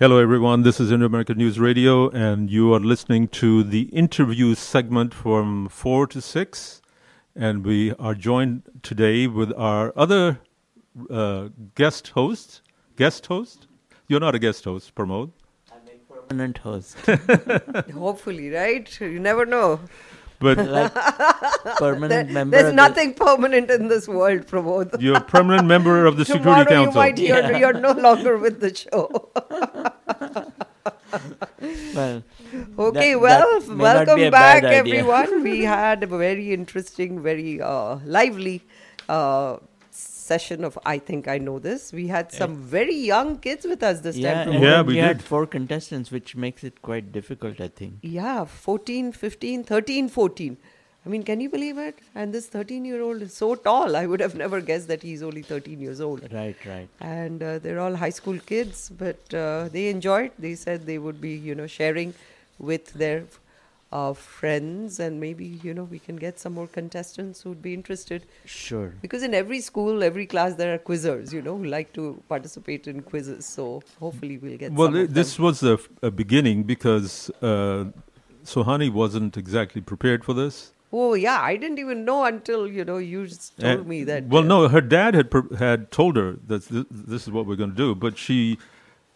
Hello, everyone. This is Indo American News Radio, and you are listening to the interview segment from 4 to 6. And we are joined today with our other uh, guest host. Guest host? You're not a guest host, Pramod. I'm a permanent host. Hopefully, right? You never know. But like permanent member. There's of the- nothing permanent in this world, Pramod. you're a permanent member of the Tomorrow Security you Council. might hear Yeah. you're no longer with the show. well, Okay, That- well, that may not be welcome back, everyone. we had a very interesting, very uh, lively uh, session of I Think I Know This. We had some very young kids with us this yeah, time. Yeah, then we had did. four contestants, which makes it quite difficult, I think. Yeah, 14, 15, 13, 14. I mean, can you believe it? And this 13 year old is so tall. I would have never guessed that he's only 13 years old. Right, right. And uh, they're all high school kids, but uh, they enjoyed. They said they would be, you know, sharing with their uh, friends, and maybe, you know, we can get some more contestants who'd be interested. Sure. Because in every school, every class, there are quizzers, you know, who like to participate in quizzes. So hopefully we'll get Well, of this was a, a beginning because uh, Sohani wasn't exactly prepared for this. Oh, yeah, I didn't even know until, you know, you just told And- me that. Well, uh, no, her dad had had told her that th- this is what we're going to do, but she,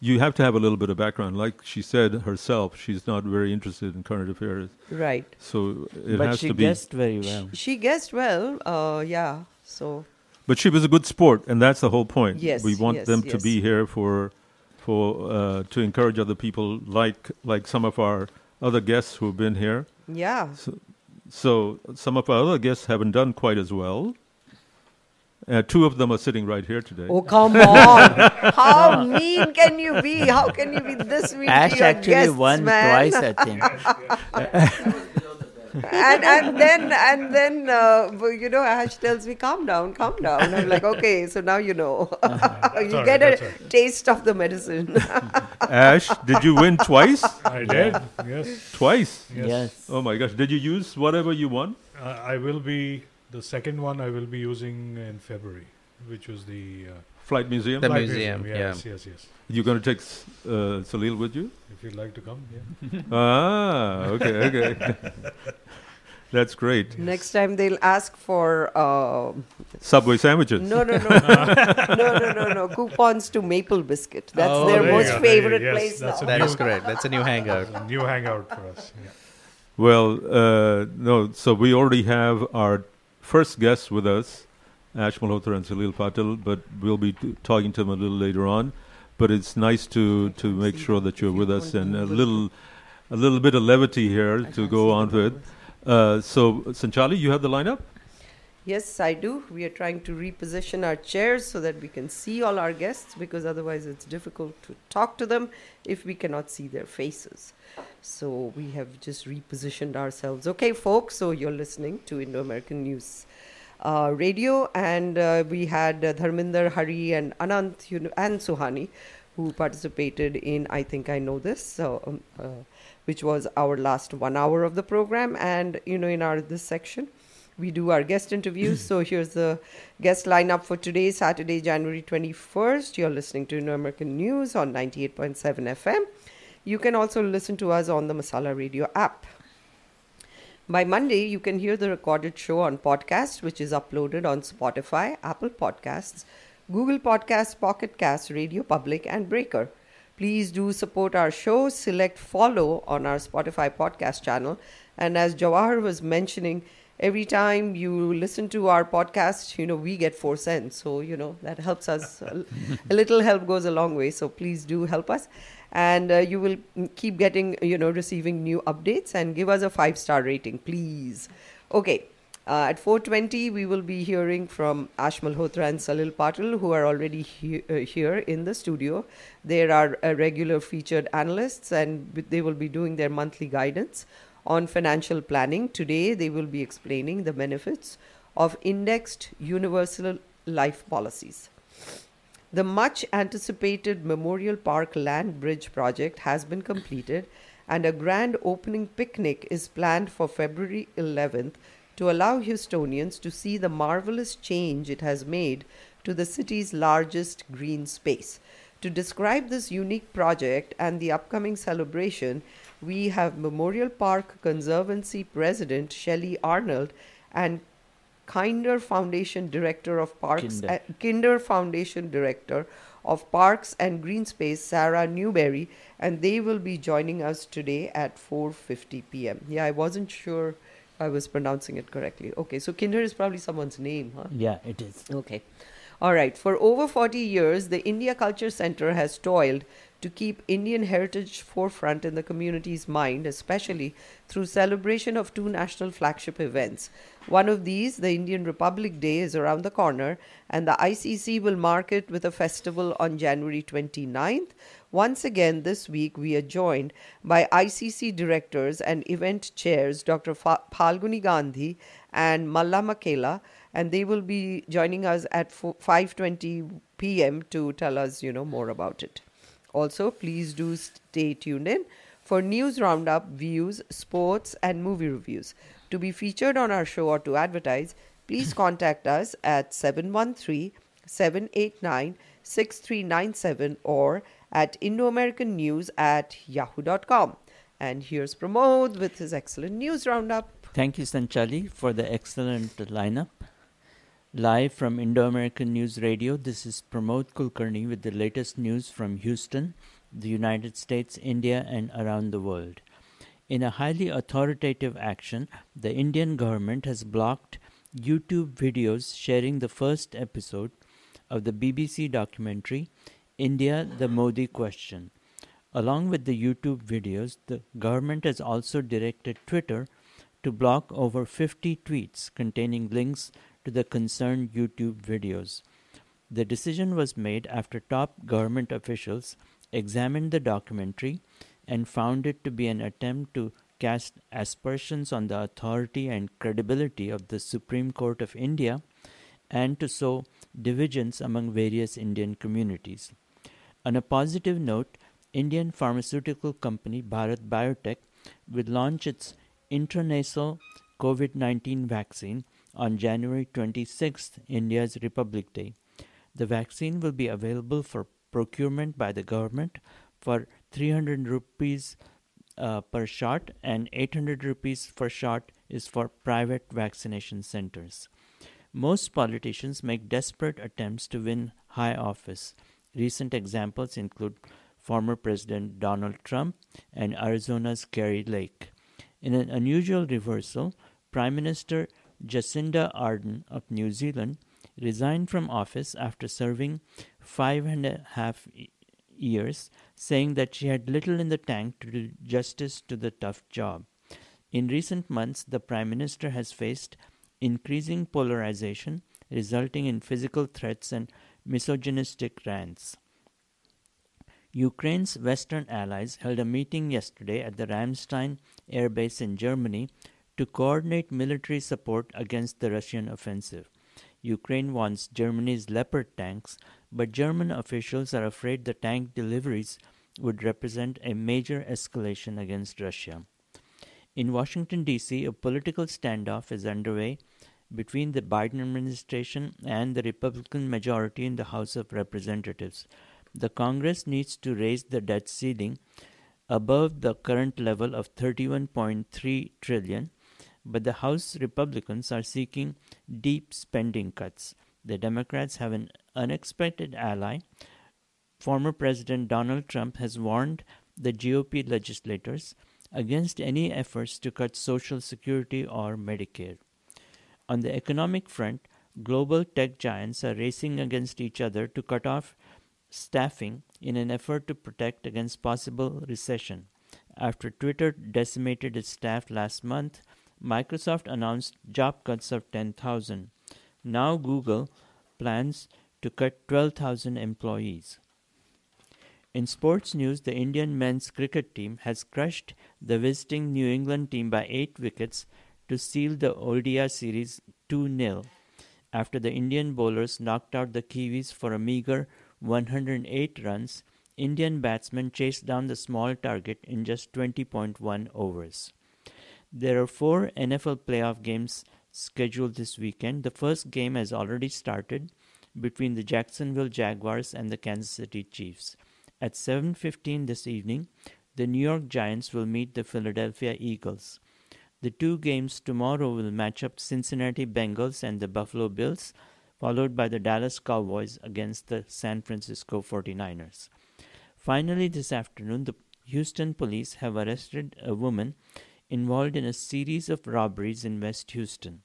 you have to have a little bit of background. Like she said herself, she's not very interested in current affairs, Right. so it but has she to be. But she guessed very well. She guessed well. Uh, yeah. So But she was a good sport, and that's the whole point. Yes, we want yes, them to be here for, for uh, to encourage other people, like like some of our other guests who've been here. yeah, So some of our other guests haven't done quite as well. Uh, two of them are sitting right here today. Oh come on! How mean can you be? How can you be this mean to Ash your actually guests, won man? twice, I think. and and then and then uh, you know Ash tells me, "Calm down, calm down." I'm like, "Okay, so now you know. you all get right, a that's taste of the medicine." Ash, did you win twice? I did. Yes. Twice. Yes. Yes. Oh my gosh! Did you use whatever you won? Uh, I will be the second one. I will be using in February, which was the uh, Flight Museum. The flight museum, Yes, yes, yes. You're going to take uh, Salil with you? If you'd like to come, yeah. Ah, okay, okay. That's great. Next time they'll ask for uh, Subway sandwiches. no, no, no, no, no, no, no, no coupons to Maple Biscuit. That's Oh, their there you most go, there you favorite go. Yes, place that's now. That is correct. That's a new hangout. A new hangout for us. Yeah. Well, uh, no. So we already have our first guests with us, Ash Malhotra and Salil Patil, but we'll be t- talking to them a little later on. But it's nice to to make sure that you're with us and a little a little bit of levity here to go on with. Uh, so, Sanchali, you have the lineup. Yes, I do. We are trying to reposition our chairs so that we can see all our guests because otherwise it's difficult to talk to them if we cannot see their faces. So we have just repositioned ourselves. Okay, folks, so you're listening to Indo American News uh, Radio, and uh, we had uh, Dharminder, Hari, and Anant you know, and Suhani who participated in I Think I Know This. So, um, uh, which was our last one hour of the program and you know in our this section we do our guest interviews so here's the guest lineup for today saturday january 21st you're listening to Indo american news on 98.7 fm you can also listen to us on the masala radio app by Monday, you can hear the recorded show on podcast, which is uploaded on Spotify, Apple Podcasts, Google Podcasts, Pocket Casts, Radio Public, and Breaker. Please do support our show. Select follow on our Spotify podcast channel. And as Jawahar was mentioning, every time you listen to our podcast, you know, we get four cents. So, you know, that helps us. a little help goes a long way. So please do help us. And uh, you will keep getting, you know, receiving new updates and give us a five star rating, please. Okay. Uh, at 4.20, we will be hearing from Ash Malhotra and Salil Patil, who are already he- uh, here in the studio. They are uh, regular featured analysts, and they will be doing their monthly guidance on financial planning. Today, they will be explaining the benefits of indexed universal life policies. The much anticipated Memorial Park Land Bridge project has been completed, and a grand opening picnic is planned for February 11th to allow Houstonians to see the marvelous change it has made to the city's largest green space. To describe this unique project and the upcoming celebration, we have Memorial Park Conservancy President Shellye Arnold and Kinder Foundation Director of Parks, Kinder. Kinder Foundation Director of Parks and Green Space, Sarah Newberry, and they will be joining us today at 4:50 p.m. Yeah, I wasn't sure I was pronouncing it correctly. Okay, so Kinder is probably someone's name, huh? Yeah, it is. Okay. All right. For over 40 years, the India Culture Center has toiled to keep Indian heritage forefront in the community's mind, especially through celebration of two national flagship events. One of these, the Indian Republic Day, is around the corner, and the ICC will mark it with a festival on January 29th. Once again, this week, we are joined by ICC directors and event chairs, Dr. Phalguni Gandhi and Malla Makela, and they will be joining us at 5:20 p.m. to tell us, you know, more about it. Also, please do stay tuned in for news roundup, views, sports, and movie reviews. To be featured on our show or to advertise, please contact us at 713 789 6397 or at Indo-American News at yahoo.com. And here's Pramod with his excellent news roundup. Thank you, Sanchali, for the excellent lineup. Live from Indo American News Radio, this is Pramod Kulkarni with the latest news from Houston, the United States, India, and around the world. In a highly authoritative action, the Indian government has blocked YouTube videos sharing the first episode of the BBC documentary India the Modi Question. Along with the YouTube videos, the government has also directed Twitter to block over 50 tweets containing links to the concerned YouTube videos. The decision was made after top government officials examined the documentary and found it to be an attempt to cast aspersions on the authority and credibility of the Supreme Court of India and to sow divisions among various Indian communities. On a positive note, Indian pharmaceutical company Bharat Biotech will launch its intranasal COVID 19 vaccine on January 26th, India's Republic Day. The vaccine will be available for procurement by the government for 300 rupees uh, per shot and 800 rupees per shot is for private vaccination centers. Most politicians make desperate attempts to win high office. Recent examples include former President Donald Trump and Arizona's Kari Lake. In an unusual reversal, Prime Minister Jacinda Ardern of New Zealand resigned from office after serving five and a half years, saying that she had little in the tank to do justice to the tough job. In recent months, the Prime Minister has faced increasing polarization, resulting in physical threats and misogynistic rants. Ukraine's Western allies held a meeting yesterday at the Ramstein air base in Germany to coordinate military support against the Russian offensive. Ukraine wants Germany's Leopard tanks, but German officials are afraid the tank deliveries would represent a major escalation against Russia. In Washington, D.C., a political standoff is underway between the Biden administration and the Republican majority in the House of Representatives. The Congress needs to raise the debt ceiling above the current level of 31.3 trillion, but the House Republicans are seeking deep spending cuts. The Democrats have an unexpected ally. Former President Donald Trump has warned the GOP legislators against any efforts to cut Social Security or Medicare. On the economic front, global tech giants are racing against each other to cut off staffing in an effort to protect against possible recession. After Twitter decimated its staff last month, Microsoft announced job cuts of 10,000. Now Google plans to cut 12,000 employees. In sports news, the Indian men's cricket team has crushed the visiting New Zealand team by 8 wickets to seal the ODI series 2 0 after the Indian bowlers knocked out the Kiwis for a meager 108 runs. Indian batsmen chased down the small target in just 20.1 overs. There are four NFL playoff games scheduled this weekend. The first game has already started between the Jacksonville Jaguars and the Kansas City Chiefs. At 7:15 this evening, the New York Giants will meet the Philadelphia Eagles. The two games tomorrow will match up Cincinnati Bengals and the Buffalo Bills, followed by the Dallas Cowboys against the San Francisco 49ers. Finally, this afternoon, the Houston police have arrested a woman involved in a series of robberies in West Houston.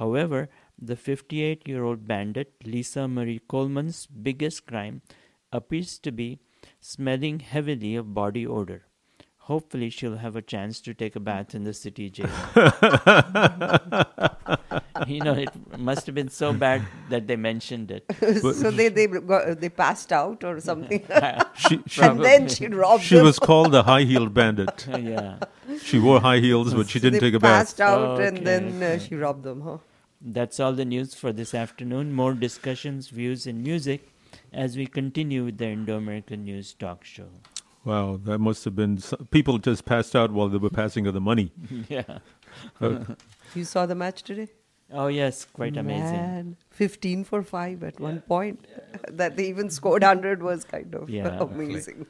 However, the 58 year old bandit, Lisa Marie Coleman's biggest crime appears to be smelling heavily of body odor. Hopefully, she'll have a chance to take a bath in the city jail. you know, it must have been so bad that they mentioned it. so they they got, they passed out or something, She, she, and then she robbed she them. was called the high heeled bandit. yeah. She wore high heels, but she didn't they take a bath. passed out and Okay, then uh, okay. she robbed them, huh? That's all the news for this afternoon. More discussions, views, and music as we continue with the Indo American News Talk Show. Wow, that must have been s- people just passed out while they were passing her the money. yeah. Uh, You saw the match today? Oh, yes, quite amazing. Man, 15 for 5 at one point. that they even scored 100 was kind of Yeah. amazing.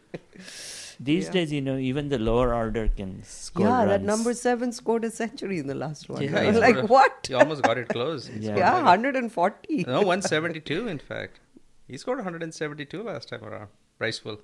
These Yeah. days, you know, even the lower order can score yeah, that number 7 scored a century in the last one. Yeah, I he was scored like, a- what? He almost got it close. Yeah. Yeah, 140. No, 172 in fact. He scored 172 last time around. Bracewell.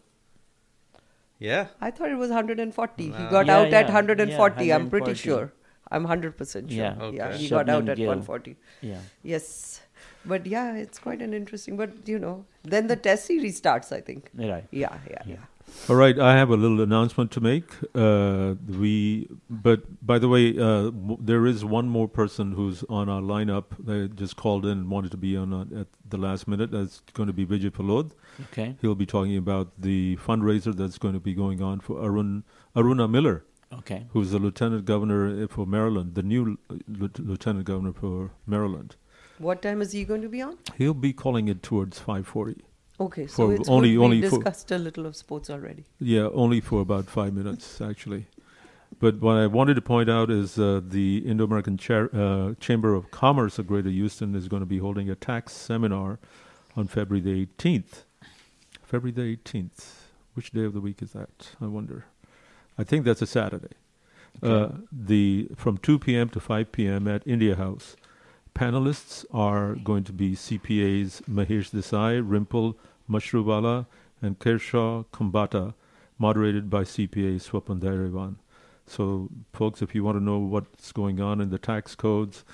Yeah. I thought it was 140. He got Yeah, out yeah, at 140. yeah, I'm pretty sure. I'm 100% sure. Yeah. yeah Okay. he got out at Gill. 140. Yeah. Yes. But yeah, it's quite an interesting. But you know, then the test series starts. I think. Right. Yeah, yeah, Yeah. Yeah. All right, I have a little announcement to make. Uh, we, but by the way, uh, w- there is one more person who's on our lineup. They just called in and wanted to be on uh, at the last minute. That's going to be Vijay Pallod. Okay. He'll be talking about the fundraiser that's going to be going on for Arun Aruna Miller, Okay. who's the lieutenant governor for Maryland, the new lieu- lieutenant governor for Maryland. What time is he going to be on? He'll be calling it towards 5:40. Okay, so it's only- good. only we for- discussed a little of sports already. Yeah, only for about five minutes, actually. But what I wanted to point out is uh, the Indo American uh, Chamber of Commerce of Greater Houston is going to be holding a tax seminar on February the 18th. February the 18th. Which day of the week is that? I wonder. I think that's a Saturday. Uh, the from 2 p.m. to 5 p.m. at India House. Panelists are going to be CPAs Mahesh Desai, Rimple Mashrubala, and Kershaw Kumbata, moderated by CPA Swapan Dhairyawan. So, folks, if you want to know what's going on in the tax codes,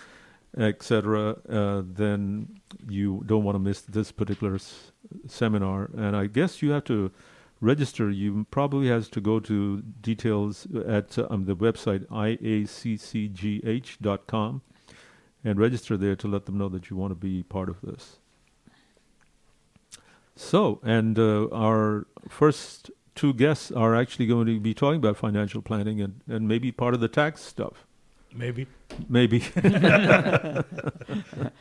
etc., uh, then you don't want to miss this particular s- seminar. And I guess you have to register. You probably has to go to details at um, the website iaccgh.com and register there to let them know that you want to be part of this. So, and uh, our first two guests are actually going to be talking about financial planning and, and maybe part of the tax stuff. Maybe. Maybe. And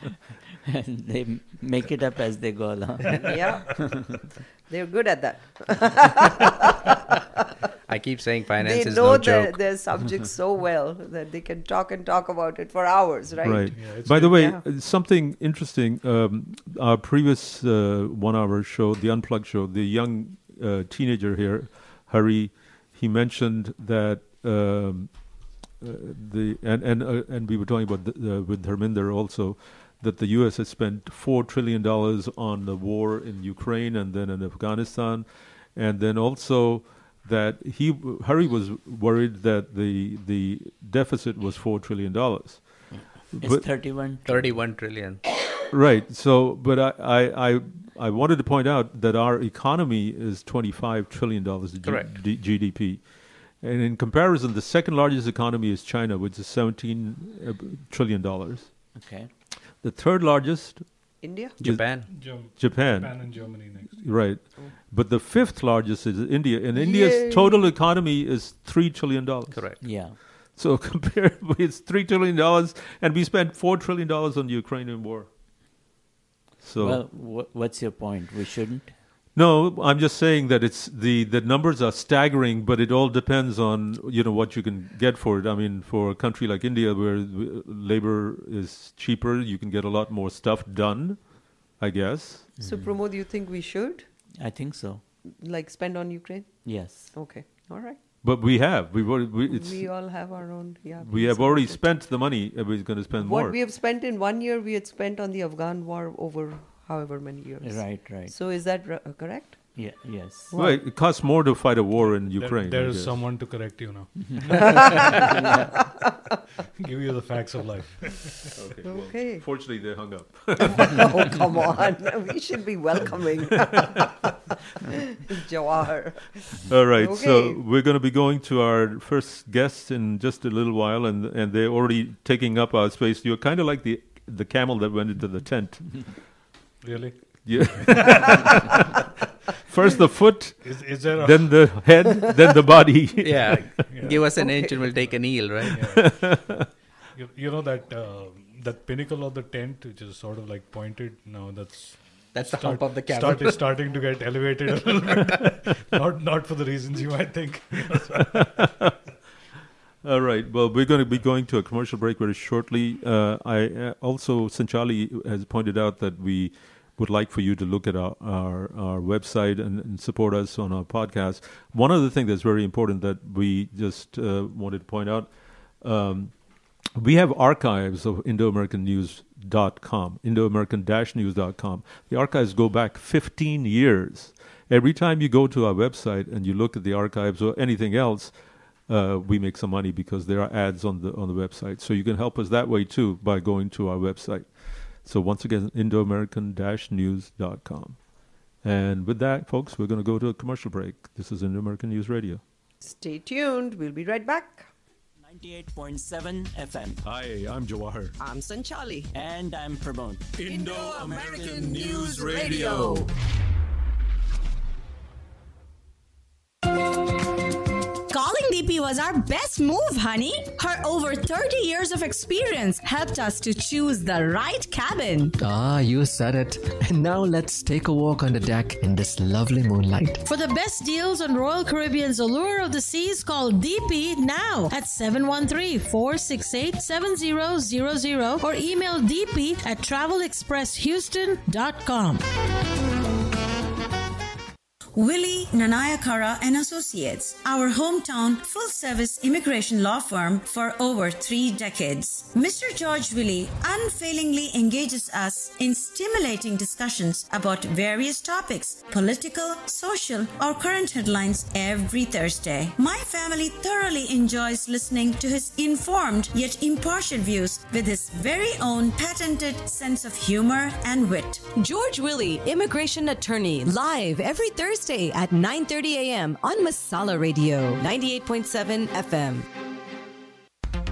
they make it up as they go along. yeah, they're good at that. I keep saying finance they is know no their, joke. their subjects so well that they can talk and talk about it for hours, right? Right. Yeah, it's By the way, Yeah. uh, something interesting. Um, our previous uh, one-hour show, the Unplugged show, the young uh, teenager here, Hari, he mentioned that um, uh, the and and uh, and we were talking about the, uh, with Harminder also that the U.S. has spent four trillion dollars on the war in Ukraine and then in Afghanistan, and then also that he Hari was worried that the the deficit was four trillion dollars. It's 31. 31 trillion. Right. So, but I, I, I, I wanted to point out that our economy is twenty-five trillion dollars G- Correct. GDP, and in comparison, the second largest economy is China, which is seventeen uh, trillion dollars. Okay. The third largest India? Japan. Japan. Japan and Germany next. Right. Oh. But the fifth largest is India, and India's Yay. total economy is three trillion dollars. Correct. Yeah. So compare it's three trillion dollars, and we spent four trillion dollars on the Ukrainian war. So Well, wh- what's your point? We shouldn't. No, I'm just saying that it's the the numbers are staggering, but it all depends on you know what you can get for it. I mean, for a country like India, where labor is cheaper, you can get a lot more stuff done. I guess. So, mm-hmm. Pramod, you think we should I think so. like spend on Ukraine? Yes. Okay, all right. But we have. We've already, we, it's, we all have our own. Yeah, we have already support it. spent the money. We're going to spend What more. we have spent in one year, we had spent on the Afghan war over however many years. Right. Right. So, is that r- uh, correct? Yeah. Yes. Well, it costs more to fight a war in Ukraine. there I is guess. someone to correct you now. Give you the facts of life. Okay. well, Okay. fortunately, they hung up. oh, come on. we should be welcoming Jawahar. All right. So Okay. we're going to be going to our first guest in just a little while, and and they're already taking up our space. You're kind of like the the camel that went into the tent. Really? Yeah. First the foot, Is, is there a then the head, then the body. Yeah. Yeah. Give us an Okay. inch and we'll take an eel, right? you, you know that uh, that pinnacle of the tent, which is sort of like pointed now, that's That's the start- hump of the camel. started starting to get elevated a little bit. not not for the reasons you might think. All right. Well, we're going to be going to a commercial break very shortly. Uh, I uh, also, Sanchali has pointed out that we would like for you to look at our our, our website and, and support us on our podcast. One other thing that's very important that we just uh, wanted to point out. Um, we have archives of Indo-American-News.com, Indo-American-News.com. The archives go back 15 years. Every time you go to our website and you look at the archives or anything else, uh, we make some money because there are ads on the on the website. So you can help us that way too by going to our website. So once again, Indo-American-News.com. And with that, folks, we're going to go to a commercial break. This is Indo-American News Radio. Stay tuned. We'll be right back. 98.7 FM. Hi, I'm Jawahar. I'm Sanchali. And I'm Pramod. Indo-American News Radio. Calling DP was our best move, honey. Her over 30 years of experience helped us to choose the right cabin. Ah, you said it. And now let's take a walk on the deck in this lovely moonlight. For the best deals on Royal Caribbean's Allure of the Seas, call DP now at 713-468-7000 or email dp at travelexpresshouston.com. Willy Nanayakkara and Associates, our hometown full-service immigration law firm for over three decades. Mr. George Willy unfailingly engages us in stimulating discussions about various topics, political, social, or current headlines every Thursday. My family thoroughly enjoys listening to his informed yet impartial views with his very own patented sense of humor and wit. George Willy, immigration attorney, live every Thursday at 9:30 a.m. on Masala Radio, 98.7 FM.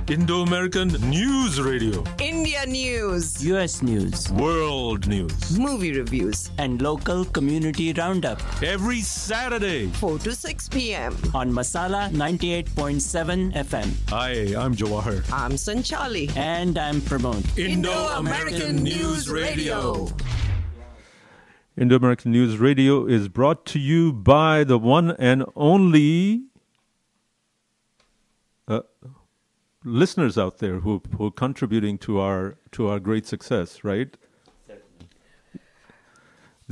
Indo-American News Radio. India news, US News World News. movie reviews, and local community roundup Every Saturday. 4 to 6 p.m. on Masala 98.7 FM. Hi, I'm Jawahar. I'm Sanchali. And I'm Pramod. Indo-American News Radio. Indo-American News Radio is brought to you by the one and only uh, listeners out there who, who are contributing to our to our great success, right?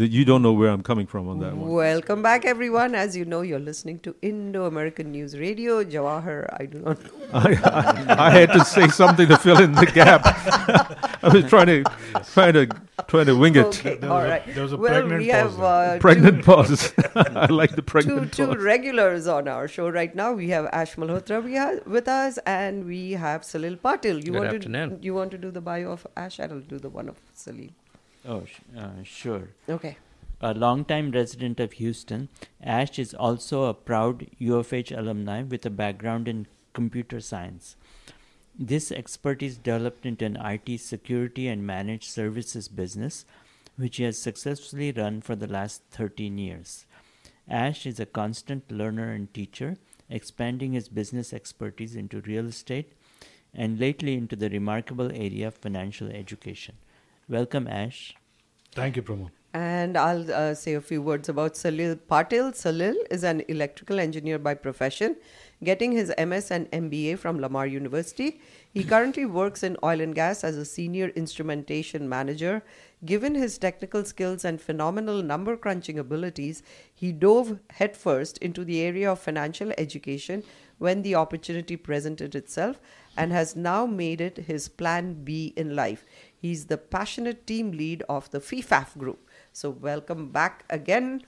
That you don't know where I'm coming from on that one. Welcome back, everyone. As you know, you're listening to Indo American News Radio. Jawahar, I do not know. I, I, I had to say something to fill in the gap. I was trying to trying to trying to wing it. Okay, There was a- there was a well, pregnant we pause have there. uh, Pregnant pause. I like the two, two, pregnant two regulars on our show right now. We have Ash Malhotra we ha- with us, and we have Salil Patil. You Good want afternoon. to you want to do the bio of Ash? I'll do the one of Salil. Oh, sh- uh, sure. Okay. A longtime resident of Houston, Ash is also a proud U of H alumni with a background in computer science. This expertise developed into an IT security and managed services business which he has successfully run for the last 13 years. Ash is a constant learner and teacher, expanding his business expertise into real estate and lately into the remarkable area of financial education. Welcome, Ash. Thank you, Pramod. And I'll uh, say a few words about Salil Patil. Salil is an electrical engineer by profession, getting his MS and MBA from Lamar University. He currently works in oil and gas as a senior instrumentation manager. Given his technical skills and phenomenal number crunching abilities, he dove headfirst into the area of financial education when the opportunity presented itself and has now made it his plan B in life. He's the passionate team lead of the FIFAF group. So, welcome back again,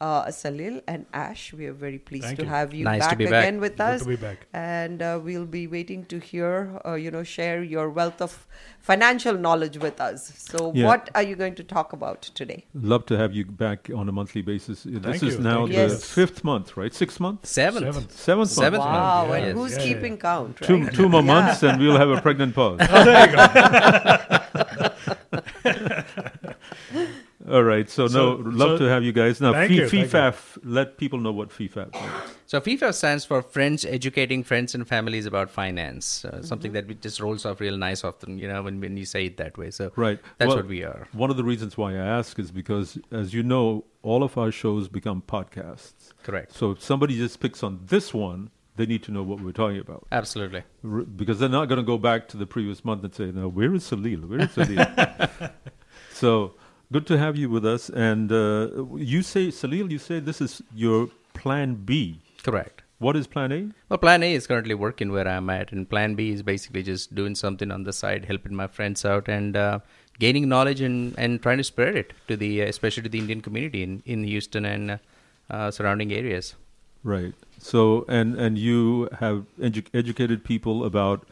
uh, Salil and Ash. We are very pleased Thank to you. have you Nice back to be back. again with Good us. to be back. And uh, we'll be waiting to hear, uh, you know, share your wealth of financial knowledge with us. So, Yeah. what are you going to talk about today? Love to have you back on a monthly basis. This Thank is now thank the. Yes. fifth month, right? Sixth month? Seventh. Seventh. Seventh, Seventh month. month. Wow, yeah, and who's yeah, keeping yeah. count, right? Two, two more months and we'll have a pregnant pause. All right. So, So- no, love so- to have you guys. Now, Thank F- you, thank you. FIFAF, let people know what FIFAF is. So FIFA stands for Friends Educating Friends and Families About Finance. Uh, Something Mm-hmm. that we just rolls off real nice often, you know, when, when you say it that way. So Right. that's Well, what we are. One of the reasons why I ask is because, as you know, all of our shows become podcasts. Correct. So if somebody just picks on this one, they need to know what we're talking about. Absolutely. R- because they're not going to go back to the previous month and say, "Now, where is Salil? Where is Salil?" so good to have you with us. And uh, you say, Salil, you say this is your Plan B. Correct. What is Plan A? Well, Plan A is currently working where I'm at, and Plan B is basically just doing something on the side, helping my friends out, and uh, gaining knowledge and, and trying to spread it to the, especially to the Indian community in, in Houston and uh, surrounding areas. Right. So, and and you have edu- educated people about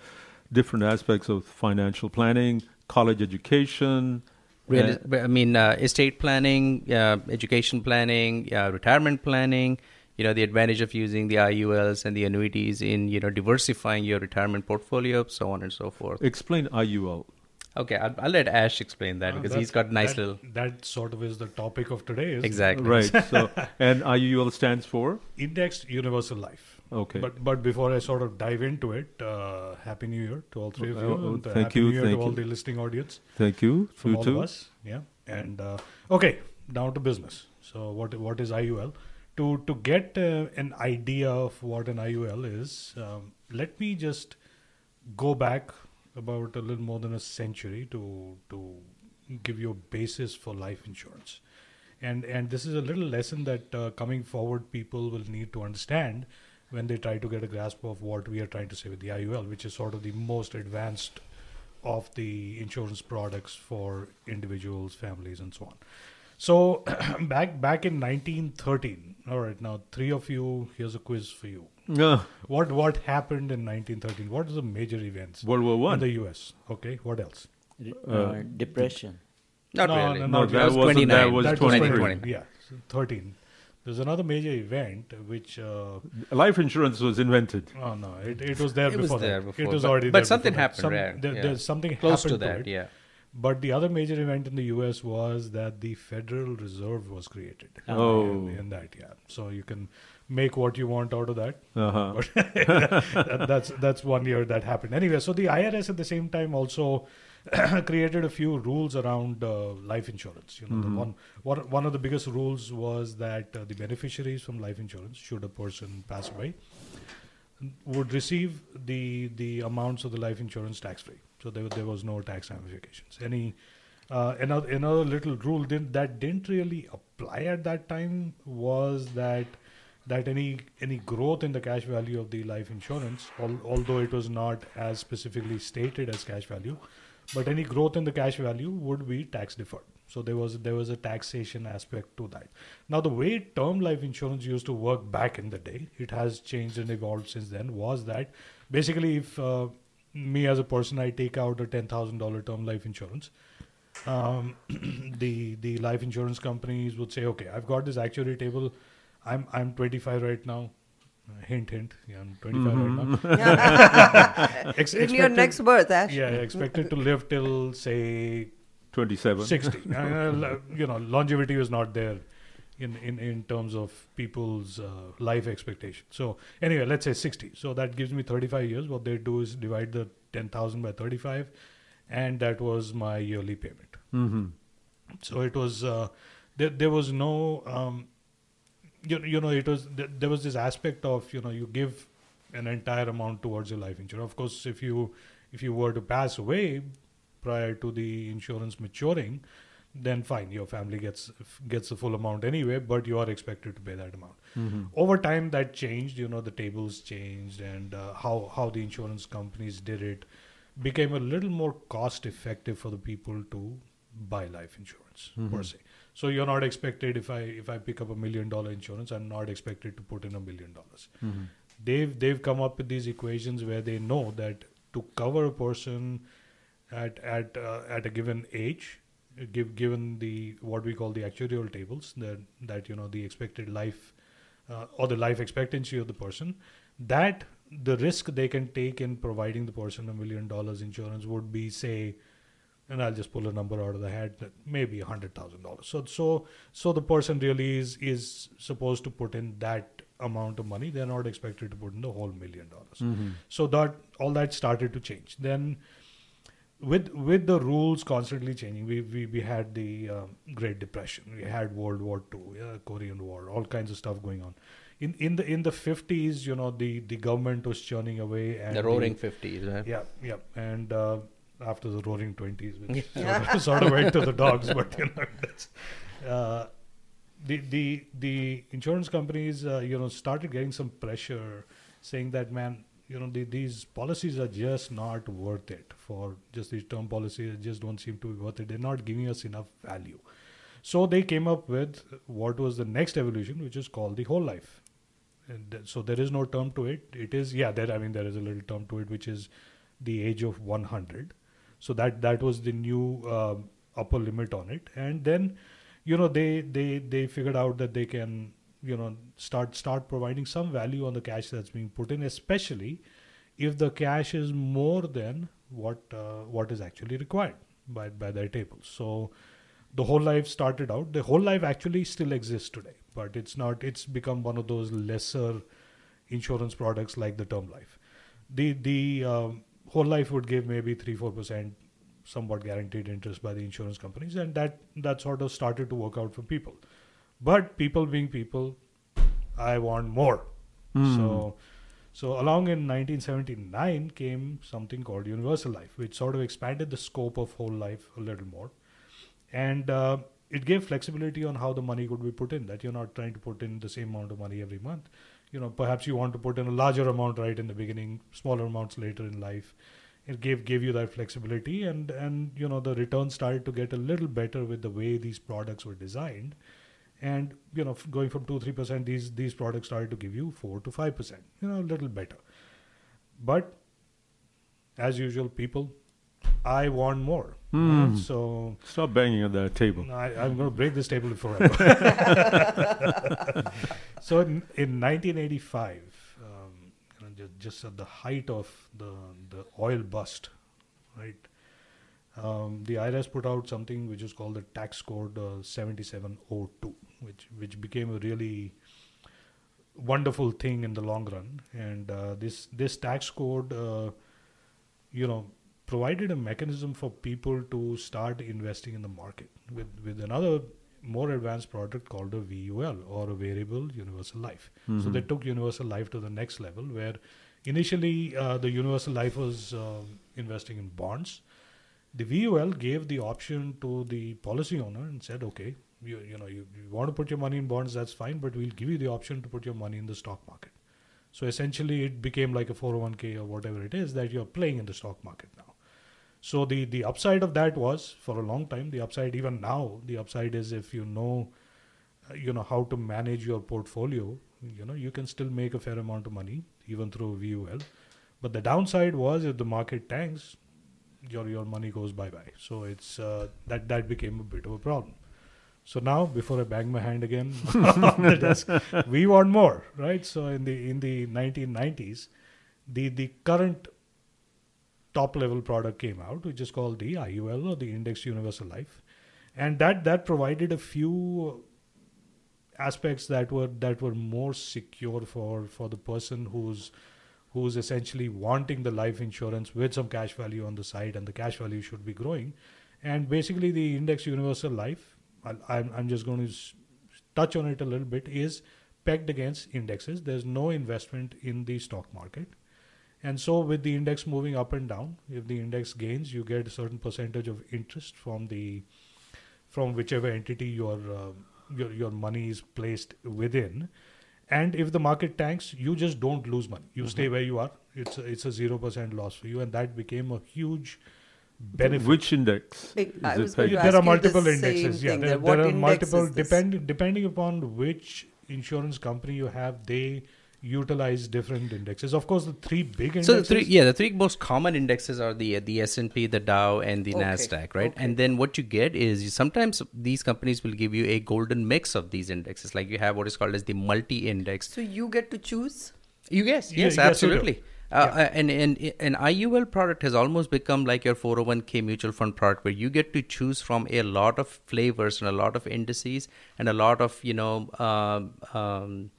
different aspects of financial planning, college education. Real, uh, I mean, uh, estate planning, uh, education planning, uh, retirement planning. You know, the advantage of using the IULs and the annuities in you know diversifying your retirement portfolio, so on and so forth. explain IUL. Okay, I'll, I'll let Ash explain that Uh, because he's got a nice that, little That sort of is the topic of today. Is exactly Right. So, and IUL stands for. Indexed Universal Life. Okay. But but before I sort of dive into it, uh, Happy New Year to all three of you. Oh, oh, thank Happy you, New Year thank to all you. the listening audience Thank you. from you all too. of us. Yeah. And uh, okay, down to business. So what what is IUL? To to get uh, an idea of what an IUL is, um, let me just go back about a little more than a century to to give you a basis for life insurance. And and this is a little lesson that uh, coming forward people will need to understand when they try to get a grasp of what we are trying to say with the IUL, which is sort of the most advanced of the insurance products for individuals, families, and so on. So back back in 1913. All right, now three of you. Here's a quiz for you. Uh, What what happened in 1913? What are the major events World War in One. the U.S.? Okay, what else? Uh, depression. Not No, really. no, No, not that really. wasn't. That 29. was That was 23. 2020. Yeah, so 13. There's another major event which. Uh, Life insurance was invented. oh no, it, it was there It was there that. before, it was but- already but there something before happened, Some- yeah, there- yeah. There's something Close to happened that, it. yeah. But the other major event in the U.S. was that the Federal Reserve was created. Oh. in, in that, yeah. So you can make what you want out of that. Uh-huh. But that, that's that's one year that happened. Anyway, so the IRS at the same time also created a few rules around uh, life insurance. You know, the one, one one of the biggest rules was that uh, the beneficiaries from life insurance, should a person pass away, would receive the the amounts of the life insurance tax free. So there there was no tax ramifications. Any uh, another another little rule didn't, that didn't really apply at that time was that that any any growth in the cash value of the life insurance, al- although it was not as specifically stated as cash value, but any growth in the cash value would be tax deferred. So there was there was a taxation aspect to that. Now the way term life insurance used to work back in the day, it has changed and evolved since then. Was that basically if uh, me as a person I take out a ten thousand dollar term life insurance, um, the the life insurance companies would say, okay, I've got this actuary table. I'm I'm 25 right now. Uh, hint, hint. Yeah, I'm 25 right now. Ex- In your next birth, Ash. yeah, yeah, expected to live till say 27. 60. Uh, you know, longevity was not there in, in, in terms of people's uh, life expectation. So, anyway, let's say 60. So, that gives me 35 years. What they do is divide the 10,000 by 35, and that was my yearly payment. Mm-hmm. So, it was, uh, there, there was no, um, you, you know, it was, there was this aspect of, you know, you give an entire amount towards your life insurance. Of course, if you, if you were to pass away prior to the insurance maturing, then fine, your family gets gets the full amount anyway, but you are expected to pay that amount. Mhm. Over time, that changed. You know, the tables changed, and uh, how how the insurance companies did it became a little more cost effective for the people to buy life insurance per Mhm. se. So you're not expected if I if I pick up a million dollar insurance, I'm not expected to put in a million dollars. Mhm. They've they've come up with these equations where they know that to cover a person at at uh, at a given age, give given the what we call the actuarial tables that that you know the expected life uh, or the life expectancy of the person, that the risk they can take in providing the person a million dollars insurance would be say and I'll just pull a number out of the hat that maybe a hundred thousand dollars. So so so the person really is is supposed to put in that amount of money. They're not expected to put in the whole million dollars. Mhm. So that all that started to change. Then with with the rules constantly changing, we we, we had the um, Great Depression, we had World War Two, yeah, Korean War, all kinds of stuff going on. In in the in the fifties, you know, the the government was churning away and The roaring 50s, right? Yeah, yeah, and uh, after the roaring twenties, which Yeah. sort, of, sort of went to the dogs, but you know, that's. Uh, the the the insurance companies uh, you know started getting some pressure saying that man you know the, these policies are just not worth it for just these term policies just don't seem to be worth it they're not giving us enough value so they came up with what was the next evolution which is called the whole life and th- so there is no term to it it is yeah there i mean there is a little term to it which is the age of 100 so that that was the new um, upper limit on it. And then you know they they they figured out that they can you know start start providing some value on the cash that's being put in especially if the cash is more than what uh, what is actually required by by their tables so the whole life started out the whole life actually still exists today but it's not it's become one of those lesser insurance products like the term life. The the um, whole life would give maybe 3 4% somewhat guaranteed interest by the insurance companies and that that sort of started to work out for people. But people being people i want more. Hmm. so so along in 1979 came something called universal life which sort of expanded the scope of whole life a little more. And uh, it gave flexibility on how the money could be put in that you're not trying to put in the same amount of money every month you know perhaps you want to put in a larger amount right in the beginning smaller amounts later in life. It gave gave you that flexibility and and you know the returns started to get a little better with the way these products were designed. And you know going from 2 3% these these products started to give you 4 to 5% you know a little better. But as usual people i want more Hmm. so Stop banging on that table. I, I'm going to break this table forever. so in, in 1985, um, you know, just, just at the height of the the oil bust, right? Um, the IRS put out something which is called the tax code uh, 7702, which which became a really wonderful thing in the long run. And uh, this this tax code, uh, you know, provided a mechanism for people to start investing in the market with with another more advanced product called a VUL or a variable universal life. So Mhm. they took universal life to the next level where initially uh, the universal life was um investing in bonds. The VUL gave the option to the policy owner and said, okay, you, you know, you, you want to put your money in bonds, that's fine, but we'll give you the option to put your money in the stock market. So essentially, it became like a 401k or whatever it is that you're playing in the stock market now. So the the upside of that was for a long time. The upside, even now, the upside is if you know, uh, you know how to manage your portfolio. You know you can still make a fair amount of money even through VUL. But the downside was if the market tanks, your your money goes bye bye. So it's uh, that that became a bit of a problem. So now, before I bang my hand again on the desk, we want more, right? So in the in the 1990s, the the current top level product came out, which is called the IUL or the Index Universal Life, and that that provided a few aspects that were that were more secure for for the person who's who's essentially wanting the life insurance with some cash value on the side, and the cash value should be growing. And basically, the Index Universal Life, I'll, I'm I'm just going to touch on it a little bit, is pegged against indexes. There's no investment in the stock market. And so, with the index moving up and down, if the index gains, you get a certain percentage of interest from the from whichever entity your uh, your your money is placed within. And if the market tanks, you just don't lose money. You stay where you are. It's a, it's a zero percent loss for you, and that became a huge benefit. Which index? I- I it was going pegged? there are you the multiple indexes. Yeah, there, there are index multiple is this? depend depending upon which insurance company you have. They utilize different indexes. Of course, the three big indexes. So the three, yeah, the three most common indexes are the the S and P, the Dow, and the Okay, Nasdaq, right? okay. And then what you get is you, sometimes these companies will give you a golden mix of these indexes. Like you have what is called as the multi-index. So you get to choose. You guess, Yeah, yes, yes, absolutely. Uh, uh, and, and an IUL product has almost become like your 401k mutual fund product where you get to choose from a lot of flavors and a lot of indices and a lot of, you know, um, um,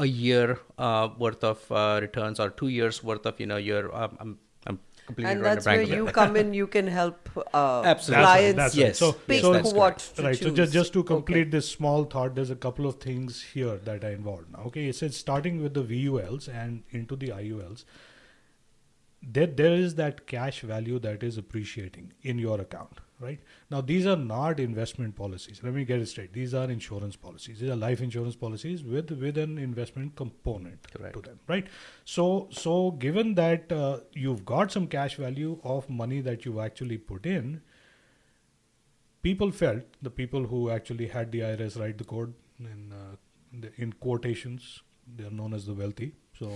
a year uh, worth of uh, returns or two years worth of, you know, your, um, I'm, I'm completely And that's where you come in, you can help uh, Absolutely. clients That's Yes. right. So, pick so that's what correct. to right. So just just to Okay. complete this small thought, there's a couple of things here that are involved now. Okay, it says starting with the VULs and into the IULs. There, there is that cash value that is appreciating in your account, right? Now, these are not investment policies. Let me get it straight. These are insurance policies. These are life insurance policies with with an investment component Correct. to them, right? So, so given that uh, you've got some cash value of money that you've actually put in, people felt the people who actually had the IRS write the code in uh, in quotations they are known as the wealthy so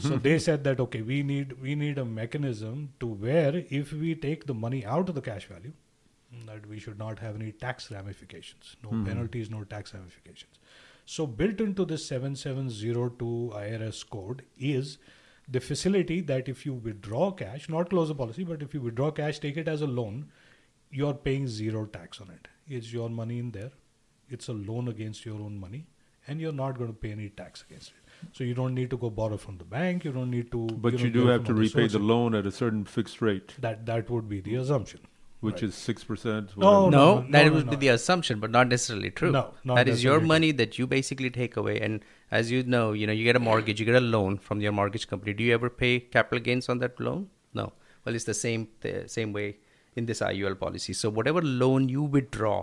so they said that okay we need we need a mechanism to where if we take the money out of the cash value that we should not have any tax ramifications no hmm. penalties no tax ramifications so built into this 7702 IRS code is the facility that if you withdraw cash not close the policy but if you withdraw cash take it as a loan you're paying zero tax on it. It's your money in there. It's a loan against your own money, and you're not going to pay any tax against it. So you don't need to go borrow from the bank. You don't need to. But know, you do have to from other repay the loan at a certain fixed rate, That that would be the assumption. which Right. is six percent. No, no, no, that no, would no, be no. the assumption, but not necessarily true. No, not that is your money that you basically take away. And as you know, you know, you get a mortgage, you get a loan from your mortgage company. Do you ever pay capital gains on that loan? No. Well, it's the same the same way in this IUL policy. So whatever loan you withdraw,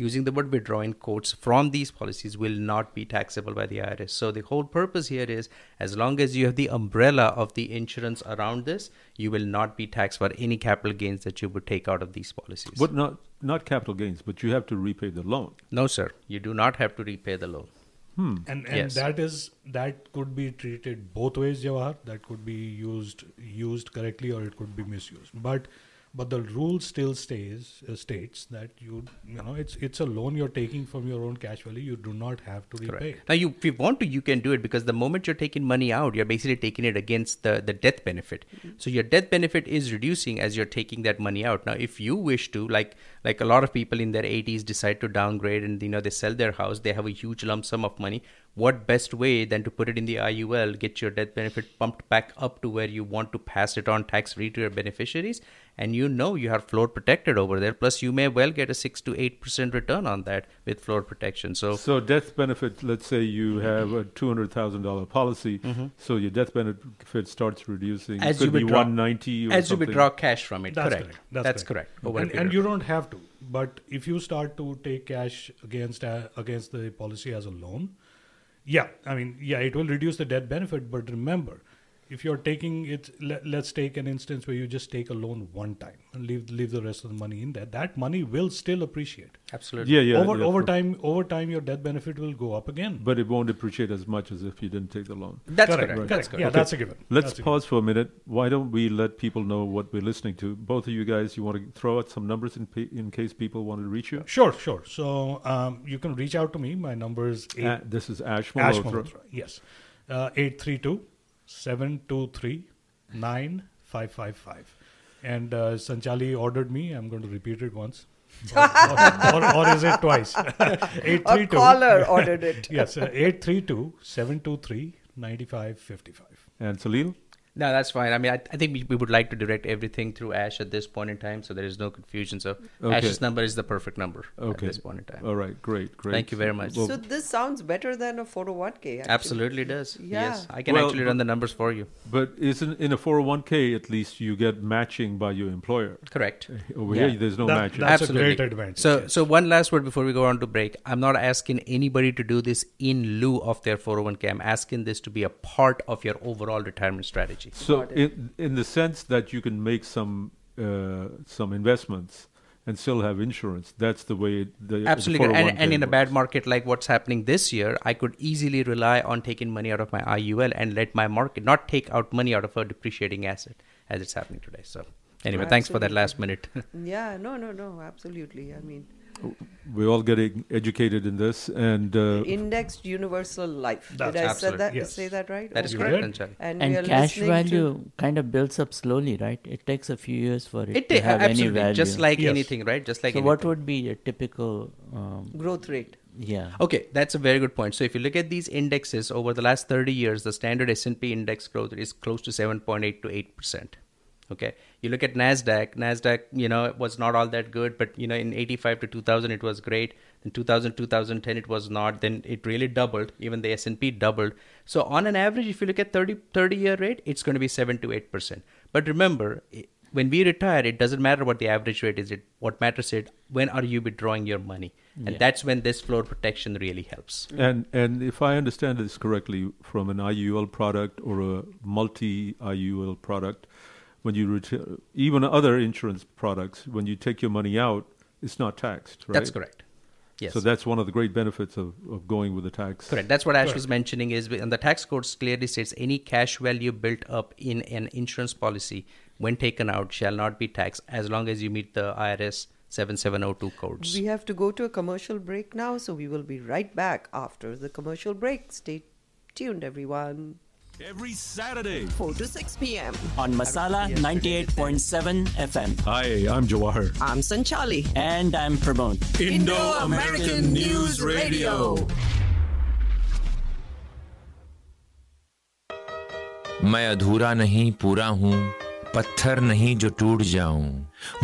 using the word withdraw in quotes from these policies will not be taxable by the IRS. So the whole purpose here is as long as you have the umbrella of the insurance around this, you will not be taxed for any capital gains that you would take out of these policies. But not not capital gains, but you have to repay the loan. No, sir. You do not have to repay the loan. Hmm. and and Yes. that is that could be treated both ways Jawahar that could be used used correctly or it could be misused but but the rule still stays uh, states that you you know it's it's a loan you're taking from your own cash value you do not have to repay Correct. it. Now, you, if you want to, you can do it because the moment you're taking money out, you're basically taking it against the, the death benefit. So your death benefit is reducing as you're taking that money out. Now, if you wish to, like like a lot of people in their 80s decide to downgrade and you know they sell their house, they have a huge lump sum of money. What best way than to put it in the IUL, get your death benefit pumped back up to where you want to pass it on tax free to your beneficiaries, and you know you are floor protected over there. Plus, you may well get a six to eight percent return on that with floor protection. So So death benefit. Let's say you have a two hundred thousand dollar policy, so your death benefit starts reducing. Mm-hmm. as Could you be withdraw one ninety or as something. you withdraw cash from it. That's correct. correct. That's, That's, correct. correct. And, and you don't have to. But if you start to take cash against uh, against the policy as a loan, yeah, I mean, yeah, it will reduce the debt benefit. But remember, if you're taking it, let, let's take an instance where you just take a loan one time and leave leave the rest of the money in there. That money will still appreciate. Absolutely. Yeah, yeah. over yeah, over time, over time, your debt benefit will go up again. but it won't appreciate as much as if you didn't take the loan. That's correct. correct. correct. That's correct. Yeah, Okay. that's a given. Let's That's a pause for a minute. Why don't we let people know what we're listening to? Both of you guys, you want to throw out some numbers in pa- in case people want to reach you. Sure, sure. So um, you can reach out to me. My number is eight, Uh, this is Ash Ash Malhotra. Malhotra. Yes. Uh, 832 723 555. And uh, Sanchali ordered me. I'm going to repeat it once. or, or, or, or is it twice? 832. A caller ordered it. yes, uh, 832 723 9555. And Salil? No, that's fine. I mean, I, I think we, we would like to direct everything through Ash at this point in time, so there is no confusion. So Okay. Ash's number is the perfect number Okay. at this point in time. All right, great, great. Thank you very much. Well, so this sounds better than a 401k. Actually. Absolutely does. Yeah. Yes, I can Well, actually run the numbers for you. but isn't in a 401k at least you get matching by your employer? Correct. Uh, over Yeah. here, there's no That- matching. That's a Absolutely. great advantage, So, yes. so one last word before we go on to break. I'm not asking anybody to do this in lieu of their 401k. I'm asking this to be a part of your overall retirement strategy. So, in, in the sense that you can make some uh, some investments and still have insurance, that's the way the Absolutely. The And, and in a bad market like what's happening this year, I could easily rely on taking money out of my IUL and let my market not take out money out of a depreciating asset as it's happening today. So, anyway, thanks for that last minute. Yeah, no, no, no, absolutely. I mean, We're all getting educated in this, and uh, indexed universal life. That's Did I absolute, that? yes. Say that right? That is Okay. correct. And, and cash value To, kind of builds up slowly, right? It takes a few years for it, It to ta- have any absolutely value. just like Yes. anything, right? Just like so, anything. what would be a typical? Um, growth rate. yeah. Okay, that's a very good point. So if you look at these indexes over the last 30 years, the standard S&P index growth is close to 7.8 to 8%. Okay. You look at Nasdaq, Nasdaq, you know, it was not all that good, but you know, in 85 to 2000 it was great. In 2000 2010 it was not. Then it really doubled. Even the S&P doubled. So on an average if you look at 30 30 year rate, it's going to be 7 to 8%. But remember, when we retire, it doesn't matter what the average rate is. It what matters is when are you withdrawing your money, and Yeah. that's when this floor protection really helps. and and if I understand this correctly, from an IUL product or a multi IUL product, when you retire, even other insurance products, when you take your money out, it's not taxed, right? That's correct. Yes. So that's one of the great benefits of, of going with the tax. Correct. That's what Ash was mentioning is and the tax code clearly states any cash value built up in an insurance policy when taken out shall not be taxed as long as you meet the IRS 7702 codes. We have to go to a commercial break now, so we will be right back after the commercial break. Stay tuned, everyone. Every Saturday. 4 to 6 p.m. On Masala 98.7 FM. Hi, I'm Jawahar. I'm Sanchali. And I'm Pramod. Indo-American News Radio. मैं अधूरा नहीं पूरा हूँ पत्थर नहीं जो टूट जाऊँ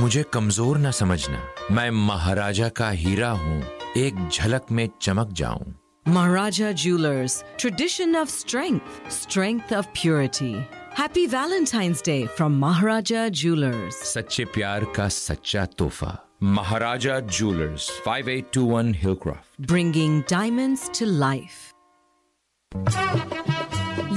मुझे कमज़ोर न समझना मैं महाराजा का हीरा हूँ एक झलक में चमक जाऊँ Maharaja Jewelers, tradition of strength, strength of purity. Happy Valentine's Day from Maharaja Jewelers. सच्चे प्यार का सच्चा तोहफा महाराजा jewellers 5821 Hillcroft Bringing diamonds to life.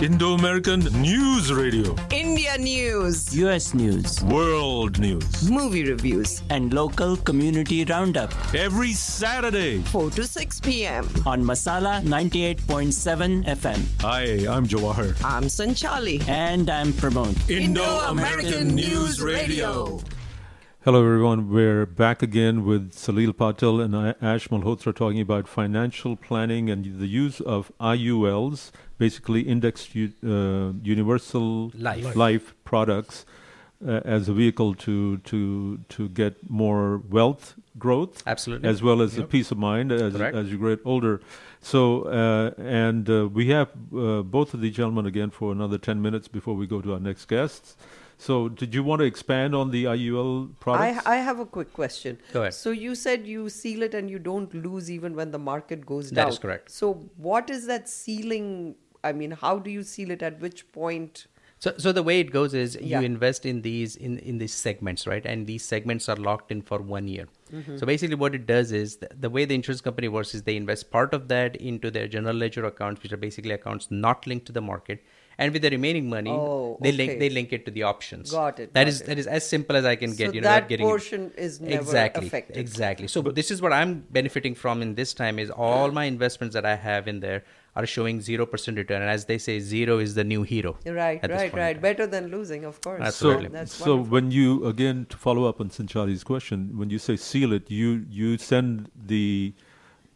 789 3088. Indo-American News Radio. India News. US News. World News. Movie reviews. And local community roundup. Every Saturday. 4 to 6 p.m. On Masala 98.7 FM. Hi, I'm Jawahar. I'm Sanchali. And I'm Pramod. Indo-American News Radio. Hello, everyone. We're back again with Salil Patel and I- Ash Malhotra talking about financial planning and the use of IULs, basically indexed u- uh, universal Life. life products, uh, as a vehicle to to to get more wealth growth, Absolutely. as well as a peace of mind as Correct. as you get older. So, uh, and uh, we have uh, both of the gentlemen again for another ten minutes before we go to our next guests. So, did you want to expand on the IUL products? I, I have a quick question. Go ahead. So you said you seal it and you don't lose even when the market goes down. That is correct. So what is that sealing? I mean, how do you seal it? At which point? So, so the way it goes is Yeah. you invest in these in in these segments, right? And these segments are locked in for one year. Mm-hmm. So basically, what it does is the, the way the insurance company works is they invest part of that into their general ledger accounts, which are basically accounts not linked to the market, and with the remaining money, Oh, they link they link it to the options. Got it, That got is it. that is as simple as I can get. So you know, that not getting portion is never exactly affected. exactly. So this is what I'm benefiting from in this time is all my investments that I have in there are showing zero percent return, and as they say, zero is the new hero. Right, right, right. Better than losing, of course. Absolutely. So, That's so wonderful. when you again to follow up on Sanchali's question, when you say seal it, you you send the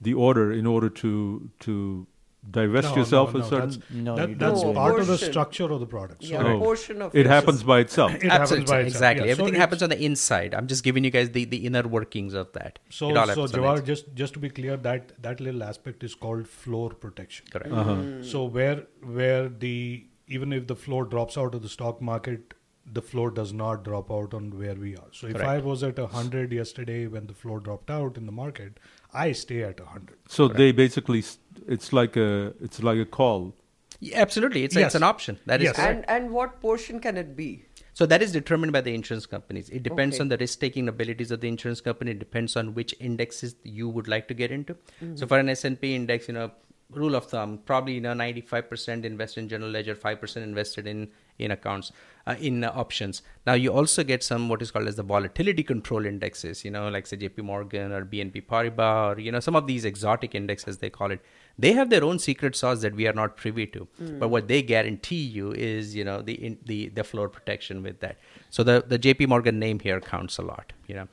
the order in order to to divest No, yourself no, of no, certain. that's, No, that- that's don't. part of the structure of the product. So Yeah, Oh. a portion of It happens by itself. It happens Absolutely, by itself, exactly. yeah. Everything it's- happens on the inside. I'm just giving you guys the, the inner workings of that. So, It all so happens on the Jawahar, inside. just just to be clear, that that little aspect is called floor protection. Correct. Uh-huh. So where where the even if the floor drops out of the stock market, the floor does not drop out on where we are. So if I was at hundred yesterday when the floor dropped out in the market, I stay at hundred. So they basically, it's like a it's like a call. Yeah, absolutely, it's, Yes. it's an option. That is Yes. correct. And and what portion can it be? So that is determined by the insurance companies. It depends Okay. on the risk-taking abilities of the insurance company. It depends on which indexes you would like to get into. Mm-hmm. So for an S&P index, you know, rule of thumb, probably you know 95% invested in general ledger, 5% invested in in accounts, uh, in uh, options. Now you also get some what is called as the volatility control indexes. You know, like say J.P. Morgan or BNP Paribas, or you know some of these exotic indexes they call it. They have their own secret sauce that we are not privy to. But what they guarantee you is you know the in, the the floor protection with that. So the the J.P. Morgan name here counts a lot. You know.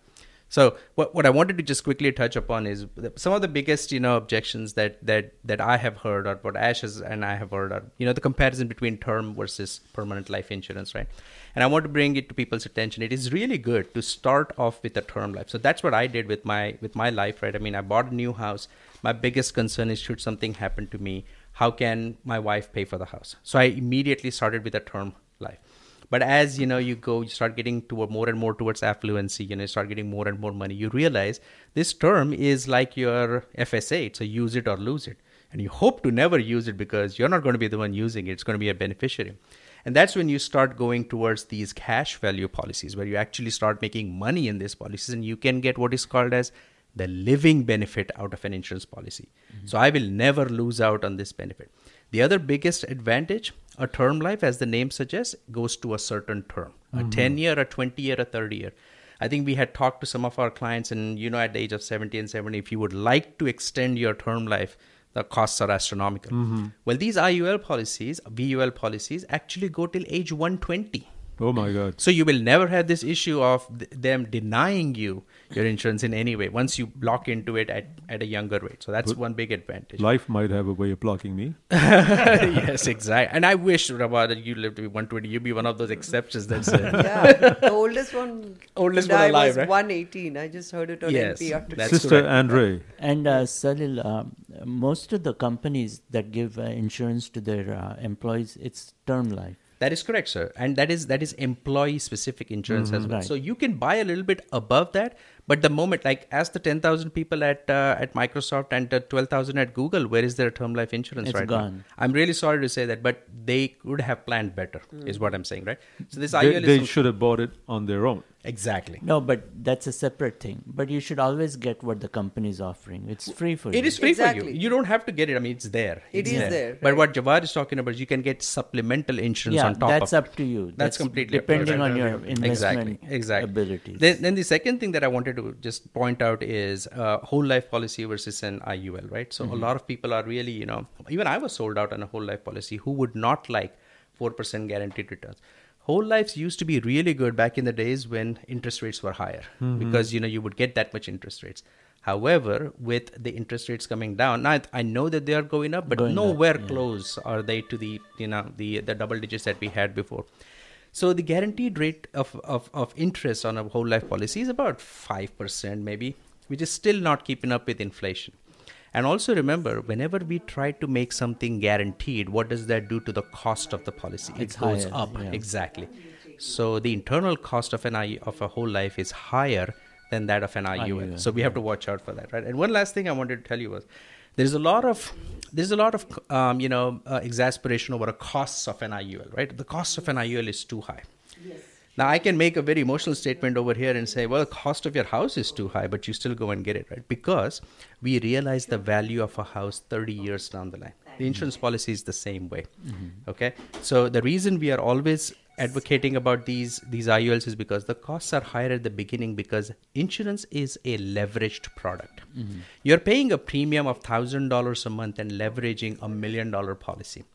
So what, what I wanted to just quickly touch upon is some of the biggest you know objections that that that I have heard or what Ash has, and I have heard are you know the comparison between term versus permanent life insurance, right? And I want to bring it to people's attention. It is really good to start off with a term life. So that's what I did with my with my life, right? I mean, I bought a new house. My biggest concern is should something happen to me, how can my wife pay for the house? So I immediately started with a term life but as you know you go you start getting toward more and more towards affluency you know you start getting more and more money you realize this term is like your fsa it's a use it or lose it. And you hope to never use it because you're not going to be the one using it it's going to be a beneficiary. And that's when you start going towards these cash value policies where you actually start making money in these policies and you can get what is called as the living benefit out of an insurance policy. Mm-hmm. So i will never lose out on this benefit. The other biggest advantage, a term life, as the name suggests, goes to a certain term a mm-hmm. 10 year, a 20 year, a 30 year. I think we had talked to some of our clients, and you know, at the age of 70 and 70, if you would like to extend your term life, the costs are astronomical. Mm-hmm. Well, these IUL policies, VUL policies, actually go till age 120. Oh my God! So you will never have this issue of th- them denying you your insurance in any way once you block into it at, at a younger rate. So that's But one big advantage. Life might have a way of blocking me. yes, exactly. And I wish, Rabah, that you lived to be 120. You'd be one of those exceptions that's uh, yeah, the oldest one. Oldest to one die alive, was right? 118. I just heard it on Yes, NPR. that's Sister correct. Andre, And uh, Salil, um, most of the companies that give uh, insurance to their uh, employees, it's term life. That is correct, sir. And that is that is employee specific insurance as well. Right. So you can buy a little bit above that, but the moment like as the 10,000 people at uh, at Microsoft and uh, 12,000 at Google, where is their term life insurance It's right now? gone. I'm really sorry to say that, but they could have planned better is what I'm saying, right? So this they, IUL they should have bought it on their own. Exactly. No, but that's a separate thing. But you should always get what the company is offering. It's free for you. It is free for you. You don't have to get it. I mean, it's there. It It's is there, But right. what Jawad is talking about is you can get supplemental insurance yeah, on top that's up to you. That's, completely up to you. depending on your investment exactly exactly abilities. Then, then the second thing that I wanted to just point out is uh, whole life policy versus an IUL, right? So a lot of people are really, you know, even I was sold out on a whole life policy who would not like four percent guaranteed returns. Whole lives used to be really good back in the days when interest rates were higher mm-hmm. because you know you would get that much interest rates. However, with the interest rates coming down, now I know that they are going up, but Going up, nowhere yeah. close are they to the you know the the double digits that we had before. So the guaranteed rate of, of, of interest on a whole life policy is about five percent maybe, which is still not keeping up with inflation. And also remember, whenever we try to make something guaranteed, what does that do to the cost of the policy? It's it goes higher, up yeah. exactly. So the internal cost of an I, of a whole life is higher than that of an IUL. IUL, So we have to watch out for that, right? And one last thing I wanted to tell you was there's a lot of there's a lot of um, you know uh, exasperation over the costs of an IUL, right? The cost of an IUL is too high. Now I can make a very emotional statement over here and say, well, the cost of your house is too high, but you still go and get it, right? Because we realize the value of a house 30 years down the line. The insurance policy is the same way. Okay, so the reason we are always advocating about these these IULs is because the costs are higher at the beginning because insurance is a leveraged product. You're paying a premium of thousand dollars a month and leveraging a million dollar policy.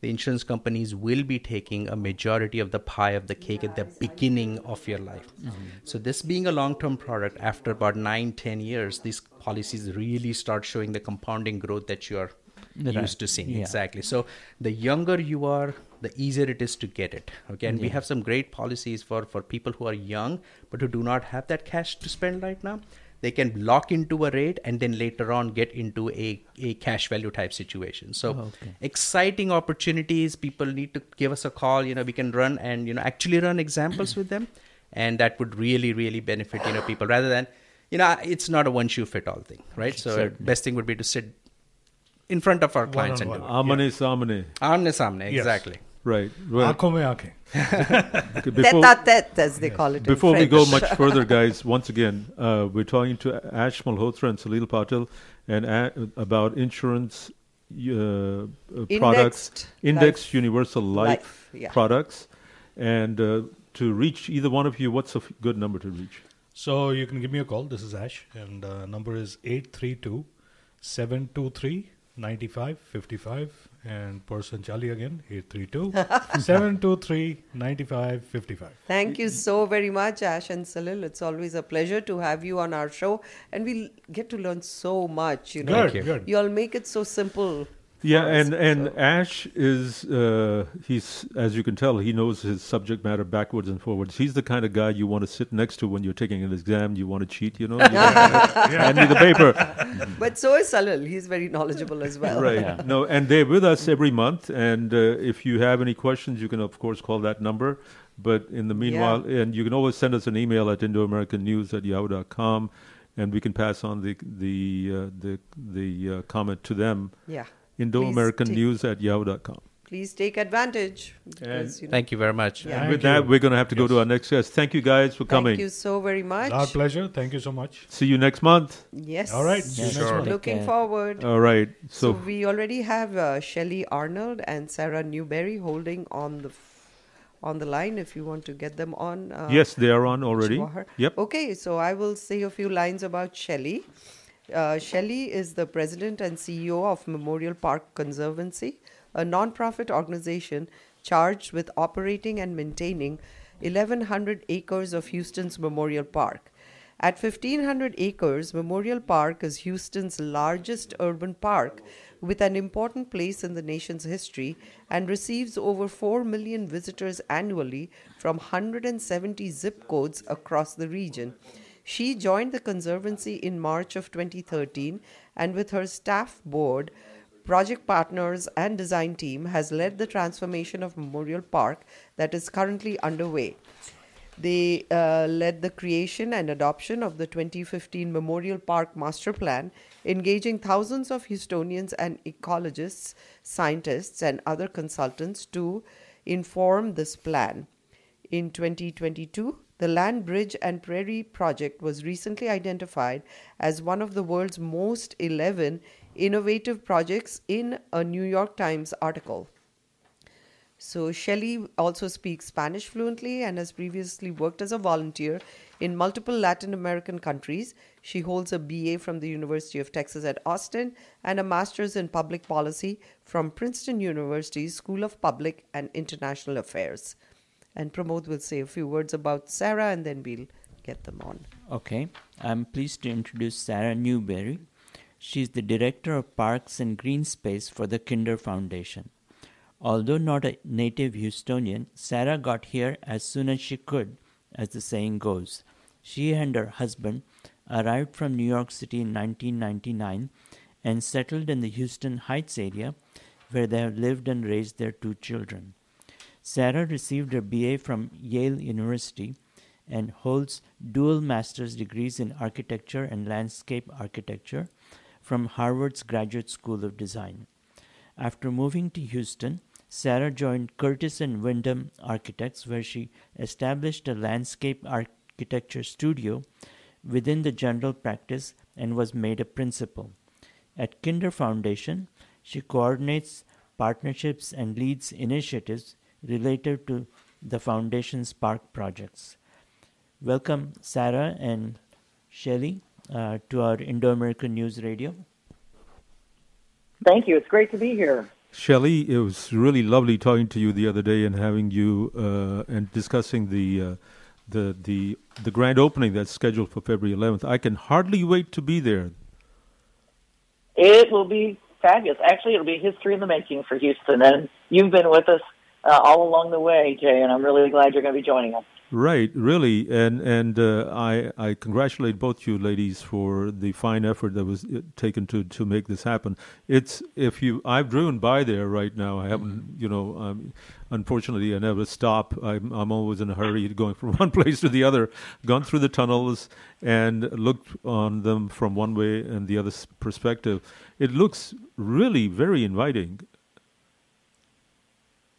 The insurance companies will be taking a majority of the pie of the cake at the beginning of your life. Mm-hmm. So this being a long-term product, after about nine, ten years, these policies really start showing the compounding growth that you are Right. used to seeing. Yeah. Exactly. So the younger you are, the easier it is to get it. Okay, and we have some great policies for for people who are young but who do not have that cash to spend right now. They can lock into a rate and then later on get into a, a cash value type situation. So Oh, okay. exciting opportunities. People need to give us a call. You know, we can run and you know actually run examples with them, and that would really really benefit you know people rather than you know it's not a one shoe fit all thing, right? So Certainly. best thing would be to sit in front of our clients and do it. Amane samane. Amne samne, Yes. Exactly. Right. Well, Aankhon mein aankhein. okay, Tete a tete, as they call it. in Before we go much further, guys, once again, uh, we're talking to Ash Malhotra and Salil Patil and a- about insurance uh, uh, products, Indexed indexed life. universal life, Life, yeah. products. And uh, to reach either one of you, what's a f- good number to reach? So you can give me a call. This is Ash, and uh, number is 832 723 9555. And person Chali again, 832 723 9555. Thank you so very much, Ash and Salil. It's always a pleasure to have you on our show, and we get to learn so much. You know, Good, Thank you. good. you all make it so simple. Yeah, and and so- Ash is uh, he's as you can tell he knows his subject matter backwards and forwards. He's the kind of guy you want to sit next to when you're taking an exam. You want to cheat, you know. You gotta Hand me the paper. but so is Salil. He's very knowledgeable as well. Right. No, and they're with us every month. And uh, if you have any questions, you can of course call that number. But in the meanwhile, and you can always send us an email at Indo-American at yahoo.com, and we can pass on the the uh, the the uh, comment to them. Yeah. Indo-American News at yahoo.com. Please take advantage. because, you know- Thank you very much. Yeah. And with that, we're going to have to go to our next guest. Thank you guys for coming. Thank you so very much. Our pleasure. Thank you so much. See you next month. Yes. All right. See you next month. Looking forward. All right. So, So, we already have uh, Shellye Arnold and Sarah Newberry holding on the on the line. If you want to get them on. Uh, yes, they are on already. Jawahar. Yep. Okay, so I will say a few lines about Shellye. Uh, Shellye is the president and CEO of Memorial Park Conservancy, a non-profit organization charged with operating and maintaining 1,100 acres of Houston's Memorial Park. At 1,500 acres, Memorial Park is Houston's largest urban park with an important place in the nation's history and receives over 4 million visitors annually from 170 zip codes across the region. She joined the Conservancy in March of 2013 and, with her staff board, project partners, and design team, has led the transformation of Memorial Park that is currently underway. They uh, led the creation and adoption of the 2015 Memorial Park Master Plan, engaging thousands of Houstonians and ecologists, scientists, and other consultants to inform this plan. In 2022, the Land Bridge and Prairie Project was recently identified as one of the world's most 11 innovative projects in a New York Times article. So, Shellye also speaks Spanish fluently and has previously worked as a volunteer in multiple Latin American countries. She holds a BA from the University of Texas at Austin and a master's in public policy from Princeton University's School of Public and International Affairs. And Pramod will say a few words about Sarah and then we'll get them on. Okay, I'm pleased to introduce Sarah Newberry. She's the Director of Parks and Green Space for the Kinder Foundation. Although not a native Houstonian, Sarah got here as soon as she could, as the saying goes. She and her husband arrived from New York City in 1999 and settled in the Houston Heights area, where they have lived and raised their two children. Sarah received her BA from Yale University and holds dual master's degrees in architecture and landscape architecture from Harvard's Graduate School of Design. After moving to Houston, Sarah joined Curtis and Windham Architects, where she established a landscape architecture studio within the general practice and was made a principal. At Kinder Foundation, She coordinates partnerships and leads initiatives related to the Foundation's park projects. Welcome, Sarah and Shellye, uh, to our Indo American News Radio. Thank you. It's great to be here. Shellye, it was really lovely talking to you the other day and having you uh, and discussing the uh, the the the grand opening that's scheduled for February 11th. I can hardly wait to be there. It will be fabulous. Actually, it'll be history in the making for Houston, and you've been with us uh, all along the way, Jay, and I'm really glad you're going to be joining us. Right, really, and and uh, I I congratulate both you ladies for the fine effort that was uh, taken to to make this happen. It's if you I've driven by there right now. I haven't, you know, um, unfortunately I never stop. I'm I'm always in a hurry going from one place to the other. Gone through the tunnels and looked on them from one way and the other perspective. It looks really very inviting.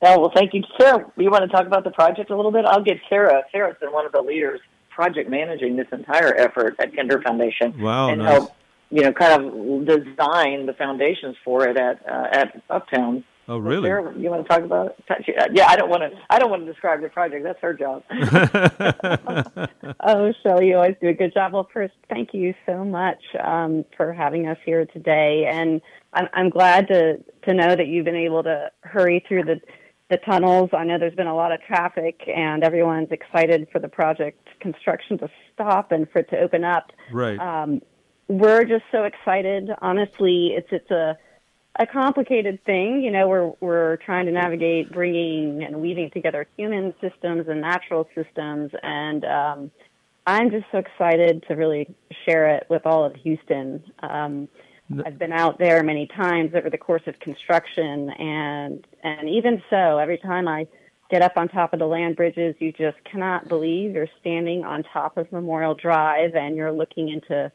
Oh, well, thank you. Sarah, you want to talk about the project a little bit? I'll get Sarah. Sarah's been one of the leaders project managing this entire effort at Kinder Foundation. Wow, and nice. help, you know, kind of design the foundations for it at uh, at Uptown. Oh, So really? Sarah, you want to talk about it? Yeah, I don't want to. I don't want to describe the project. That's her job. Oh, Shellye, you always do a good job. Well, first, thank you so much um, for having us here today, and I'm, I'm glad to to know that you've been able to hurry through the the tunnels. I know there's been a lot of traffic, and everyone's excited for the project construction to stop and for it to open up. Right. Um, we're just so excited. Honestly, it's it's a a complicated thing. You know, we're we're trying to navigate bringing and weaving together human systems and natural systems, and um, I'm just so excited to really share it with all of Houston. Um, I've been out there many times over the course of construction, and and even so, every time I get up on top of the land bridges, you just cannot believe you're standing on top of Memorial Drive, and you're looking into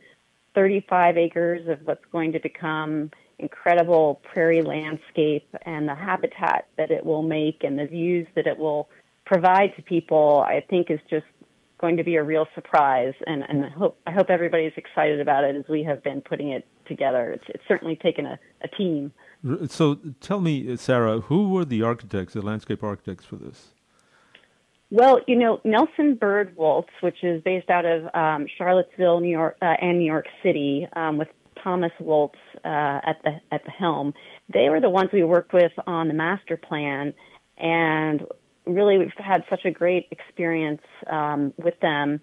35 acres of what's going to become incredible prairie landscape and the habitat that it will make and the views that it will provide to people, I think is just going to be a real surprise. And, and hope, I hope everybody's excited about it as we have been putting it together. It's, it's certainly taken a, a team. So tell me, uh, Sarah, who were the architects, the landscape architects for this? Well, you know, Nelson Byrd Woltz, which is based out of um, Charlottesville, New York, uh, and New York City, um, with Thomas Woltz uh, at the at the helm. They were the ones we worked with on the master plan, and really we've had such a great experience um, with them.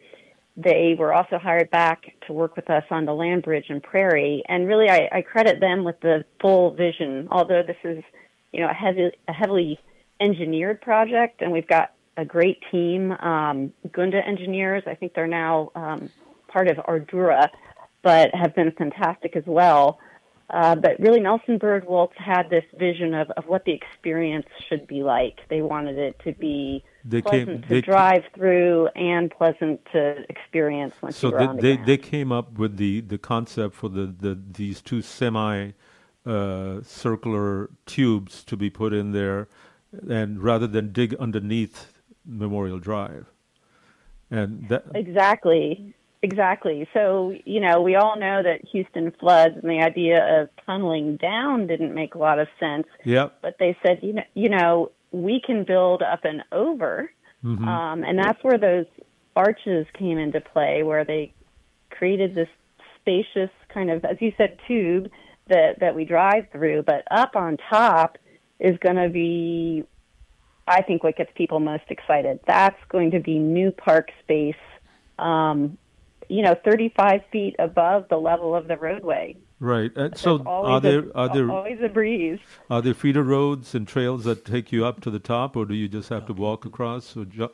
They were also hired back to work with us on the land bridge and prairie, and really I, I credit them with the full vision. Although this is, you know, a heavy, a heavily engineered project, and we've got a great team. Um, Gunda engineers, I think they're now um, part of Ardura, but have been fantastic as well. Uh, but really, Nelson Byrd Woltz had this vision of, of what the experience should be like. They wanted it to be They pleasant came- to they- drive through and pleasant to experience once So they, the they, they came up with the, the concept for the, the these two semi uh, circular tubes to be put in there, and rather than dig underneath Memorial Drive, and that Exactly. Exactly. So, you know, we all know that Houston floods and the idea of tunneling down didn't make a lot of sense. Yep. But they said, you know, you know, we can build up and over. Mhm. Um, and that's where those arches came into play, where they created this spacious kind of, as you said, tube that, that we drive through. But up on top is going to be, I think, what gets people most excited. That's going to be new park space, um, you know, 35 feet above the level of the roadway. Right. And so are there a, are there always a breeze. are there feeder roads and trails that take you up to the top, or do you just have to walk across? Or ju-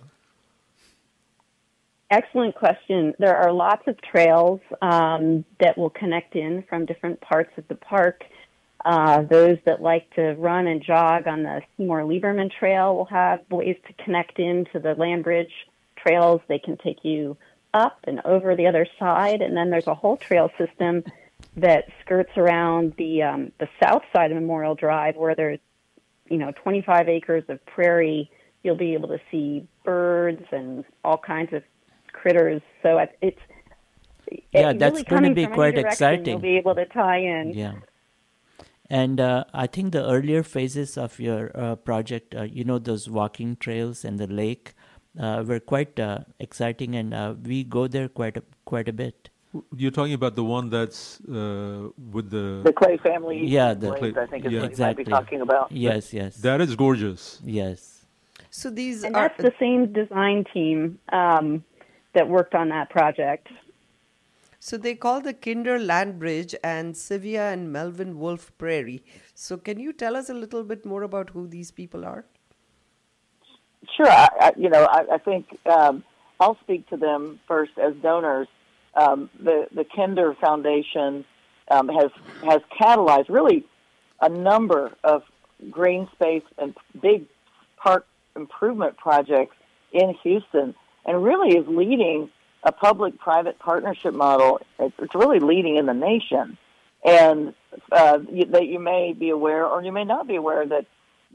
Excellent question. There are lots of trails um, that will connect in from different parts of the park. Uh, those that like to run and jog on the Seymour Lieberman Trail will have ways to connect into the land bridge trails. They can take you up and over the other side, and then there's a whole trail system that skirts around the um, the south side of Memorial Drive, where there's you know 25 acres of prairie. You'll be able to see birds and all kinds of critters. So it's Yeah, it that's really gonna be quite exciting. You'll be able to tie in. Yeah. And uh, I think the earlier phases of your uh, project, uh, you know, those walking trails and the lake, uh, were quite uh, exciting, and uh, we go there quite a, quite a bit. You're talking about the one that's uh, with the The Clay family. Yeah, the Glades, I think is yeah. what exactly. you might be talking about. Yes, yes, That is gorgeous. yes. So these And are that's the same design team um, that worked on that project. so they call the Kinder Land Bridge and Sylvia and Melvin Wolf Prairie. So can you tell us a little bit more about who these people are? Sure. I, I, you know, I, I think um, I'll speak to them first as donors. Um, the the Kinder Foundation um, has has catalyzed really a number of green space and big park improvement projects in Houston, and really is leading a public-private partnership model. It's, really leading in the nation, and uh, you, that you may be aware, or you may not be aware that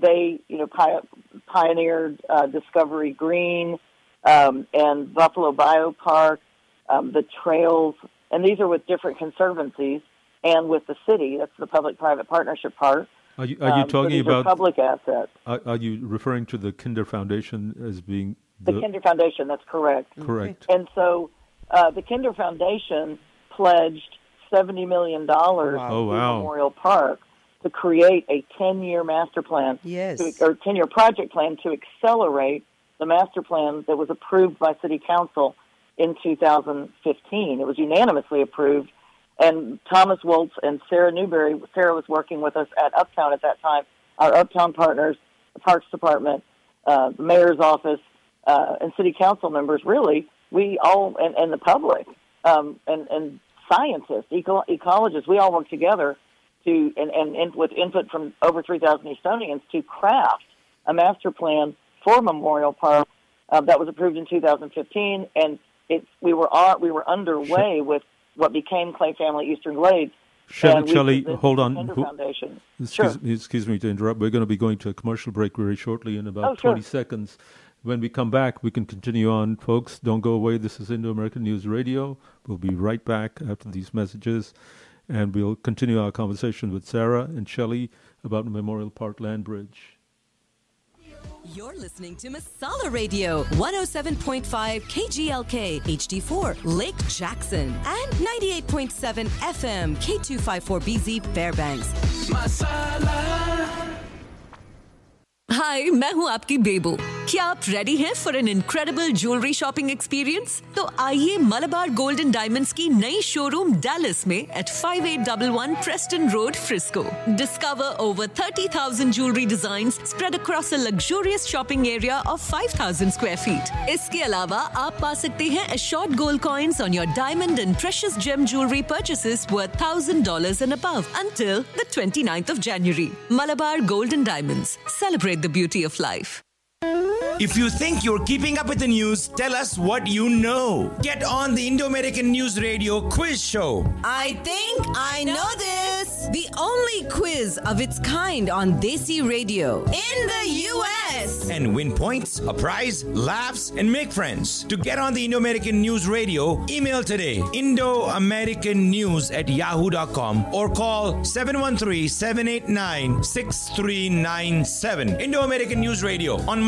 they, you know, pi- pioneered uh, Discovery Green um, and Buffalo Bayou Park, um, the trails, and these are with different conservancies and with the city. That's the public-private partnership part. Are you, are you Um, so talking these are about? public assets? Are, are you referring to the Kinder Foundation as being The, Kinder Foundation. That's correct. Correct. And so, uh, the Kinder Foundation pledged seventy million dollars Wow. to Oh, wow. Memorial Park to create a ten-year master plan, Yes. to, or ten-year project plan to accelerate the master plan that was approved by City Council in 2015. It was unanimously approved, and Thomas Woltz and Sarah Newberry. Sarah was working with us at Uptown at that time. Our Uptown partners, the Parks Department, uh, the mayor's office, uh, and city council members. Really, we all and, and the public um, and, and scientists, eco- ecologists, we all work together to and, and, and with input from over 3,000 Houstonians to craft a master plan for Memorial Park uh, that was approved in 2015, and it we were on, we were underway with what became Clay Family Eastern Glades. Shellye, hold on. Foundation. Excuse, Sure. excuse me to interrupt. We're going to be going to a commercial break very shortly in about Oh, sure. 20 seconds. When we come back, we can continue on. Folks, don't go away. This is Indo American News Radio. We'll be right back after these messages, and we'll continue our conversation with Sarah and Shellye about Memorial Park Land Bridge. You're listening to Masala Radio, 107.5 KGLK, HD4, Lake Jackson, and 98.7 FM, K254BZ Fairbanks. हाय मैं हूँ आपकी बेबो क्या आप ready हैं for an incredible jewellery shopping experience तो आइए Malabar Gold and Diamonds की नई शोरूम डैलस में at 5811 Preston road Frisco discover over 30,000 jewellery designs spread across a luxurious shopping area of 5,000 square feet इसके अलावा आप पा सकते हैं assured gold coins on your diamond and precious gem jewelry purchases worth $1,000 and above until the 29th of January. Malabar Gold and Diamonds. Celebrate the beauty of life. If you think you're keeping up with the news, tell us what you know. Get on the Indo American News Radio quiz show. I think I know this. The only quiz of its kind on Desi Radio in the US. And win points, a prize, laughs, and make friends. To get on the Indo American News Radio, email today Indo American News at yahoo.com or call 713 789 6397. Indo American News Radio on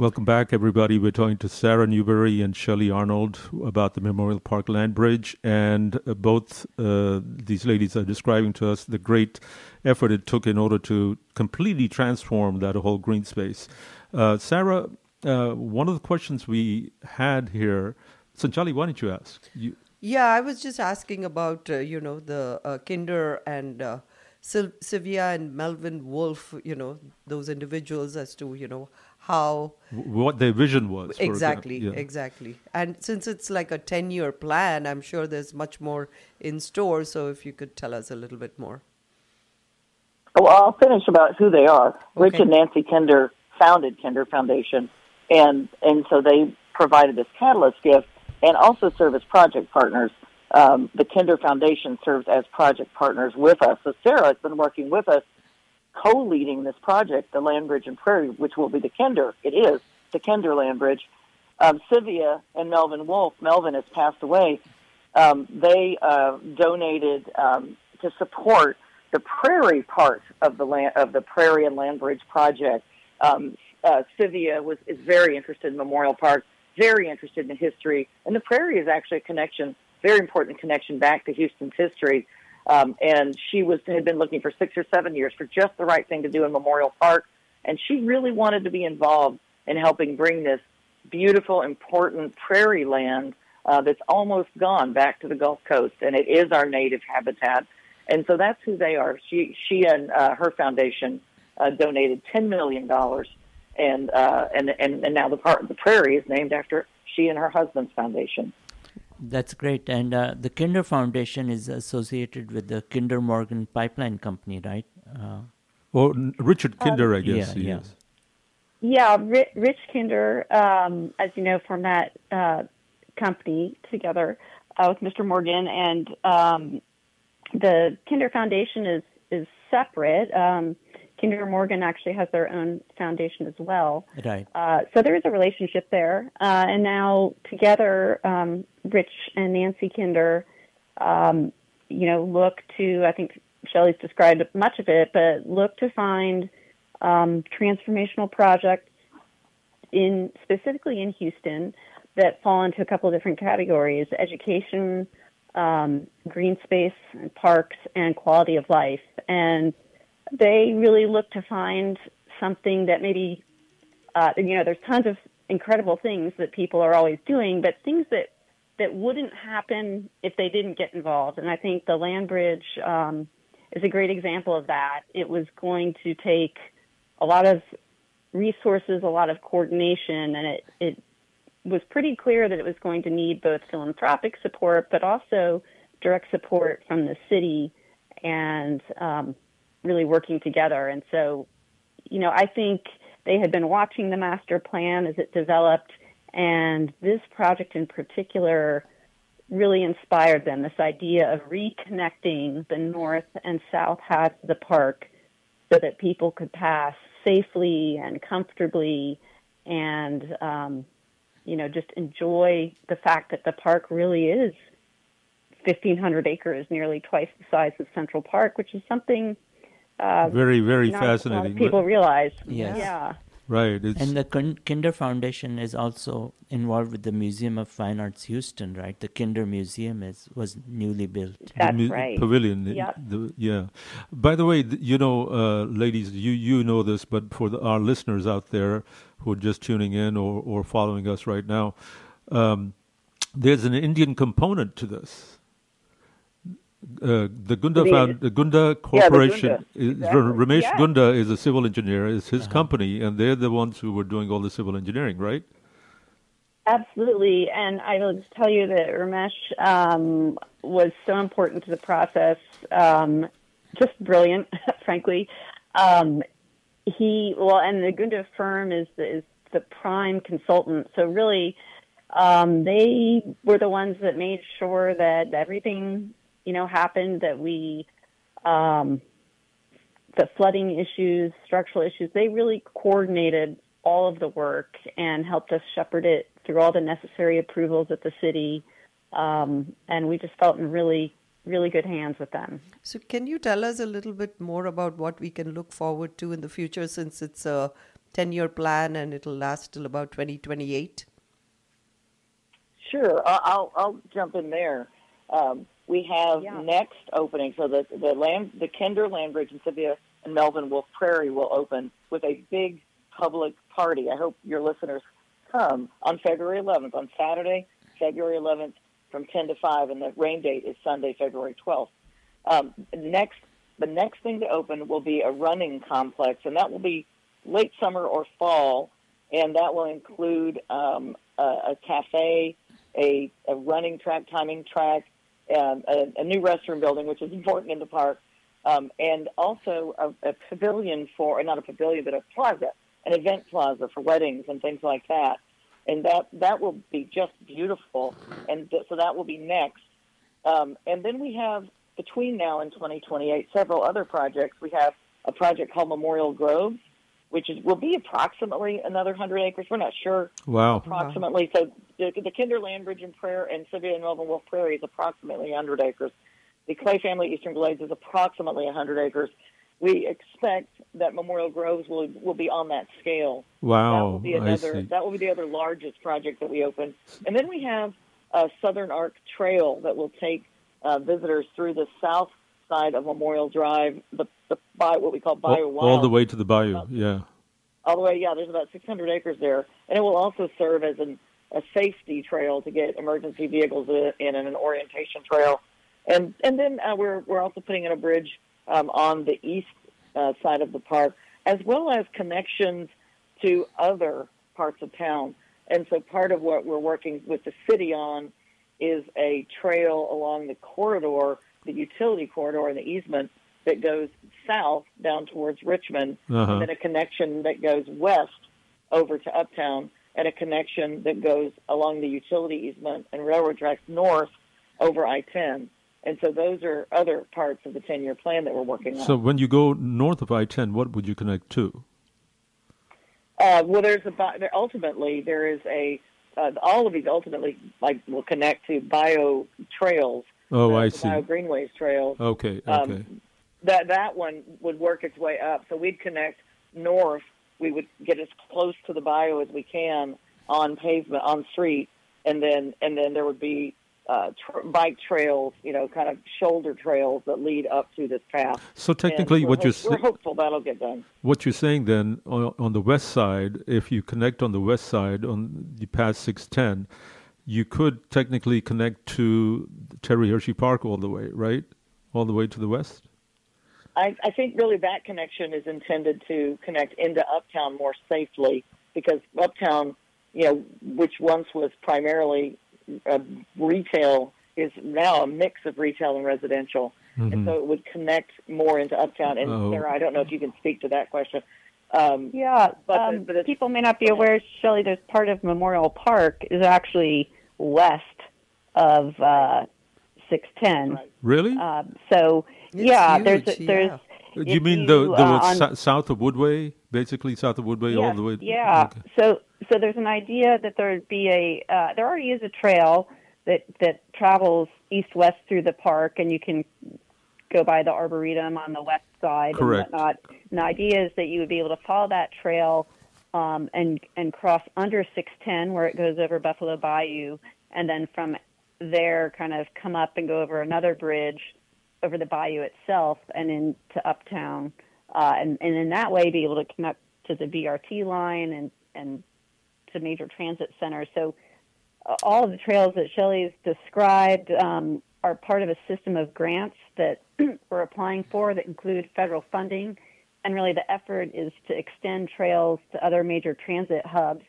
Welcome back, everybody. We're talking to Sarah Newberry and Shellye Arnold about the Memorial Park Land Bridge, and uh, both uh, these ladies are describing to us the great effort it took in order to completely transform that whole green space. Uh, Sarah, uh, one of the questions we had here, Sanchali, why don't you ask? You, Yeah, I was just asking about, uh, you know, the uh, Kinder and Sil- Sylvia and Melvin Wolf, you know, those individuals as to, you know, how. what their vision was. Exactly, example. Yeah. exactly. And since it's like a 10 year plan, I'm sure there's much more in store. So if you could tell us a little bit more. well, I'll finish about who they are. Rich and Nancy Kinder founded Kinder Foundation, and and so they provided this catalyst gift and also serve as project partners. Um, the Kinder Foundation serves as project partners with us. So Sarah has been working with us, co-leading this project, the Land Bridge and Prairie, which will be the Kinder. It is the Kinder Land Bridge. Um, Sylvia and Melvin Wolf. Melvin has passed away. Um, they uh, donated um, to support the prairie part of the land of the Prairie and Land Bridge project. Um, uh, Sylvia was is very interested in Memorial Park, very interested in history, and the Prairie is actually a connection, very important connection back to Houston's history. Um, and she was had been looking for six or seven years for just the right thing to do in Memorial Park, and she really wanted to be involved in helping bring this beautiful, important prairie land uh, that's almost gone back to the Gulf Coast, and it is our native habitat. And so that's who they are. She she and uh, her foundation uh, donated ten million dollars, and, uh, and and and now the part the prairie is named after she and her husband's foundation. That's great. And uh, the Kinder Foundation is associated with the Kinder Morgan Pipeline Company, right? Uh, Well, Richard Kinder, I guess. yeah, he yeah. is. Yeah, Rich Kinder, um, as you know, formed that uh, company together uh, with Mr. Morgan, and um, the Kinder Foundation is is separate. Um, Kinder Morgan actually has their own foundation as well. right. Uh, so there is a relationship there, uh, and now together, um, Rich and Nancy Kinder, um, you know, look to. I think Shellye's described much of it, but look to find um, transformational projects in specifically in Houston that fall into a couple of different categories: education, um, green space, and parks, and quality of life. And they really look to find something that maybe uh, you know, there's tons of incredible things that people are always doing, but things that that wouldn't happen if they didn't get involved. And I think the land bridge um, is a great example of that. It was going to take a lot of resources, a lot of coordination, and it it was pretty clear that it was going to need both philanthropic support, but also direct support from the city and um, really working together. And so, you know, I think they had been watching the master plan as it developed, and this project in particular really inspired them. This idea of reconnecting the north and south halves of the park so that people could pass safely and comfortably and, um, you know, just enjoy the fact that the park really is 1,500 acres, nearly twice the size of Central Park, which is something uh, Very, very not a lot of fascinating. people realize. Yes. Yeah. Right. It's, And the Kin- Kinder Foundation is also involved with the Museum of Fine Arts Houston, right? The Kinder Museum is was newly built. the mu- Pavilion. the- Yep. the- yeah. By the way, you know, uh, ladies, you you know this, but for the, our listeners out there who are just tuning in or, or following us right now, um, there's an Indian component to this. Uh, the Gunda The- found, the Gunda Yeah, the Corporation, Gunda, is, exactly. Ramesh Yeah. Gunda is a civil engineer. Is his company, and they're the ones who were doing all the civil engineering, right? Absolutely, and I will tell you that Ramesh um, was so important to the process. Um, just brilliant, frankly. Um, he well, and the Gunda firm is the, is the prime consultant. So really, um, they were the ones that made sure that everything you know happened. That we um, the flooding issues, structural issues, they really coordinated all of the work and helped us shepherd it through all the necessary approvals at the city. Um, and we just felt in really, really good hands with them. So, can you tell us a little bit more about what we can look forward to in the future since it's a 10 year plan and it'll last till about 2028? Sure, I- I'll I'll jump in there. Um, we have next opening, so the the land the Kinder Land Bridge in Sylvia and Melvin Wolf Prairie will open with a big public party. I hope your listeners come on February 11th on Saturday, February 11th from 10 to 5, and the rain date is Sunday, February 12th. Um, next, the next thing to open will be a running complex, and that will be late summer or fall, and that will include um, a, a cafe, a, a running track, timing track, um, a, a new restroom building, which is important in the park, um, and also a, a pavilion for, not a pavilion, but a plaza, an event plaza for weddings and things like that. And that that will be just beautiful, and th- so that will be next. Um, and then we have between now and 2028 several other projects. We have a project called Memorial Groves, which is will be approximately another 100 acres. We're not sure Wow. approximately. So the, the Kinder Land Bridge and Prayer and Sylvia and Melvin Wolf Prairie is approximately 100 acres. The Clay Family Eastern Glades is approximately 100 acres. We expect that Memorial Groves will will be on that scale. Wow, that will be another. That will be the other largest project that we open. And then we have a Southern Arc Trail that will take uh, visitors through the south side of Memorial Drive, the the by what we call Bio all, Wild all the way to the bayou. Yeah. all the way. Yeah, there's about 600 acres there, and it will also serve as an, a safety trail to get emergency vehicles in, in and an orientation trail. And and then uh, we're we're also putting in a bridge um, on the east uh, side of the park, as well as connections to other parts of town. And so part of what we're working with the city on is a trail along the corridor, the utility corridor and the easement that goes south down towards Richmond, Uh-huh. and then a connection that goes west over to Uptown, and a connection that goes along the utility easement and railroad tracks north over I-10. And so those are other parts of the 10-year plan that we're working on. So when you go north of I-10, what would you connect to? Uh, well, there's a there, ultimately there is a uh, all of these ultimately like will connect to bayou trails. Oh, I see. Greenways trails. Okay, Um, okay. that that one would work its way up. So we'd connect north. We would get as close to the bayou as we can on pavement on street, and then and then there would be uh, tr- bike trails, you know, kind of shoulder trails that lead up to this path. So technically what you're hope- we're hopeful that'll get done. What you're saying then on, on the west side, if you connect on the west side on the past 610, you could technically connect to Terry Hershey Park all the way, right? All the way to the west? I, I think really that connection is intended to connect into Uptown more safely because Uptown, you know, which once was primarily uh, retail, is now a mix of retail and residential, and Mhm. so it would connect more into Uptown. And Oh. Sarah, I don't know if you can speak to that question. Um, Yeah, but, um, but people may not be aware, Shellye, there's part of Memorial Park is actually west of uh, 610. Really? Um, so, yeah, there's a, there's. you mean the, you, the uh, on- south of Woodway, basically south of Woodway all Yes, the way? Yeah. Okay. So so there's an idea that there'd be a uh, there already is a trail that that travels east west through the park, and you can go by the arboretum on the west side Correct. and whatnot. And the idea is that you would be able to follow that trail um, and and cross under 610 where it goes over Buffalo Bayou, and then from there kind of come up and go over another bridge over the bayou itself and into Uptown, uh, and and in that way be able to connect to the BRT line and and to major transit centers. So uh, all of the trails that Shellye's described um, are part of a system of grants that we're applying for that include federal funding. And really, the effort is to extend trails to other major transit hubs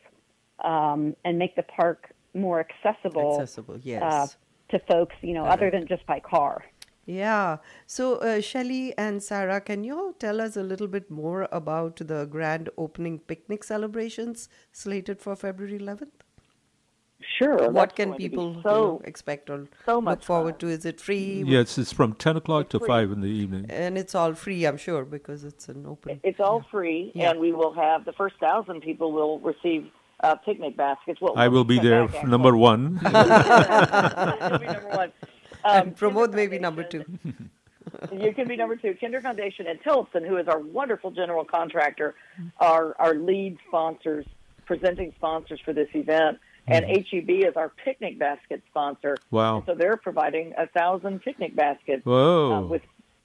um, and make the park more accessible, Accessible, yes. uh, to folks, you know, other than just by car. Yeah. So, uh, Shellye and Sarah, can you all tell us a little bit more about the grand opening picnic celebrations slated for February 11th? Sure. What that's can going to be people you know, expect or so look much forward to? Is it free? Yes, it's from 10 o'clock to free. 5 in the evening. And it's all free, I'm sure, because it's an open. It's all free, Yeah. and we will have the first thousand people will receive uh, picnic baskets. Well, I will be there, back, number one. You'll be number one. Um, and promote maybe number two. you can be number two. Kinder Foundation and Tellepsen, who is our wonderful general contractor, are our lead sponsors, presenting sponsors for this event. And HEB is our picnic basket sponsor. Wow. And so they're providing a thousand picnic baskets Whoa. uh, with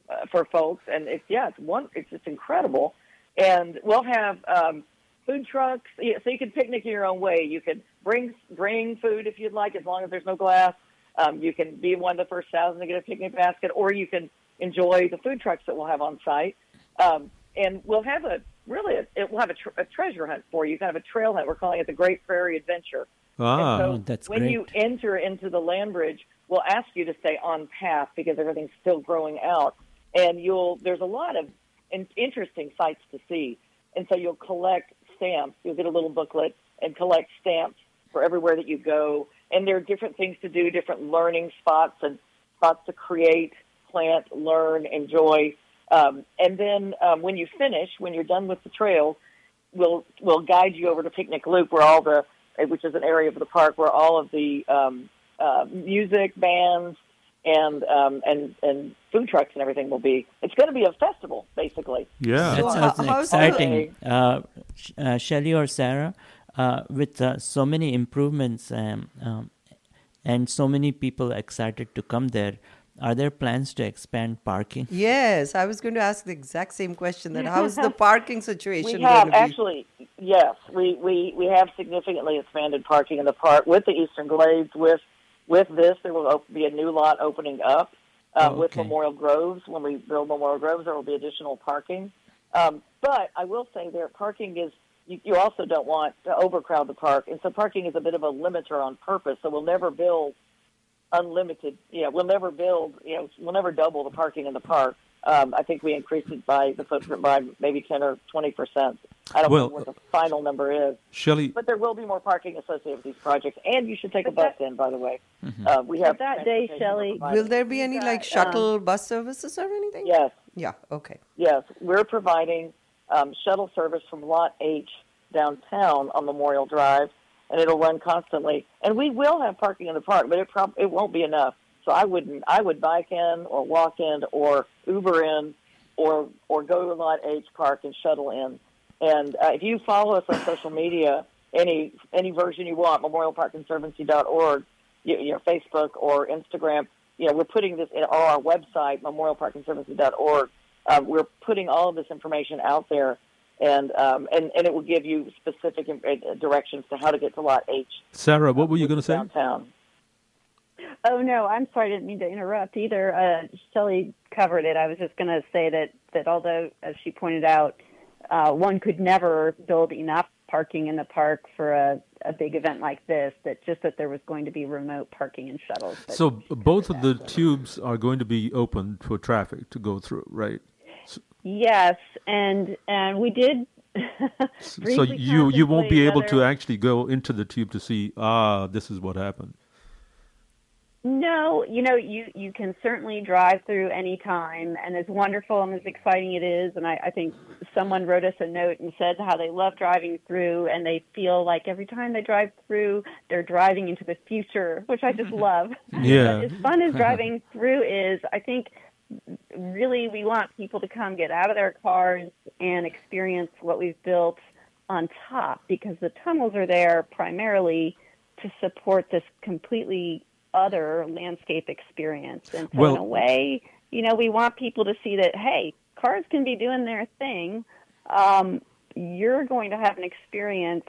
uh, for folks, and it's yeah, it's one, it's just incredible. And we'll have um, food trucks, yeah, so you can picnic in your own way. You can bring bring food if you'd like, as long as there's no glass. Um, you can be one of the first thousand to get a picnic basket, or you can enjoy the food trucks that we'll have on site. Um, and we'll have a really a, it will have a, tr- a treasure hunt for you, kind of a trail hunt. We're calling it the Great Prairie Adventure. Ah. Oh, so that's when great. you enter into the land bridge, we'll ask you to stay on path because everything's still growing out. and you'll there's a lot of in, interesting sights to see, and so you'll collect stamps. You'll get a little booklet and collect stamps for everywhere that you go, and there are different things to do, different learning spots and spots to create, plant, learn, enjoy. Um, and then um, when you finish, when you're done with the trail, we'll we'll guide you over to Picnic Loop, where all the which is an area of the park where all of the um, uh, music bands and um, and and food trucks and everything will be. It's going to be a festival, basically. Yeah, that sounds exciting. Uh, uh, Shellye or Sarah, uh, with uh, so many improvements um, um, and so many people excited to come there. Are there plans to expand parking? Yes, I was going to ask the exact same question. That how's the parking situation? We have going to be? actually, yes, we, we we have significantly expanded parking in the park with the Eastern Glades. With with this, there will be a new lot opening up uh, Oh, with. Memorial Groves. When we build Memorial Groves, there will be additional parking. Um, but I will say there, parking is. You, you also don't want to overcrowd the park, and so parking is a bit of a limiter on purpose. So we'll never build unlimited. Yeah, we'll never build. You know, we'll never double the parking in the park. Um, I think we increased it by the footprint by maybe ten or twenty percent. I don't Well, know what the final number is, Shellye, but there will be more parking associated with these projects. And you should take a bus in, by the way. Mm-hmm. Uh, we have But that day, Shellye. Will there be any like shuttle bus services or anything? Yes. Yeah. Okay. Yes, we're providing um, shuttle service from Lot H downtown on Memorial Drive, and it'll run constantly. And we will have parking in the park, but it prob- it won't be enough. So I wouldn't. I would bike in, or walk in, or Uber in, or or go to Lot H Park and shuttle in. And uh, if you follow us on social media, any any version you want, memorialparkconservancy.org, you, you know, Facebook or Instagram, you know, we're putting this in our website, memorialparkconservancy.org. Uh, we're putting all of this information out there, and um, and and it will give you specific directions to how to get to Lot H Sarah, what were you going to say? downtown. Oh no, I'm sorry, I didn't mean to interrupt either. Uh, Shellye covered it. I was just going to say that that although, as she pointed out, uh, one could never build enough parking in the park for a, a big event like this. That just that there was going to be remote parking and shuttles. So both of the tubes are going to be open for traffic to go through, right? Yes, and and we did. So you you won't be able to actually go into the tube to see ah this is what happened. No, you know, you you can certainly drive through any time, and as wonderful and as exciting it is, and I, I think someone wrote us a note and said how they love driving through, and they feel like every time they drive through, they're driving into the future, which I just love. Yeah. But as fun as driving through is, I think really we want people to come get out of their cars and experience what we've built on top because the tunnels are there primarily to support this completely other landscape experience. And so, Well- in a way, you know, we want people to see that, hey, cars can be doing their thing. Um, you're going to have an experience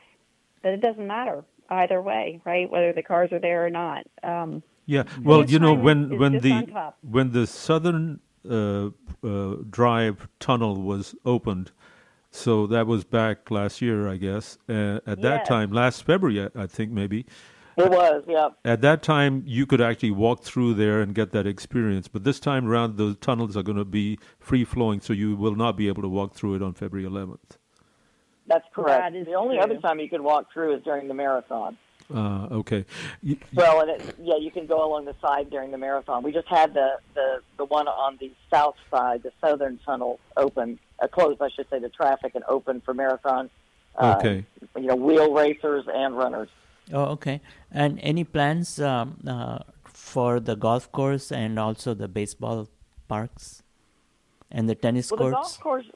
that it doesn't matter either way, right? Whether the cars are there or not. Um, Yeah, well, this you know time when is- is when the when the southern uh, uh, drive tunnel was opened, so that was back last year, I guess. Uh, at that Yes. time, last February, I- I think maybe. It was, yeah. At that time, you could actually walk through there and get that experience. But this time around, the tunnels are going to be free flowing, so you will not be able to walk through it on February 11th. That's correct. That is the only true. other time you could walk through is during the marathon. Uh, okay. Y- Well, and it, yeah, you can go along the side during the marathon. We just had the the the one on the south side, the southern tunnel, open, uh, closed, I should say, to traffic and open for marathon. Uh, Okay. You know, wheel racers and runners. Oh, okay. And any plans um, uh, for the golf course and also the baseball parks and the tennis Well, the courts? golf course,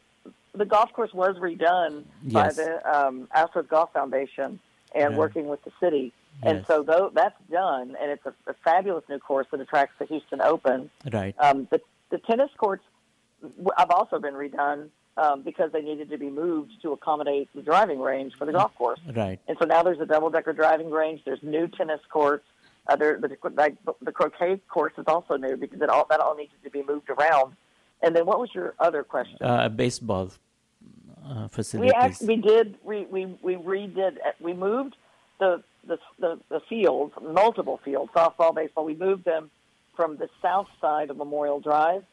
the golf course was redone by the um, Astros Golf Foundation and Yeah. working with the city. And so though that's done, and it's a, a fabulous new course that attracts the Houston Open. Right. Um, the, the tennis courts have also been redone um, because they needed to be moved to accommodate the driving range for the golf course. Right. And so now there's a double-decker driving range. There's new tennis courts. Uh, there, the, like, the croquet course is also new because it all, that all needed to be moved around. And then what was your other question? Uh, baseball uh, we facilities. act, we did we, we we redid we moved the, the the the fields multiple fields softball baseball we moved them from the south side of Memorial Drive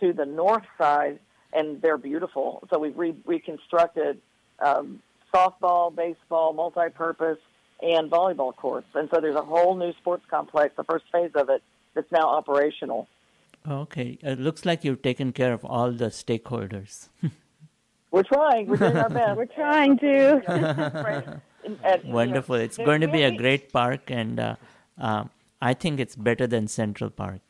to the north side, and they're beautiful. So we've re- reconstructed um, softball, baseball, multi-purpose, and volleyball courts. And so there's a whole new sports complex, the first phase of it, that's now operational. Okay, it looks like you've taken care of all the stakeholders. We're trying. We're doing our best. We're trying to. And- and, you know, Wonderful. It's there going to be a great park, and uh, uh, I think it's better than Central Park.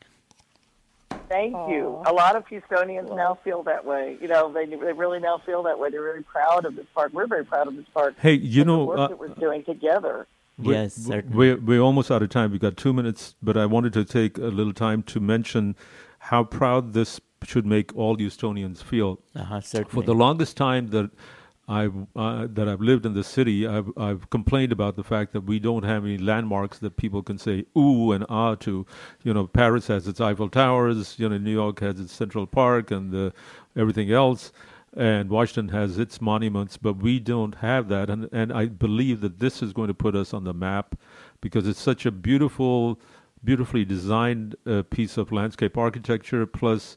Thank you. A lot of Houstonians now feel that way. You know, they they really now feel that way. They're very proud of this park. We're very proud of this park. Hey, you and the know, work uh, that we're doing together. We- Yes, certainly. We're, we're almost out of time. We've got two minutes, but I wanted to take a little time to mention how proud this should make all Houstonians feel. Uh-huh, For the longest time that I've uh, that I've lived in the city, I've I've complained about the fact that we don't have any landmarks that people can say ooh and ah to. You know, Paris has its Eiffel Towers. You know, New York has its Central Park and uh, everything else. And Washington has its monuments, but we don't have that. And and I believe that this is going to put us on the map because it's such a beautiful, beautifully designed uh, piece of landscape architecture, plus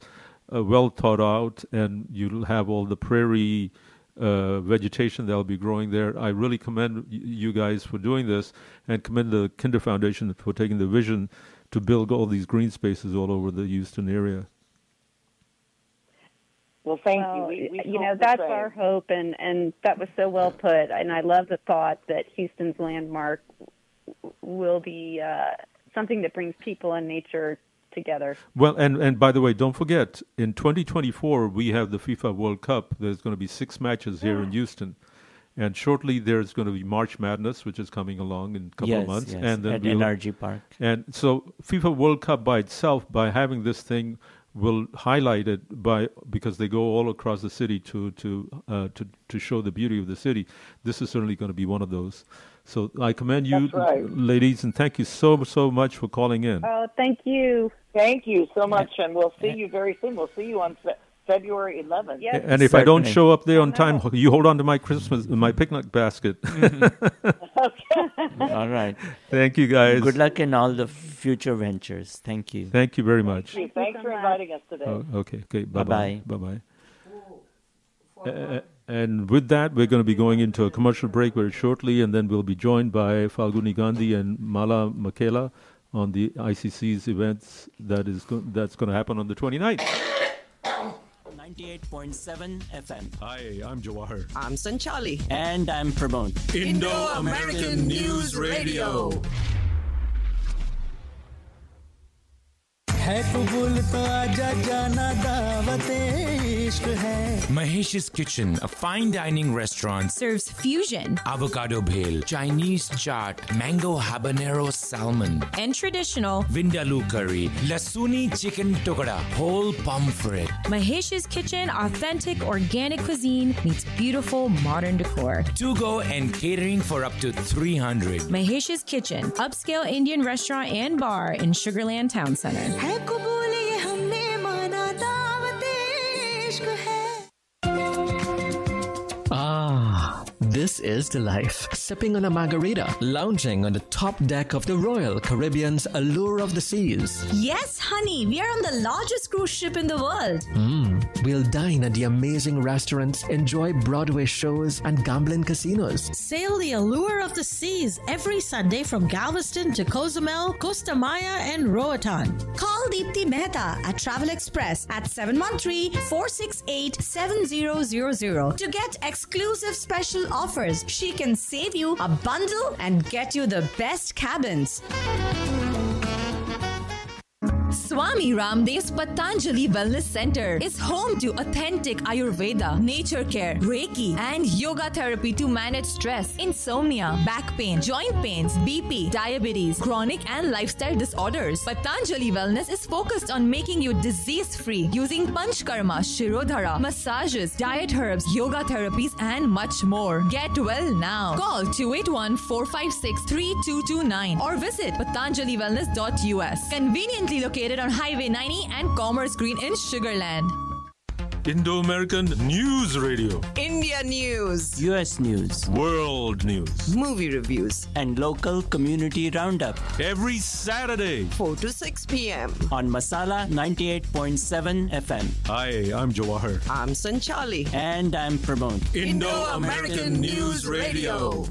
uh, well thought out, and you'll have all the prairie uh, vegetation that'll be growing there. I really commend y- you guys for doing this, and commend the Kinder Foundation for taking the vision to build all these green spaces all over the Houston area. Well, thank Well, you. We, we you know that's same. our hope, and and that was so well put. And I love the thought that Houston's landmark will be uh, something that brings people and nature together. Well, and, and by the way, don't forget, in 2024, we have the FIFA World Cup. There's going to be six matches here in Houston. And shortly, there's going to be March Madness, which is coming along in a couple Yes, of months. yes, and then at we'll- NRG Park. And so, FIFA World Cup by itself, by having this thing, will highlight it by because they go all across the city to to uh, to to show the beauty of the city. This is certainly going to be one of those. So I commend you, right. ladies, and thank you so so much for calling in. Oh, thank you. Thank you so much, and we'll see you very soon. We'll see you on Fe- February 11th. Yes. And if I don't show up there on time, you hold on to my Christmas, my picnic basket. Mm-hmm. All right. Thank you, guys. Good luck in all the future ventures. Thank you. Thank you very much. Thank you. Thanks for inviting us today. Oh, okay, okay. Bye Bye-bye. bye. Bye bye. And with that, we're going to be going into a commercial break very shortly, and then we'll be joined by Falguni Gandhi and Mala Makela on the ICC's events that is go- that's going to happen on the 29th. 98.7 FM. Hi, I'm Jawahar. I'm Sanchali. And I'm Pramod. Indo-American News Radio. है कबूल तो आजा जाना दावतें इश्क है Mahesh's Kitchen, a fine dining restaurant, Serves fusion avocado bhel, Chinese chaat, mango habanero salmon, and traditional. vindaloo curry, lasuni chicken tukada, whole pomfret. Mahesh's Kitchen, authentic organic cuisine meets beautiful modern decor. To go and catering for up to 300. Mahesh's Kitchen, upscale Indian restaurant and bar in Sugarland Town Center. है this is the life. Sipping on a margarita, lounging on the top deck of the Royal Caribbean's Allure of the Seas. Yes, honey, we are on the largest cruise ship in the world. Mm, we'll dine at the amazing restaurants, enjoy Broadway shows and gambling casinos. Sail the allure of the seas every Sunday from Galveston to Cozumel, Costa Maya, and Roatan. Call Deepthi Mehta at Travel Express at 713-468-7000 to get exclusive special offers. She can save you a bundle and get you the best cabins. Swami Ramdev's Patanjali Wellness Center is home to authentic Ayurveda, nature care, Reiki, and yoga therapy to manage stress, insomnia, back pain, joint pains, BP, diabetes, chronic and lifestyle disorders. Patanjali Wellness is focused on making you disease free using Panchkarma, Shirodhara, massages, diet herbs, yoga therapies, and much more. Get well now. Call 281 456 3229 or visit patanjaliwellness.us. Conveniently located on Highway 90 and Commerce Green in Sugarland. Indo American News Radio. India News, US News, World News. movie reviews, and local community roundup Every Saturday. 4 to 6 p.m. on Masala 98.7 FM. Hi, I'm Jawahar. I'm Sanchali. And I'm Pramod. Indo-American News Radio.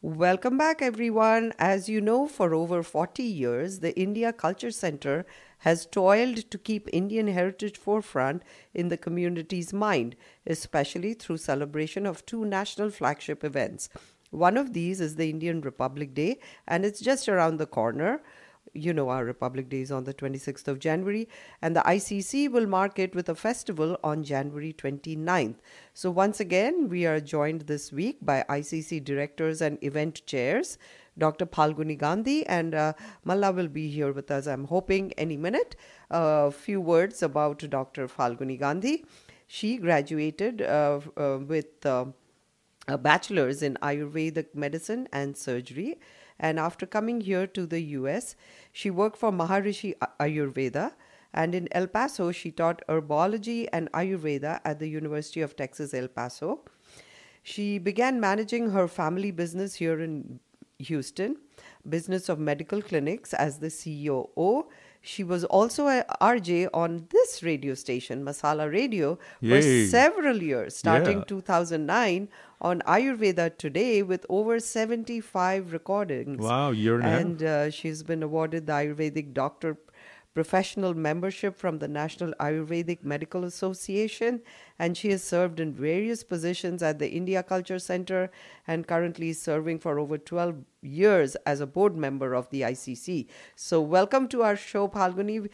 Welcome back, everyone. As you know, for over 40 years, the India Culture Center has toiled to keep Indian heritage forefront in the community's mind, especially through celebration of two national flagship events. One of these is the Indian Republic Day, and it's just around the corner. You know, our Republic Day is on the 26th of January, and the ICC will mark it with a festival on January 29th. So, once again, we are joined this week by ICC directors and event chairs, Dr. Phalguni Gandhi, and uh, Malla will be here with us, I'm hoping, any minute. A few words about Dr. Phalguni Gandhi. She graduated uh, uh, with uh, a bachelor's in Ayurvedic medicine and surgery. And after coming here to the US, she worked for Maharishi Ayurveda. And in El Paso, she taught herbology and Ayurveda at the University of Texas, El Paso. She began managing her family business here in Houston, business of medical clinics as the CEO. She was also a RJ on this radio station, Masala Radio, Yay. for several years, starting Yeah. 2009 on Ayurveda Today with over 75 recordings. Wow, year and. And uh, she's been awarded the Ayurvedic Doctor Professional Membership from the National Ayurvedic Medical Association. And she has served in various positions at the India Culture Center and currently is serving for over 12 years as a board member of the ICC. So, welcome to our show, Phalguni.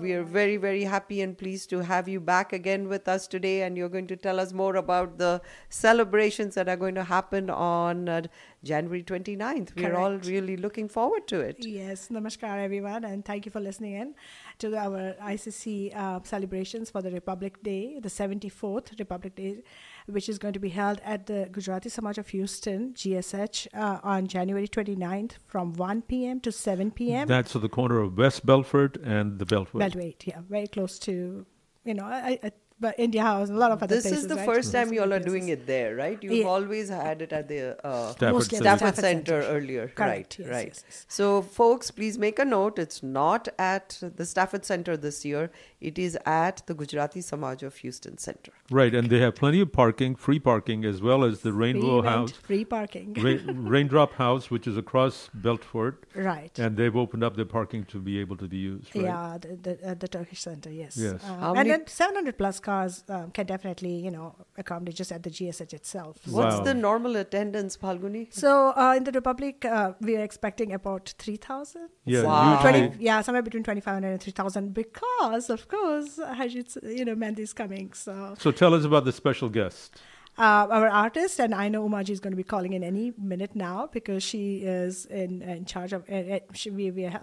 We are very, very happy and pleased to have you back again with us today. And you're going to tell us more about the celebrations that are going to happen on uh, January 29th. We're all really looking forward to it. Yes, namaskar everyone, and thank you for listening in to our ICC uh, celebrations for the Republic Day, the 74th Republic Day, which is going to be held at the Gujarati Samaj of Houston, GSH, uh, on January 29th from 1 p.m. to 7 p.m. That's at the corner of West Bellfort and the Beltway. Beltway, yeah, very close to, you know, I, I, but India House and a lot of other This places. is the right? first time you all are doing it there, right? You've Yeah. always had it at the uh, Stafford Center. Stafford Stafford Center Center. earlier. Correct, right, yes, right. yes, yes. So, folks, please make a note. It's not at the Stafford Center this year. It is at the Gujarati Samaj of Houston Center. Right, and they have plenty of parking, free parking, as well as the Free Rainbow rent, House, free parking. Ra- Raindrop House, which is across Bellfort. Right. And they've opened up their parking to be able to be used. Right? Yeah, the, the, at the Turkish Center, yes. Yes. Um, and many- then 700 plus cars um, can definitely, you know, accommodate just at the GSH itself. What's the normal attendance, Phalguni? So uh, in the Republic, uh, we are expecting about 3,000. Yeah, Wow. 20, yeah, somewhere between 2,500 and 3,000 because, of course, Harjeet, you know, Mehndi is coming. So So tell us about the special guest. Uh, our artist, and I know Umaji is going to be calling in any minute now because she is in, in charge of. Uh, uh, she, we we are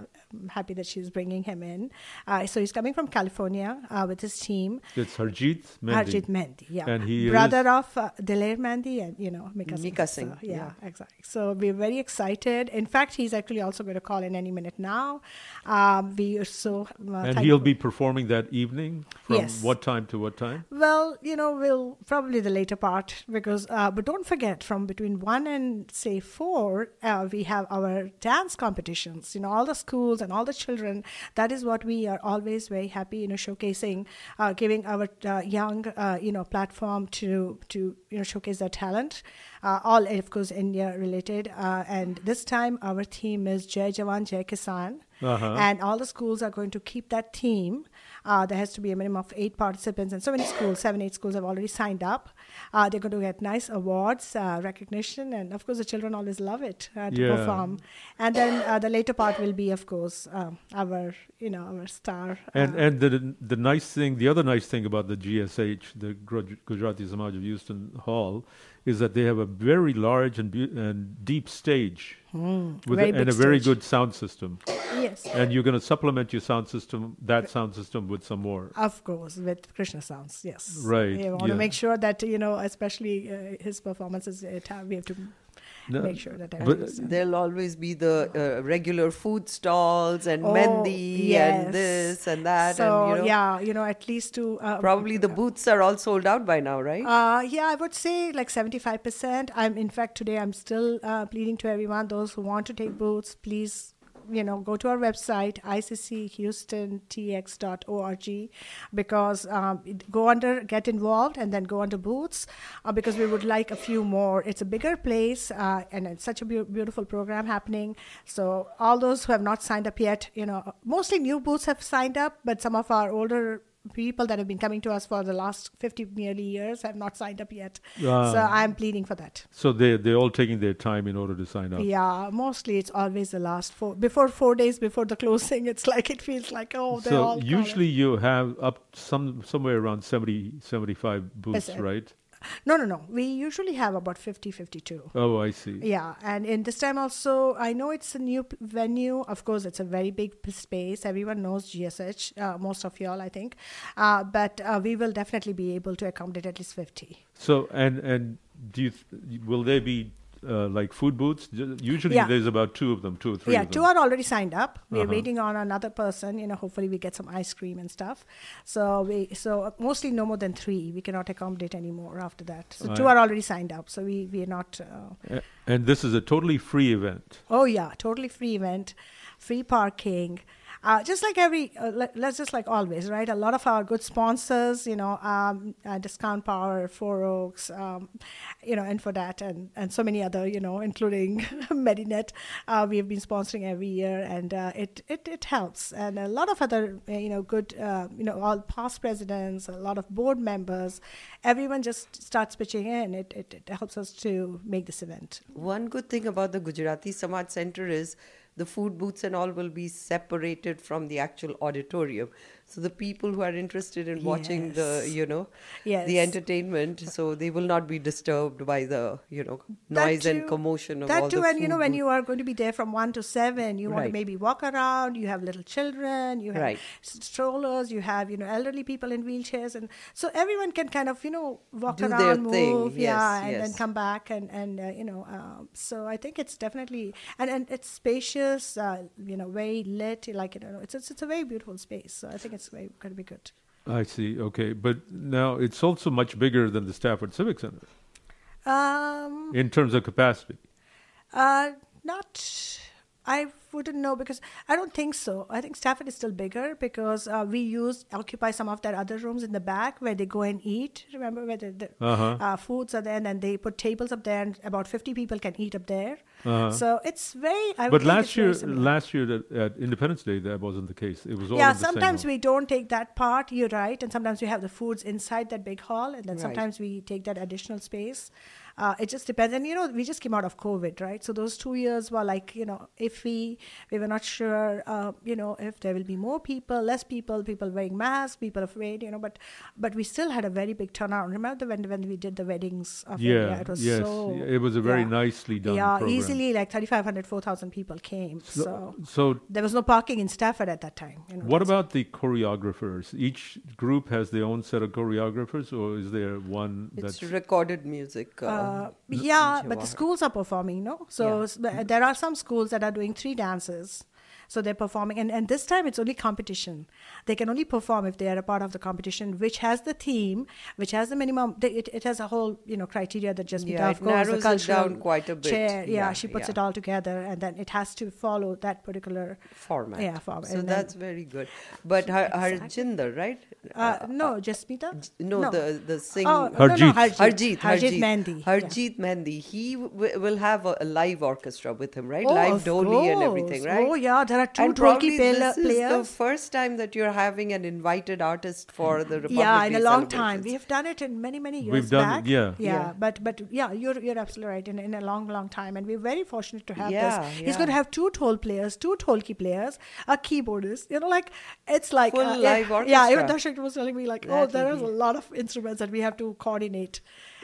happy that she's bringing him in. Uh, so he's coming from California uh, with his team. It's Harjeet Mehndi. Harjeet Mehndi, yeah, And he brother is, of uh, Daler Mehndi and you know Mika Singh. Mika So, Singh, yeah, exactly. So we're very excited. In fact, he's actually also going to call in any minute now. Um, we are so uh, and he'll be performing that evening from Yes. what time to what time? Well, you know, we'll probably the later part because, uh, but don't forget, from between one and say four, uh, we have our dance competitions. You know, all the schools and all the children. That is what we are always very happy, you know, showcasing, uh, giving our uh, young, uh, you know, platform to to you know showcase their talent. Uh, all, of course, India related. Uh, and this time, our theme is Jai Jawan, Jai Kisan. Uh-huh. And all the schools are going to keep that theme. Uh, there has to be a minimum of eight participants, and so many schools, seven, eight schools have already signed up. Uh, they're going to get nice awards, uh, recognition, and of course, the children always love it uh, to Yeah. perform. And then uh, the later part will be, of course, um, our, you know, our star. And and the the nice thing, the other nice thing about the GSH, the Guj- Gujarati Samaj of Houston Hall, is that they have a very large and beau- and deep stage Hmm, with a, and a very good sound system. Yes. And you're going to supplement your sound system, that sound system, with some more. Of course, with Krishna sounds, yes. Right, We want yeah. to make sure that you know, especially uh, his performances, it we have to No, make sure that but- done. There'll always be the uh, regular food stalls and Oh, mehndi yes. and this and that. So and, you know, yeah, you know, at least to uh, Probably the booths are all sold out by now, right? Uh, yeah, I would say like 75%. I'm, in fact, today I'm still uh, pleading to everyone, those who want to take booths, please, you know, go to our website, icchoustontx.org, because um, go under, get involved, and then go under booths, uh, because we would like a few more. It's a bigger place, uh, and it's such a beau- beautiful program happening. So all those who have not signed up yet, you know, mostly new booths have signed up, but some of our older people that have been coming to us for the last 50 nearly years have not signed up yet. Ah. so I'm pleading for that. So they they're all taking their time in order to sign up. Yeah, mostly it's always the last four before four days before the closing. It's like it feels like oh they're so all usually you have up some somewhere around 70 75 booths, Yes, right? no no no. We usually have about 50 52 Oh, I see. yeah and in this time also i know it's a new p- venue. Of course it's a very big p- space. Everyone knows gsh uh, most of y'all i think. Uh, but uh, we will definitely be able to accommodate at least 50 So and and do you th- will there be uh, like food booths? Usually Yeah. there's about two of them, two or three. yeah two are already signed up we're Uh-huh. waiting on another person you know hopefully we get some ice cream and stuff so we so mostly no more than three we cannot accommodate anymore after that so two Right. are already signed up so we we are not uh, And this is a totally free event. Oh yeah, totally free event, free parking. Uh, just like every, uh, let, let's just like always, right? A lot of our good sponsors, you know, um, uh, Discount Power, Four Oaks, um, you know, Infodat, and and so many other, you know, including Medinet. Uh, we have been sponsoring every year, and uh, it, it it helps. And a lot of other, uh, you know, good, you know, all past presidents, a lot of board members, everyone just starts pitching in. It it, it helps us to make this event. One good thing about the Gujarati Samaj Center is the food booths and all will be separated from the actual auditorium. So the people who are interested in watching the, you know, Yes. the entertainment, so they will not be disturbed by the, you know, That noise and commotion of that all too, the and you know when you are going to be there from one to seven, you want Right. to maybe walk around. You have little children, you have Right. strollers, you have you know elderly people in wheelchairs, and so everyone can kind of you know walk Do their around, thing, move, yes, yeah, and then come back and and uh, you know. Um, so I think it's definitely and and it's spacious, uh, you know, very lit. Like you know, it's it's, it's a very beautiful space. So I think it's very going to be good. I see. Okay, but now it's also much bigger than the Stafford Civic Center Um, in terms of capacity. Uh, not. I wouldn't know because I don't think so. I think Stafford is still bigger because uh, we use occupy some of their other rooms in the back where they go and eat. Remember where the, the Uh-huh. uh, foods are there, and then they put tables up there, and about fifty people can eat up there. Uh-huh. So it's very. I but think last it's very year, last year at, at Independence Day, that wasn't the case. It was all yeah in the same sometimes hall. we don't take that part you're right and sometimes we have the foods inside that big hall and then Right. sometimes we take that additional space uh, it just depends and you know we just came out of covid right so those two years were like you know iffy we we were not sure uh, you know if there will be more people less people people wearing masks people afraid you know but but we still had a very big turnout remember when when we did the weddings of Yeah, India? it was yes, so yeah, it was a very yeah. nicely done yeah program. easily like 3500 4000 people came So- so, so there was no parking in stafford at that time you know, What about the choreographers? Each group has their own set of choreographers, or is there one It's that's recorded music. Uh, yeah, but the schools are performing, no? So Yeah. there are some schools that are doing three dances. So they're performing, and, and this time it's only competition. They can only perform if they are a part of the competition, which has the theme, which has the minimum. they- It, it has a whole you know criteria that just Yeah, it course narrows the it down quite a bit. chair. Yeah, Yeah, she puts yeah. it all together, and then it has to follow that particular format. Yeah, format. So and then- that's very good. But Har- Harjinder, right? uh, no, Jasmita. No, the the sing. Oh, no, no, Harjeet. Harjeet. Harjeet, Harjeet Mehndi, yeah. Harjeet Mehndi. He w- will have a, a live orchestra with him, right? Oh, live of dolly and everything, right? Oh, yeah, there are two and Dholki probably pla- this is the first time that you're having an invited artist for the Republic yeah in a long time. we have done it in many many years We've done it, yeah. yeah, Yeah. but but yeah you're you're absolutely right. In, in a long long time. And we're very fortunate to have Yeah, this he's going to have two dhol players two dholki players a keyboardist. You know like it's like Full uh, yeah, live yeah even orchestra. Darshak was telling me like oh That there will is a lot of instruments that we have to coordinate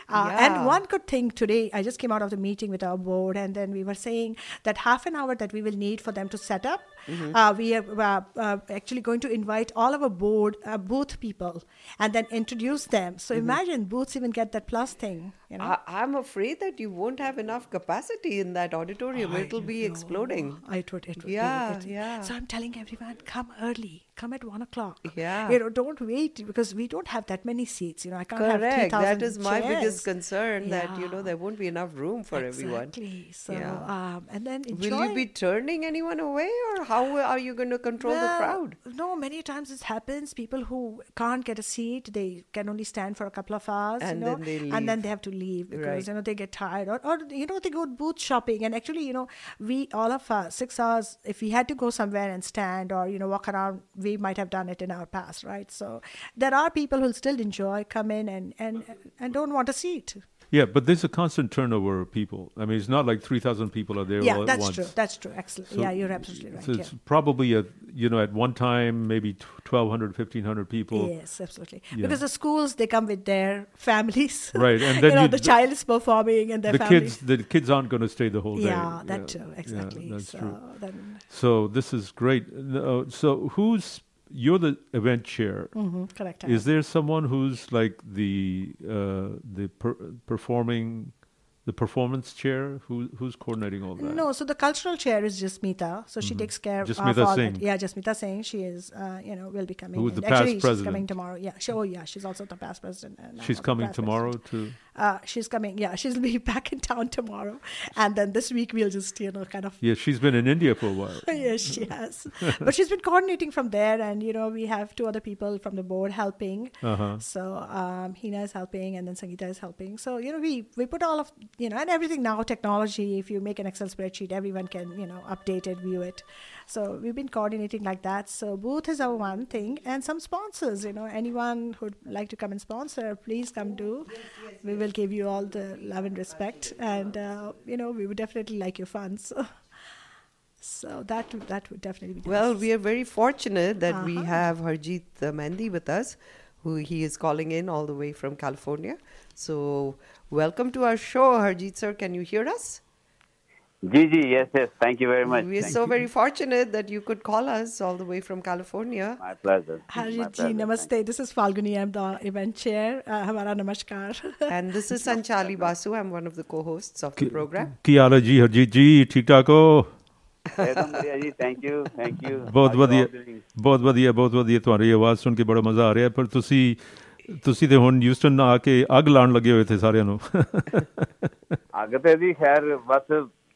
uh, Yeah. And one good thing today, I just came out of the meeting with our board, and then we were saying that half an hour that we will need for them to set up Mhm. Uh, we are uh, uh, actually going to invite all of our board uh, booth people and then introduce them. So Mhm. imagine booths even get that plus thing. You know, I, I'm afraid that you won't have enough capacity in that auditorium. It'll be exploding. I would. It would be- Yeah, it- yeah. So I'm telling everyone, come early. Come at one o'clock. Yeah. You know, don't wait because we don't have that many seats. You know, I can't have Correct. 3,000 That is my chairs. biggest concern. That you know there won't be enough room for everyone. Exactly. So, Yeah. um, and then enjoy. Will you be turning anyone away, or how are you going to control the crowd? No, many times this happens. People who can't get a seat, they can only stand for a couple of hours, And you know, then they and then they have to leave because Right. you know they get tired, or, or you know they go booth shopping. And actually, you know, we all of us six hours. If we had to go somewhere and stand or you know walk around, we might have done it in our past, right? So there are people who'll still enjoy, come in and and and don't want a seat. Yeah, but there's a constant turnover of people. I mean, it's not like 3,000 people are there Yeah, all at that's once. true. That's true. Excellent. Yeah, you're absolutely right, So it's yeah. probably, a, you know, at one time, maybe 1,200, 1,500 people. Yes, absolutely. Yeah. Because the schools they come with their families. Right, and you know, you- the child is performing and their the family. kids, the kids aren't going to stay the whole day. Yeah, that too, exactly. that's So true. then- So this is great. Uh, so who's you're the event chair? Mhm, correct, Is there someone who's like the uh, the per- performing, the performance chair? Who who's coordinating all that? No, so the cultural chair is just Jasmita. So she Mhm. takes care Jasmita of all Singh. that. Yeah, Jasmita Singh. She is, uh, you know, will be coming. Who's the past Actually, she's coming tomorrow. Yeah. She, oh, yeah. She's also the past president. now She's coming tomorrow president. too. Uh, she's coming. Yeah, she'll be back in town tomorrow, and then this week we'll just, you know, kind of Yeah, she's been in India for a while. yes, she has. but she's been coordinating from there, and you know, we have two other people from the board helping. Uh-huh. So um, Hina is helping, and then Sangeeta is helping. So you know, we we put all of you know, and everything now technology. If you make an Excel spreadsheet, everyone can you know update it, view it. So we've been coordinating like that. So booth is our one thing, and some sponsors. You know, anyone who'd like to come and sponsor, please come do. We will give you all the love and respect, and uh, you know, we would definitely like your funds. So that that would definitely be Well, nice. we are very fortunate that we Uh-huh. have Harjeet uh, Mehndi with us, who he is calling in all the way from California. So, welcome to our show, Harjeet sir. Can you hear us? जी जी yes yes thank you very much we are so very fortunate that you could call us all the way from California my pleasure Harjeet ji नमस्ते this is Falguni I am the event chair हमारा नमस्कार and this is Sanchali Basu I am one of the co-hosts of the programme की हाल है जी हरजीत जी ठीक ठाक हो बहुत वादिया बहुत वादिया बहुत वादिया आवाज़ सुन के बड़ा मज़ा आ रहा है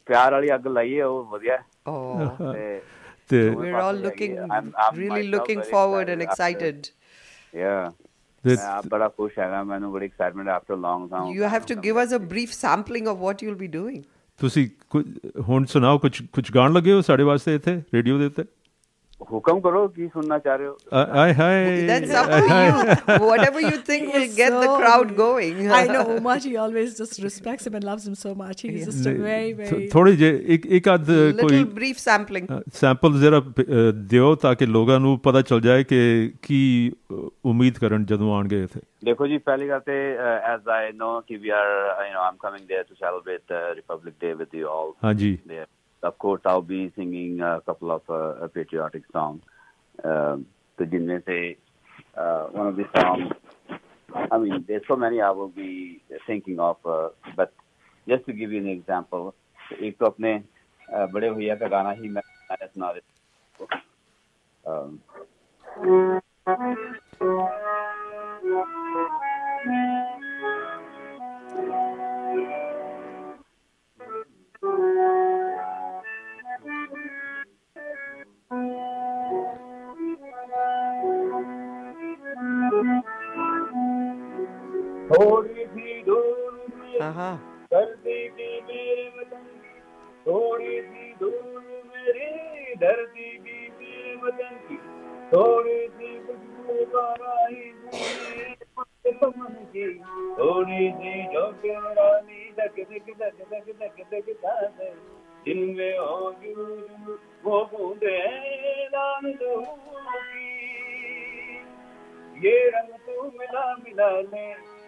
ਪਿਆਰ ਵਾਲੀ ਅੱਗ ਲਾਈ ਹੈ ਉਹ ਵਧੀਆ ਤੇ ਤੇ we are all looking really looking forward and excited yeah This, you have to give us a brief sampling of what you'll be doing. ਤੁਸੀਂ ਹੁਣ ਸੁਣਾਓ ਕੁਝ ਕੁਝ ਗਾਣ ਲੱਗੇ ਹੋ ਸਾਡੇ ਵਾਸਤੇ ਇੱਥੇ ਰੇਡੀਓ ਦੇ ਉੱਤੇ? ਹੁਕਮ ਕਰੋ ਕੀ ਸੁਣਨਾ ਚਾਹ ਰਹੇ ਹੋ ਆਏ ਹਾਏ That's up to you. Whatever you think will He's get the so- crowd going. I know Umaji always just respects him and loves him so much. He's just a very, very. ਥੋੜੀ ਜੇ ਇੱਕ ਇੱਕ ਅੱਧ Little ਕੋਈ brief sampling. Sample ਜ਼ਰਾ ਅ, ਦਿਓ ਤਾਂ ਕਿ ਲੋਕਾਂ ਨੂੰ ਪਤਾ ਚੱਲ ਜਾਏ ਕਿ ਕੀ ਅ, ਉਮੀਦ ਕਰਨ ਜਦੋਂ ਆਣਗੇ ਇੱਥੇ ਦੇਖੋ ਜੀ ਪਹਿਲੀ ਗੱਲ ਤੇ ਐਜ਼ ਆਈ ਨੋ ਕਿ we are you know um coming there to celebrate Republic Day with you all ਹਾਂਜੀ there. Of course, I'll be singing a couple of uh, patriotic songs. Uh, तो जिनमें से uh, one of the songs, I mean, there's so many I will be thinking of, uh, but just to give you an example, एक तो अपने uh, बड़े भैया का गाना ही मैं मैंने सुना देता हूँ. um, थोड़ी सी दूर में Uh-huh. मेरे वतन। की थोड़ी सी दूर मेरी धरती की मेरे वतन की। थोड़ी सी खुशबू पवन की। थोड़ी सी धक धक धक धक धक धक धक। जिनमें हो जू वो बूंदे की। ये रंग तू मिला मिला ले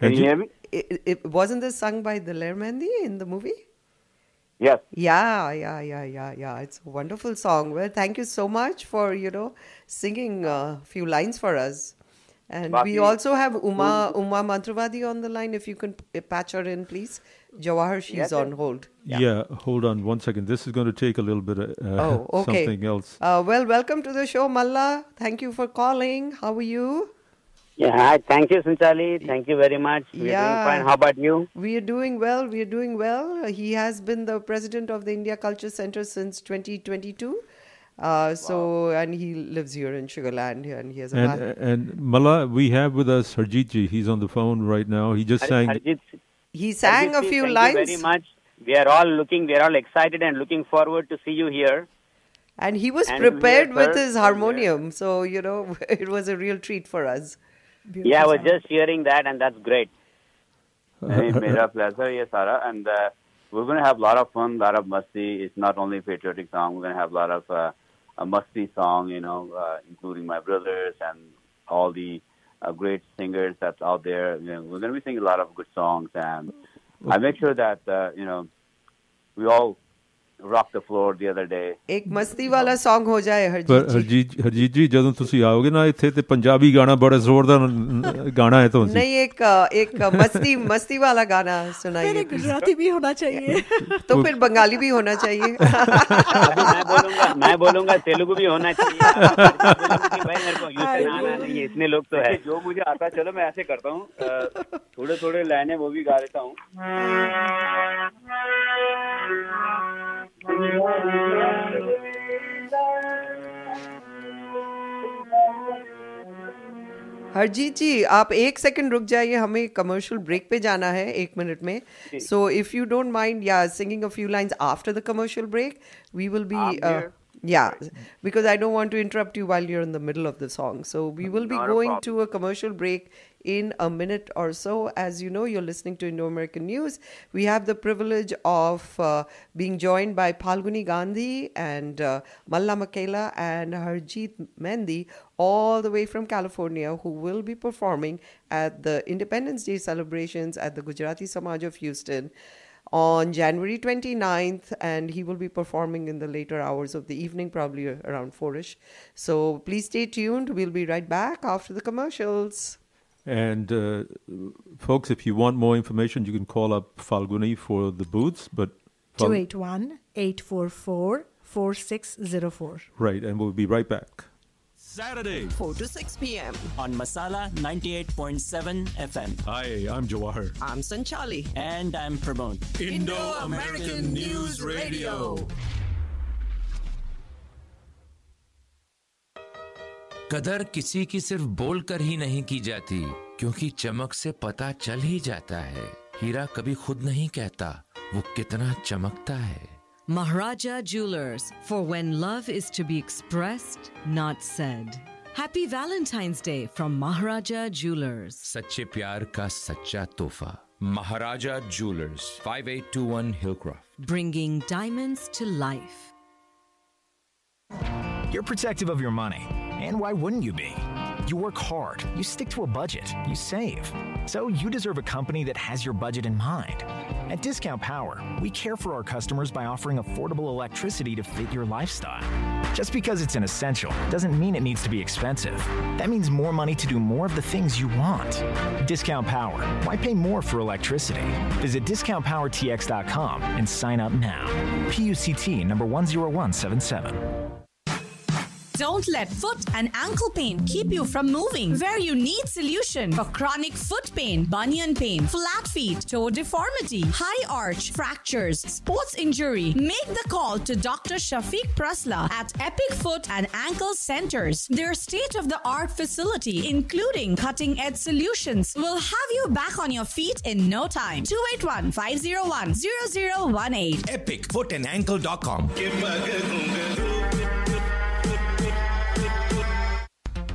Dalerji song? Can you hear me? It, it, wasn't this sung by Daler Mehndi in the movie? Yes. Yeah, yeah, yeah, yeah, yeah. It's a wonderful song. Well, thank you so much for you know singing a few lines for us. And we also have Uma Uma Mantravadi on the line. If you can patch her in, please. Jawahar, she's Yes, on yes. hold. Yeah. hold on one second. This is going to take a little bit of uh, Oh, okay. something else. Uh, well, welcome to the show, Malla. Thank you for calling. How are you? Yeah, hi. Thank you, Sanchali. Thank you very much. We're Yeah. doing fine. How about you? We are doing well. We are doing well. Uh, He has been the president of the India Culture Center since 2022. Uh, so, and he lives here in Sugarland, and he has a And ma- and Mala, we have with us Harjeet ji. He's on the phone right now. He just Har- sang. Harjeet, he sang a few thank lines, Thank you very much. We are all looking, we are all excited and looking forward to see you here. and he was And prepared with his harmonium. So, you know, it was a real treat for us. Yeah, I was just hearing that, and that's great. Hey, mera pleasure, yes, Sara. And uh, we're going to have a lot of fun, a lot of musty. It's not only patriotic song. We're going to have a lot of uh, a musty song, you know, uh, including my brothers and all the uh, great singers that's out there. You know, we're going to be singing a lot of good songs, and I make sure that uh, you know we all rocked the floor the other day. एक मस्ती वाला song हो जाए ਪਰ हरजीत जी ਹਰਜੀਤ ਹਰਜੀਤ ਜੀ ਜਦੋਂ ਤੁਸੀਂ ਆਓਗੇ ਨਾ ਇੱਥੇ ਤੇ ਪੰਜਾਬੀ ਗਾਣਾ ਬੜਾ ਜ਼ੋਰਦਾਰ ਨ- ਗਾਣਾ ਹੈ ਤੁਹਾਨੂੰ नहीं एक uh, एक uh, मस्ती मस्ती वाला गाना सुनाइए मेरे please. गुजराती भी होना चाहिए तो फिर बंगाली भी होना चाहिए अभी मैं बोलूंगा मैं बोलूंगा तेलुगु भी होना चाहिए आप बोलोगे कि भाई मेरे को यूं आना नहीं है इतने लोग तो है जो मुझे आता चलो मैं ऐसे करता हूँ अ, थोड़े थोड़े लाइनें वो भी गा लेता हूँ हरजीत जी आप एक सेकंड रुक जाइए हमें कमर्शियल ब्रेक पे जाना है एक मिनट में so if you don't mind yeah singing a few lines after the commercial break we will be. Yeah because i don't want to interrupt you while you're in the middle of the song. So we will be Not going problem. to a commercial break in a minute or so. As you know you're listening to indo-american news. We have the privilege of uh, being joined by falguni gandhi and uh, malla makela and harjeet mehndi all the way from california who will be performing at the independence day celebrations at the gujarati samaj of houston on January 29th, and he will be performing in the later hours of the evening, probably around 4 ish. So please stay tuned. We'll be right back after the commercials. And uh, folks, if you want more information, you can call up Falguni for the booths. But Fal- 281 844 4604. right, and we'll be right back. Saturday. 4 to 6 p.m. on Masala 98.7 FM. Hi, I'm Jawahar. I'm Sanchali. And I'm Pramod. Indo-American News Radio. कदर किसी की सिर्फ़ बोलकर ही नहीं की जाती क्योंकि चमक से पता चल ही जाता है हीरा कभी खुद नहीं कहता वो कितना चमकता है Maharaja Jewelers, for when love is to be expressed, not said. Happy Valentine's Day from Maharaja Jewelers. Sache Pyar Ka Sacha Tofa. Maharaja Jewelers, 5821 Hillcroft. Bringing diamonds to life. You're protective of your money. And why wouldn't you be? You work hard, you stick to a budget, you save. So you deserve a company that has your budget in mind. At Discount Power, we care for our customers by offering affordable electricity to fit your lifestyle. Just because it's an essential doesn't mean it needs to be expensive. That means more money to do more of the things you want. Discount Power. Why pay more for electricity? Visit discountpowertx.com and sign up now. PUCT number 10177. Don't let foot and ankle pain keep you from moving. Where you need solution for chronic foot pain, bunion pain, flat feet, toe deformity, high arch, fractures, sports injury, make the call to Dr. Shafiq Prasla at Epic Foot and Ankle Centers. Their state-of-the-art facility, including cutting-edge solutions, will have you back on your feet in no time. 281-501-0018. EpicFootandAnkle.com.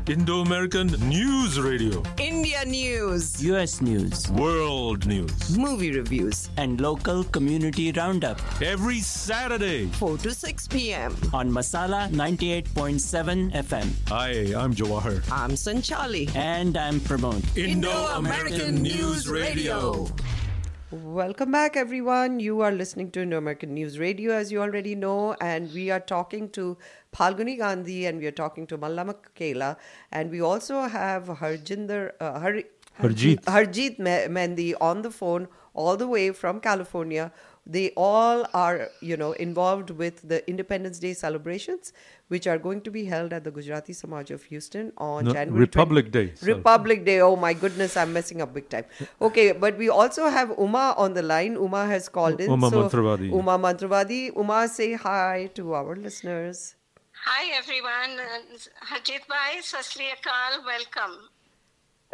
Indo American News Radio. India News. US News. World News. Movie reviews. And local community roundup. Every Saturday. 4 to 6 p.m. On Masala 98.7 FM. Hi, I'm Jawahar. I'm Sanchali. And I'm Pramod. Indo American News Radio. Welcome back, everyone. You are listening to Indo American News Radio, as you already know, and we are talking to Phalguni Gandhi and we are talking to Mallama Kela, and we also have Harjinder, uh, Har- Harjeet. Harjeet Me- on the phone all the way from California. They all are, you know, involved with the Independence Day celebrations, which are going to be held at the Gujarati Samaj of Houston on No, January Republic 20 Day, sorry. Republic Day. Oh my goodness, I'm messing up big time. Okay, but we also have Uma on the line. Uma has called in. Uma so Mantravadi. Uma Mantravadi. Uma, say hi to our listeners. Hi everyone, Harjeet Bhai, Sasriyakal, welcome.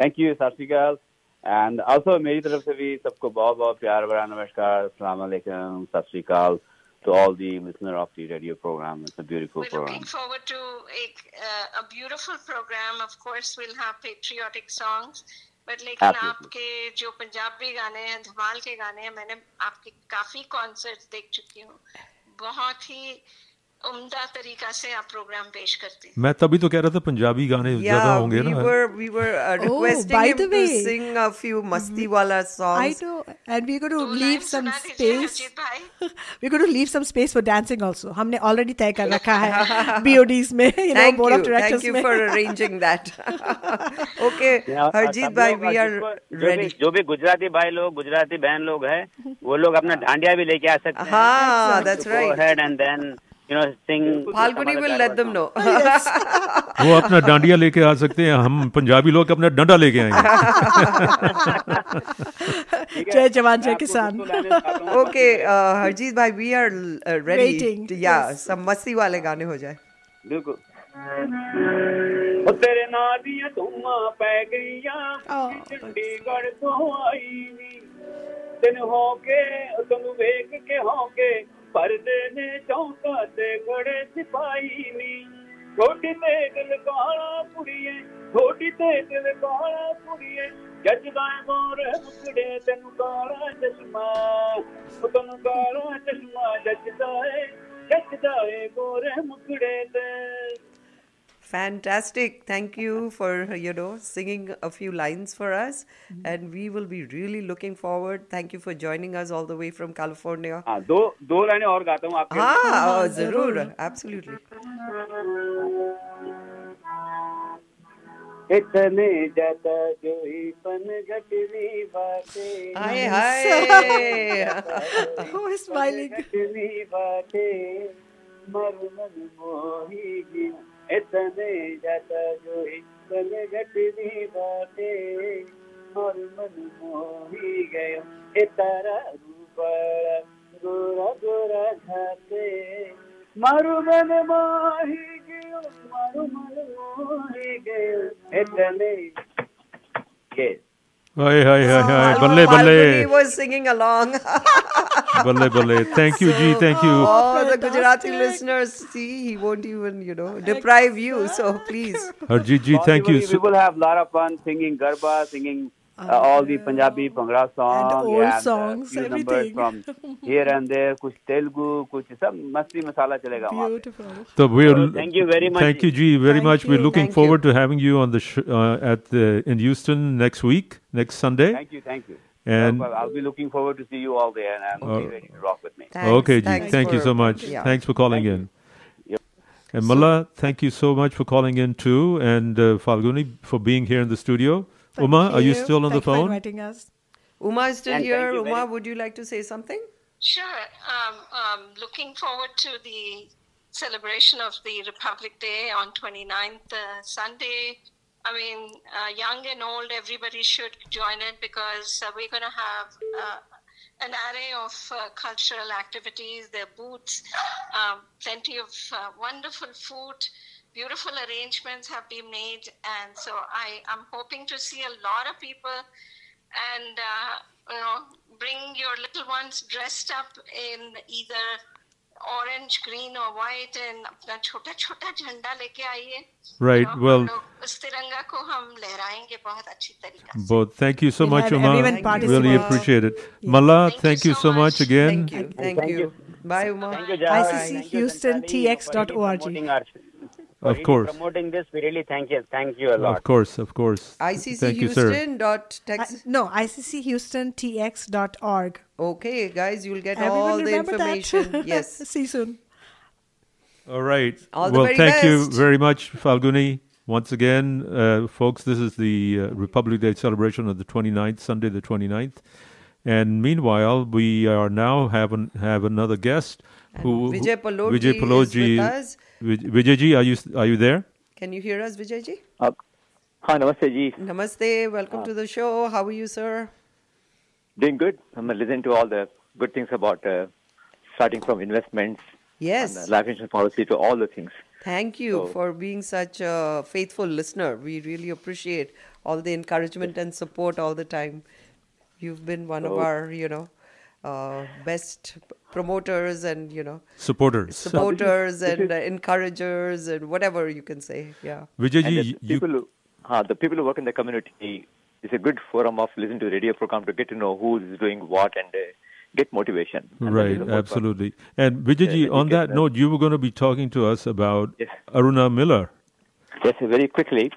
Thank you, Sasriyakal. And And also, तरफ से भी सबको बहुत बहुत प्यार भरा नमस्कार अस्सलाम वालेकुम सत to all the listeners of the radio program. It's a beautiful We're program. We're looking forward to a, uh, a, beautiful program. Of course, we'll have patriotic songs. But लेकिन आपके जो पंजाबी गाने हैं धमाल के गाने हैं मैंने आपके काफी कॉन्सर्ट्स देख चुकी हूँ बहुत ही उम्दा तरीका से आप प्रोग्राम पेश करते हैं मैं तभी तो कह रहा था पंजाबी गाने yeah, ज़्यादा होंगे we ना were we were uh, Oh, requesting by him the to way- sing a few Masti wala songs I know, and we're going to leave some space. we're going to leave some space for dancing also. हमने already तय कर रखा है BODs में, you know, Thank board of directors thank you for arranging that. okay, Harjeet bhai, we are जिसको- जो भी ready. जो भी गुजराती भाई लोग गुजराती बहन लोग हैं वो लोग अपना डांडिया भी लेके आ सकते हैं हाँ, that's right. ahead and then you know sing Falguni will let them know वो अपना डांडिया लेके आ सकते हैं हम पंजाबी लोग अपना डंडा लेके आएँगे। जय जवान जय किसान। ओके uh, हरजीत भाई वी आर रेडी या सब मस्ती वाले गाने हो जाए। बिल्कुल। तेरे ना दिया धूमा पै गईया चंडीगढ़ तो आई नी तेन हो के तेन वेख के हो के ਪਰਦੇ ਨੇ ਚੌਂਕਾ ਤੇ ਖੜੇ ਸਿਪਾਹੀ ਨੀ। ਥੋੜੀ ਤੇ ਦਿਲ ਕਾਲਾ ਕੁੜੀਏ ਥੋੜੀ ਤੇ ਦਿਲ ਕਾਲਾ ਕੁੜੀਏ। ਜੱਜਦਾ ਮੋਰ ਮੁਕੜੇ, ਤੈਨੂੰ ਕਾਲਾ ਚਸ਼ਮਾ। ਉਹ ਤੈਨੂੰ ਕਾਲਾ ਚਸ਼ਮਾ ਜੱਜਦਾ ਏ ਜੱਜਦਾ ਏ ਗੋਰੇ ਮੁਕੜੇ ਤੇ। Fantastic. Thank you for, you know, singing a few lines for us. And we will be really looking forward. Thank you for joining us all the way from California. हाँ दो दो लाइनें और गाता हूँ आपके हाँ, लिए। oh, जरूर. Absolutely. इतने ज्यादा जो ही पन घटनी बातें हाय, हाय. Who is smiling? घटनी बातें मर मन मोही गी इतने ज़्यादा जो ही पन घटनी बातें, और मन मोही गयो ए तारा गोरा गोरा घाते मारू मन मोही गयो मारू मन मोही गयो इतने yes Hi, hi, hi, ah, hi. Balle, balle. was singing along. balle, balle. Thank you, G. Thank you. Oh, the Gujarati listeners, see, he won't even, you know, deprive you. So please. Harjeet G, thank you. We will have a lot of fun singing garba, singing uh, all the Punjabi Bhangra songs old and, uh, songs, few numbers everything. from here and there, कुछ तेलुगु, कुछ सब मस्ती मसाला चलेगा वहाँ पे. Beautiful. So we're So thank you very much. Thank you, G, very much. We're looking Thank forward to having you on the sh- uh, at the, in Houston next week, next Sunday. Thank you, thank you. And Well, I'll be looking forward to see you all there and I'm Uh, ready to rock with me. okay, G, thank you so much. yeah. Thanks for calling in. Yep. And Mullah, thank you so much for calling in too, and uh, Falguni for being here in the studio. Uma, are you still on the Thank you for phone? inviting us. Uma is still And here. you Uma, very- would you like to say something? Sure. Um, um, looking forward to the celebration of the Republic Day on 29th uh, Sunday. I mean, uh, young and old, everybody should join it because uh, we're going to have uh, an array of uh, cultural activities. There are booths, um, plenty of uh, wonderful food, beautiful arrangements have been made, and so I am hoping to see a lot of people and uh, you know bring your little ones dressed up in either orange, green or white and अपना छोटा छोटा झंडा लेके आइए Right. हम Well, लोग उस तिरंगा को हम लहराएंगे बहुत अच्छी तरीके both. Thank you so We'll much, have Uma. everyone participate. Really appreciate it. Mala, thank, you so much, again. Thank you. Thank, you. Bye, Uma. Thank you, Jai. ICCHoustonsTX.org. For of really course. promoting this, we really thank you. Thank you a lot. Of course, of course. Thank you, sir. ICCHouston dot Texas. no, ICCHoustonTX.org. Okay, guys, you'll get Everyone all the remember that? information. yes. See you soon. All right. All the well, very thank you very much, Falguni. Once again, uh, folks, this is the uh, Republic Day celebration of the 29th, Sunday the 29th. And meanwhile, we are now have, an, have another guest who Vijay Pallodji Vijay is with us. Vij- Vijayji, are you are you there? Can you hear us, Vijayji? Uh, hi, namaste ji. Namaste. Welcome to the show. How are you, sir? Doing good. I'm listening to all the good things about uh, starting from investments, Yes. and, uh, life insurance policy to all the things. Thank you So- for being such a faithful listener. We really appreciate all the encouragement and support all the time. You've been one of our, you know, uh, best promoters and, you know, Supporters. supporters This is- and uh, encouragers and whatever you can say. Yeah. Vijayji, And the you- people who, uh, the people who work in the community is a good forum of listen to radio program to get to know who is doing what and uh, get motivation. And Right, the most absolutely. And Vijayji, Yeah, on that educate note, you were going to be talking to us about Aruna Miller. Yes, very quickly.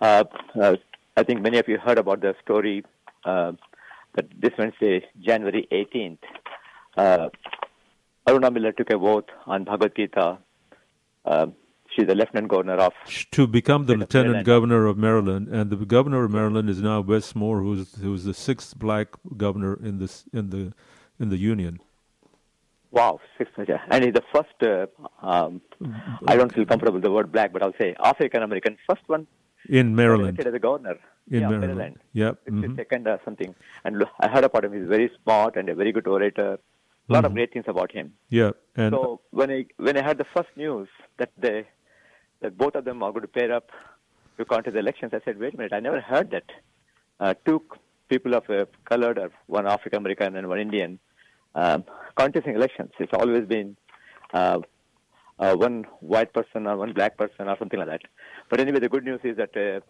Uh, uh, I think many of you heard about the story uh, that this Wednesday, January 18th, uh, Aruna Miller took a vote on Bhagavad Gita. Uh, she's the lieutenant governor of. to become the lieutenant Maryland. governor of Maryland, and the governor of Maryland is now Wes Moore, who's who's the sixth black governor in this in the in the union. Wow, six, yeah. and he's the first. Uh, um, I don't feel comfortable with the word black, but I'll say African American, first one In Maryland. as a governor. In yeah, Maryland. Yep. It's mhm. his second or something. And I heard about him. He's very smart and a very good orator. A lot of Mhm. great things about him. Yeah, and so when I when I heard the first news that they that both of them are going to pair up to contest the elections, I said, wait a minute, I never heard that. Uh, two people of uh, colored, or one African American and one Indian, um, contesting elections. It's always been uh, uh, one white person or one black person or something like that. But anyway, the good news is that uh,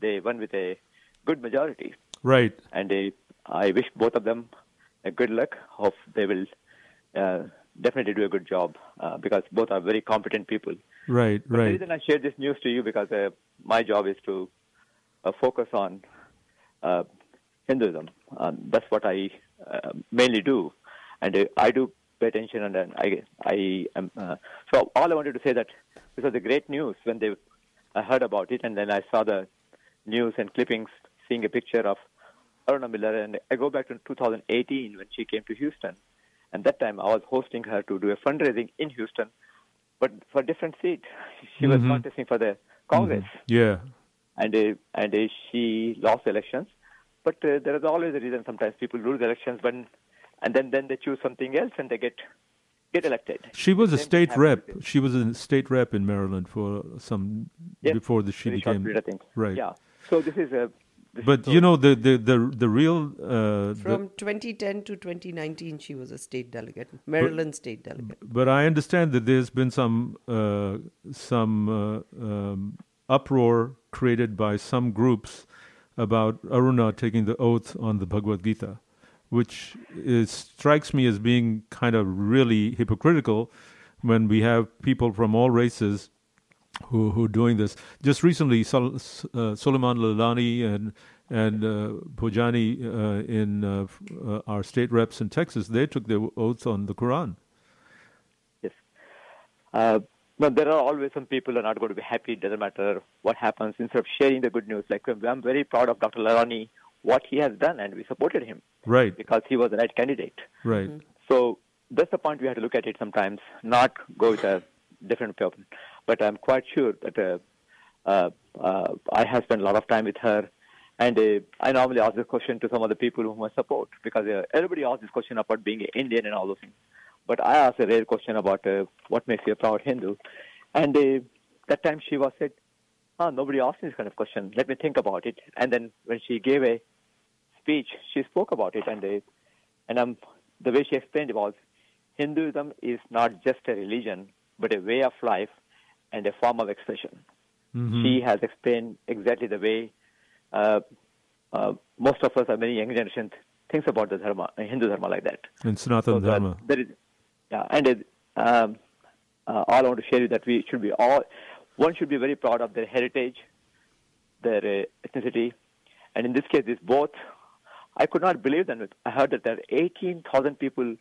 they won with a good majority right. and I wish both of them a good luck. Hope they will uh, definitely do a good job uh, because both are very competent people. Right, But The reason I share this news to you because uh, my job is to uh, focus on uh, Hinduism. Um, that's what I uh, mainly do, and uh, I do pay attention. And then I, I am. Uh, so all I wanted to say that this was a great news when they, I heard about it, and then I saw the news and clippings, seeing a picture of Aruna Miller, and I go back to 2018 when she came to Houston, and that time I was hosting her to do a fundraising in Houston, but for a different seat. She was Mhm. contesting for the Congress, Yeah. and uh, and uh, she lost elections. But uh, there is always a reason. Sometimes people lose elections, but and then then they choose something else and they get get elected. She was a state rep. She was a state rep in Maryland for some Yes, before the she became period, I think. right. Yeah. So this is a. This But is you know the the the, the real uh, the- From 2010 to 2019, she was a state delegate, Maryland state delegate. But I understand that there's been some uh, some uh, um, uproar created by some groups about Aruna taking the oath on the Bhagavad Gita, which is, strikes me as being kind of really hypocritical when we have people from all races who who are doing this. Just recently, Sol, uh, Suleman Lalani and and uh, Bhojani uh, in uh, uh, our state reps in Texas, they took their oaths on the Quran. Yes. Uh, no, there are always some people who are not going to be happy. It doesn't matter what happens. Instead of sharing the good news, like I'm very proud of Dr. Lalani, what he has done, and we supported him Right, because he was the right candidate. right. So that's the point we have to look at it sometimes, not go with a different opinion. But I'm quite sure that uh, uh, uh, I have spent a lot of time with her. And uh, I normally ask this question to some of the people whom I support because uh, everybody asks this question about being Indian and all those things. But I asked a rare question about uh, what makes you a proud Hindu. And that time she was said, oh, nobody asked me this kind of question. Let me think about it. And then when she gave a speech, she spoke about it. And, and um, the way she explained it was Hinduism is not just a religion, but a way of life and a form of expression. Mhm. She has explained exactly the way uh, uh, most of us, or many young generation, thinks about the dharma, uh, Hindu dharma like that. In Sanatana that- Dharma. There is, yeah, and it, um, uh, all I want to share is that we should be all, one should be very proud of their heritage, their uh, ethnicity, and in this case, this both. I could not believe that. I heard that there are 18,000 people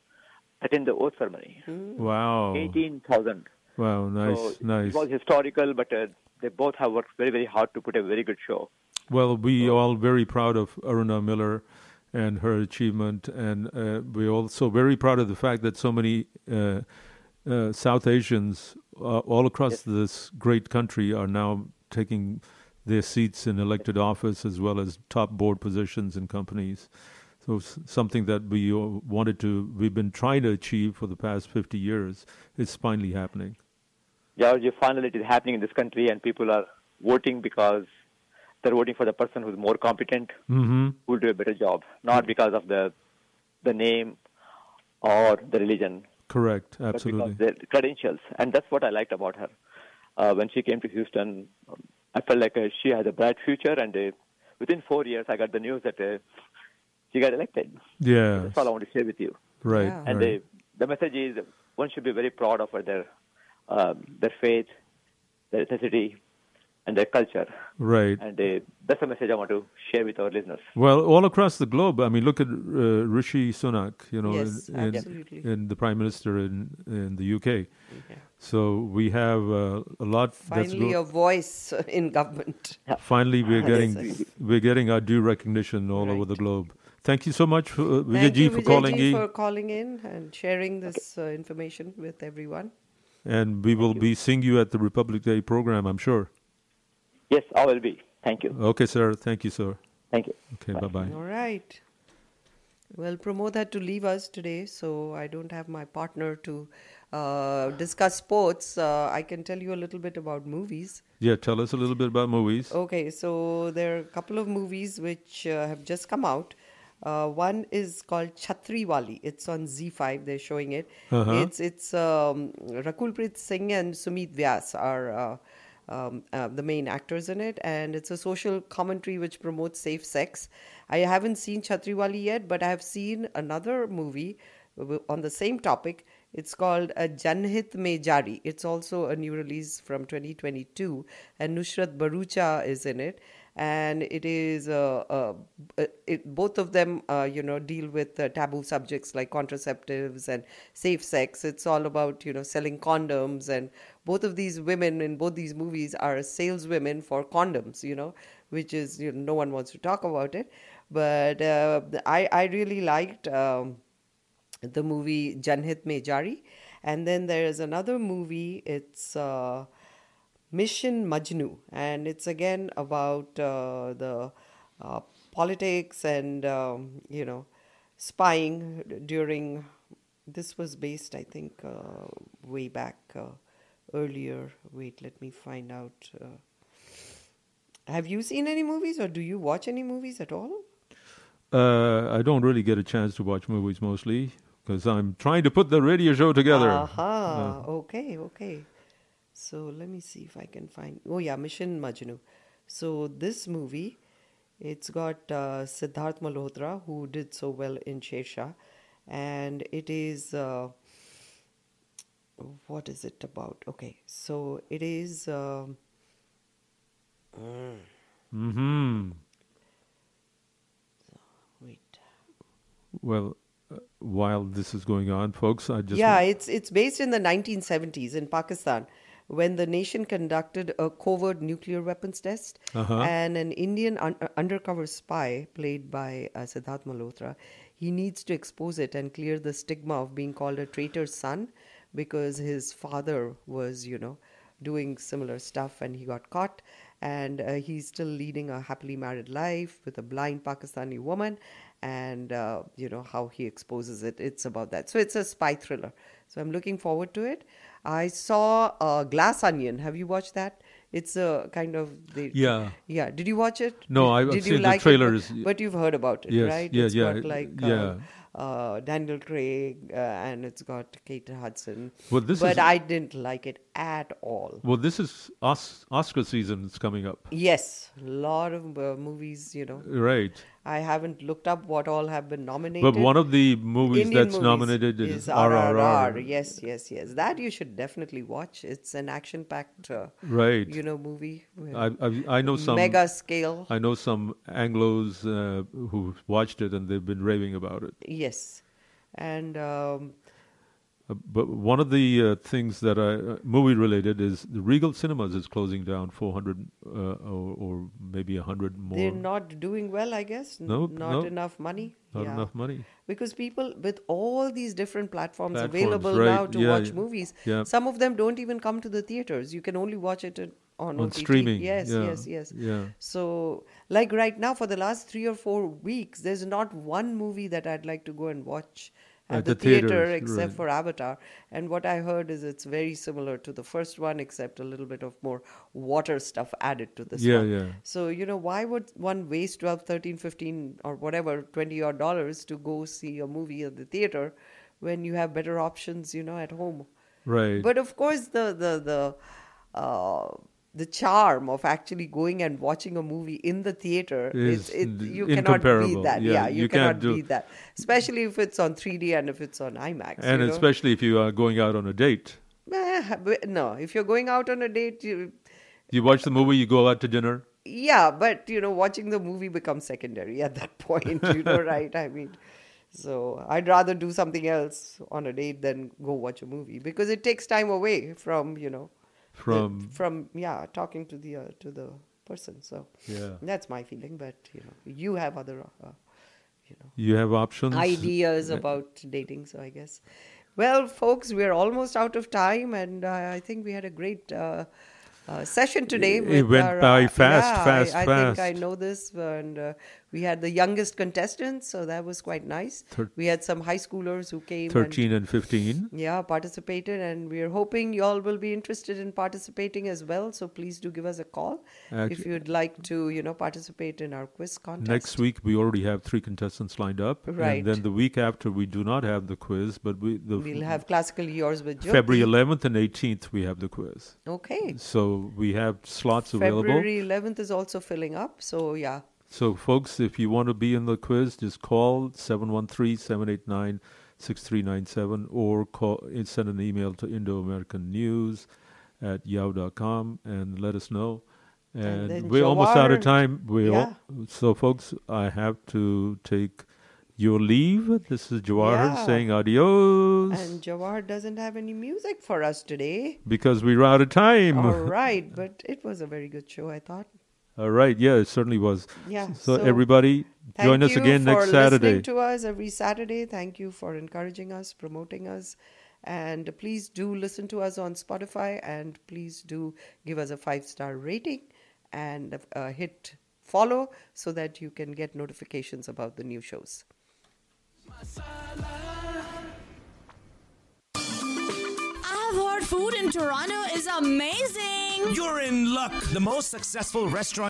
attend the oath ceremony. Wow. 18,000. Wow, nice, so nice. It was historical, but uh, they both have worked very, very hard to put a very good show. Well, we all very proud of Aruna Miller and her achievement, and uh, we're also very proud of the fact that so many uh, uh, South Asians uh, all across this great country are now taking their seats in elected office as well as top board positions in companies. So something that we wanted to, we've been trying to achieve for the past 50 years. It's finally happening. George, finally it is happening in this country, and people are voting because they're voting for the person who's more competent, Mm-hmm. who will do a better job, not because of the the name or the religion, Correct, absolutely. but absolutely. because the credentials. And that's what I liked about her. Uh, when she came to Houston, I felt like uh, she had a bright future, and uh, within four years, I got the news that uh, she got elected. Yeah. That's all I want to share with you. Right, Yeah. And right. The, the message is one should be very proud of their um, their faith, their ethnicity, and their culture. Right. And uh, that's the message I want to share with our listeners. Well, all across the globe. I mean, look at uh, Rishi Sunak. You know, Yes, in, in, absolutely. in the Prime Minister in in the UK. Yeah. So we have uh, a lot. that's Finally, go- a voice in government. Finally, we're getting yes. we're getting our due recognition all over the globe. Thank you so much, for, uh, Thank Vijayji, you, for Vijayji, calling in. for calling in and sharing this uh, information with everyone. And we will be seeing you at the Republic Day program, I'm sure. Yes, I will be. Thank you. Okay, sir. Thank you, sir. Thank you. Okay, bye bye. All right. Well, Pramod had to leave us today, so I don't have my partner to uh, discuss sports. Uh, I can tell you a little bit about movies. Yeah, tell us a little bit about movies. Okay, so there are a couple of movies which uh, have just come out. Uh, one is called Chhatriwali. It's on ZEE5. They're showing it. Uh-huh. It's it's um, Rakulpreet Singh and Sumit Vyas are uh, um, uh, the main actors in it, and it's a social commentary which promotes safe sex. I haven't seen Chhatriwali yet, but I have seen another movie on the same topic. It's called uh, Janhit Mein Jari. It's also a new release from 2022, and Nusrat Bharucha is in it. And it is uh, uh, uh, it, both of them, uh, you know, deal with taboo subjects like contraceptives and safe sex. It's all about you know selling condoms, and both of these women in both these movies are saleswomen for condoms. You know, which is you know no one wants to talk about it, but I I really liked. Um, the movie Janhit Mein Jari. And then there is another movie, it's uh, Mission Majnu. And it's again about uh, the uh, politics and, um, you know, spying during. This was based, I think, uh, way back uh, earlier. Wait, let me find out. Uh, have you seen any movies or do you watch any movies at all? Uh, I don't really get a chance to watch movies mostly because I'm trying to put the radio show together. Aha. Uh, okay, okay. So let me see if I can find. Oh yeah, Mission Majnu. So this movie, it's got uh, Sidharth Malhotra who did so well in Shershaah, and it is. Uh, what is it about? Okay, so it is. Um, mm, hmm wait. Well, uh, while this is going on, folks, I just yeah, it's it's based in the 1970s in Pakistan when the nation conducted a covert nuclear weapons test, Uh-huh. and an Indian un- uh, undercover spy played by uh, Sidharth Malhotra, he needs to expose it and clear the stigma of being called a traitor's son because his father was, you know, doing similar stuff and he got caught. And uh, he's still leading a happily married life with a blind Pakistani woman. And, uh, you know, how he exposes it. It's about that. So it's a spy thriller. So I'm looking forward to it. I saw uh, Glass Onion. Have you watched that? It's a kind of the Yeah. yeah. Did you watch it? No, I've did seen you the like trailers. It? But, but you've heard about it, Yes, right? yeah, It's yeah, got like yeah. um, uh, Daniel Craig uh, and it's got Kate Hudson. Well, this but is- I didn't like it at all. Well, this is Os- Oscar season is coming up. Yes, a lot of uh, movies, you know. Right. I haven't looked up what all have been nominated. But one of the movies Indian that's movies nominated is is RRR. Yes, yes, yes. That you should definitely watch. It's an action-packed, uh, Right. You know, movie. I, I, I know some mega scale. I know some Anglo's uh, who watched it and they've been raving about it. Yes, and um, Uh, but one of the uh, things that I uh, movie related is the Regal Cinemas is closing down 400 uh, or, or maybe 100 more. they're not doing well. I guess. N- Nope, not nope. enough money. Not Yeah. enough money. Because people with all these different platforms, Platforms, available right, now to yeah, watch yeah, movies, some of them don't even come to the theaters. You can only watch it in- on, On streaming, Yes, yes, yes. yeah. So, like right now, for the last three or four weeks, there's not one movie that I'd like to go and watch at, At the, the theater theaters, except right. for Avatar. And what I heard is it's very similar to the first one, except a little bit of more water stuff added to this Yeah, one. yeah. So, you know, why would one waste 12, 13, 15 or whatever, 20 odd dollars to go see a movie at the theater when you have better options, you know, at home? Right. But of course, the, the, the, uh, the charm of actually going and watching a movie in the theater Is it, you cannot beat that. Yeah, Yeah, you, you cannot do- beat that. Especially if it's on 3D and if it's on IMAX. and you know? especially if you are going out on a date. No, if you're going out on a date, you, You watch the movie, you go out to dinner. yeah, but you know, watching the movie becomes secondary at that point. You know, right? I mean, so I'd rather do something else on a date than go watch a movie because it takes time away from you know, the- From- from yeah, talking to the uh, to the person. So Yeah. that's my feeling. But you know, you have other uh, You have options. ideas about dating. So I guess, well, folks, we're almost out of time, and uh, I think we had a great. Uh, uh, session today. It went our, by uh, fast, yeah, fast, I, I fast. think I know this, and uh, we had the youngest contestants, so that was quite nice. Thir- we had some high schoolers who came. 13 and, and 15. yeah, participated, and we're hoping you all will be interested in participating as well. So please do give us a call if you'd like to, you know, participate in our quiz contest. Next week, we already have three contestants lined up. Right. And then the week after, we do not have the quiz, but we the we'll have classical yours with Jyoti. February 11th and 18th, we have the quiz. Okay. So we have slots available. February 11th is also filling up, so yeah. So, folks, if you want to be in the quiz, just call 713 789 6397 or call, eh, send an email to Indo American News at yahoo.com and let us know. And, then we're almost out of time. We yeah. so, folks, I have to take your leave. This is Jawahar Yeah. saying adios And Jawar doesn't have any music for us today. because we're out of time. All right, but it was a very good show, I thought. All right. Yeah, it certainly was. Yeah, So, so everybody, join us again next Saturday. listening to us every Saturday. Thank you for encouraging us, promoting us. And please do listen to us on Spotify and please do give us a five star rating and uh, hit follow so that you can get notifications about the new shows. I've heard food in Toronto is amazing. You're in luck. The most successful restaurant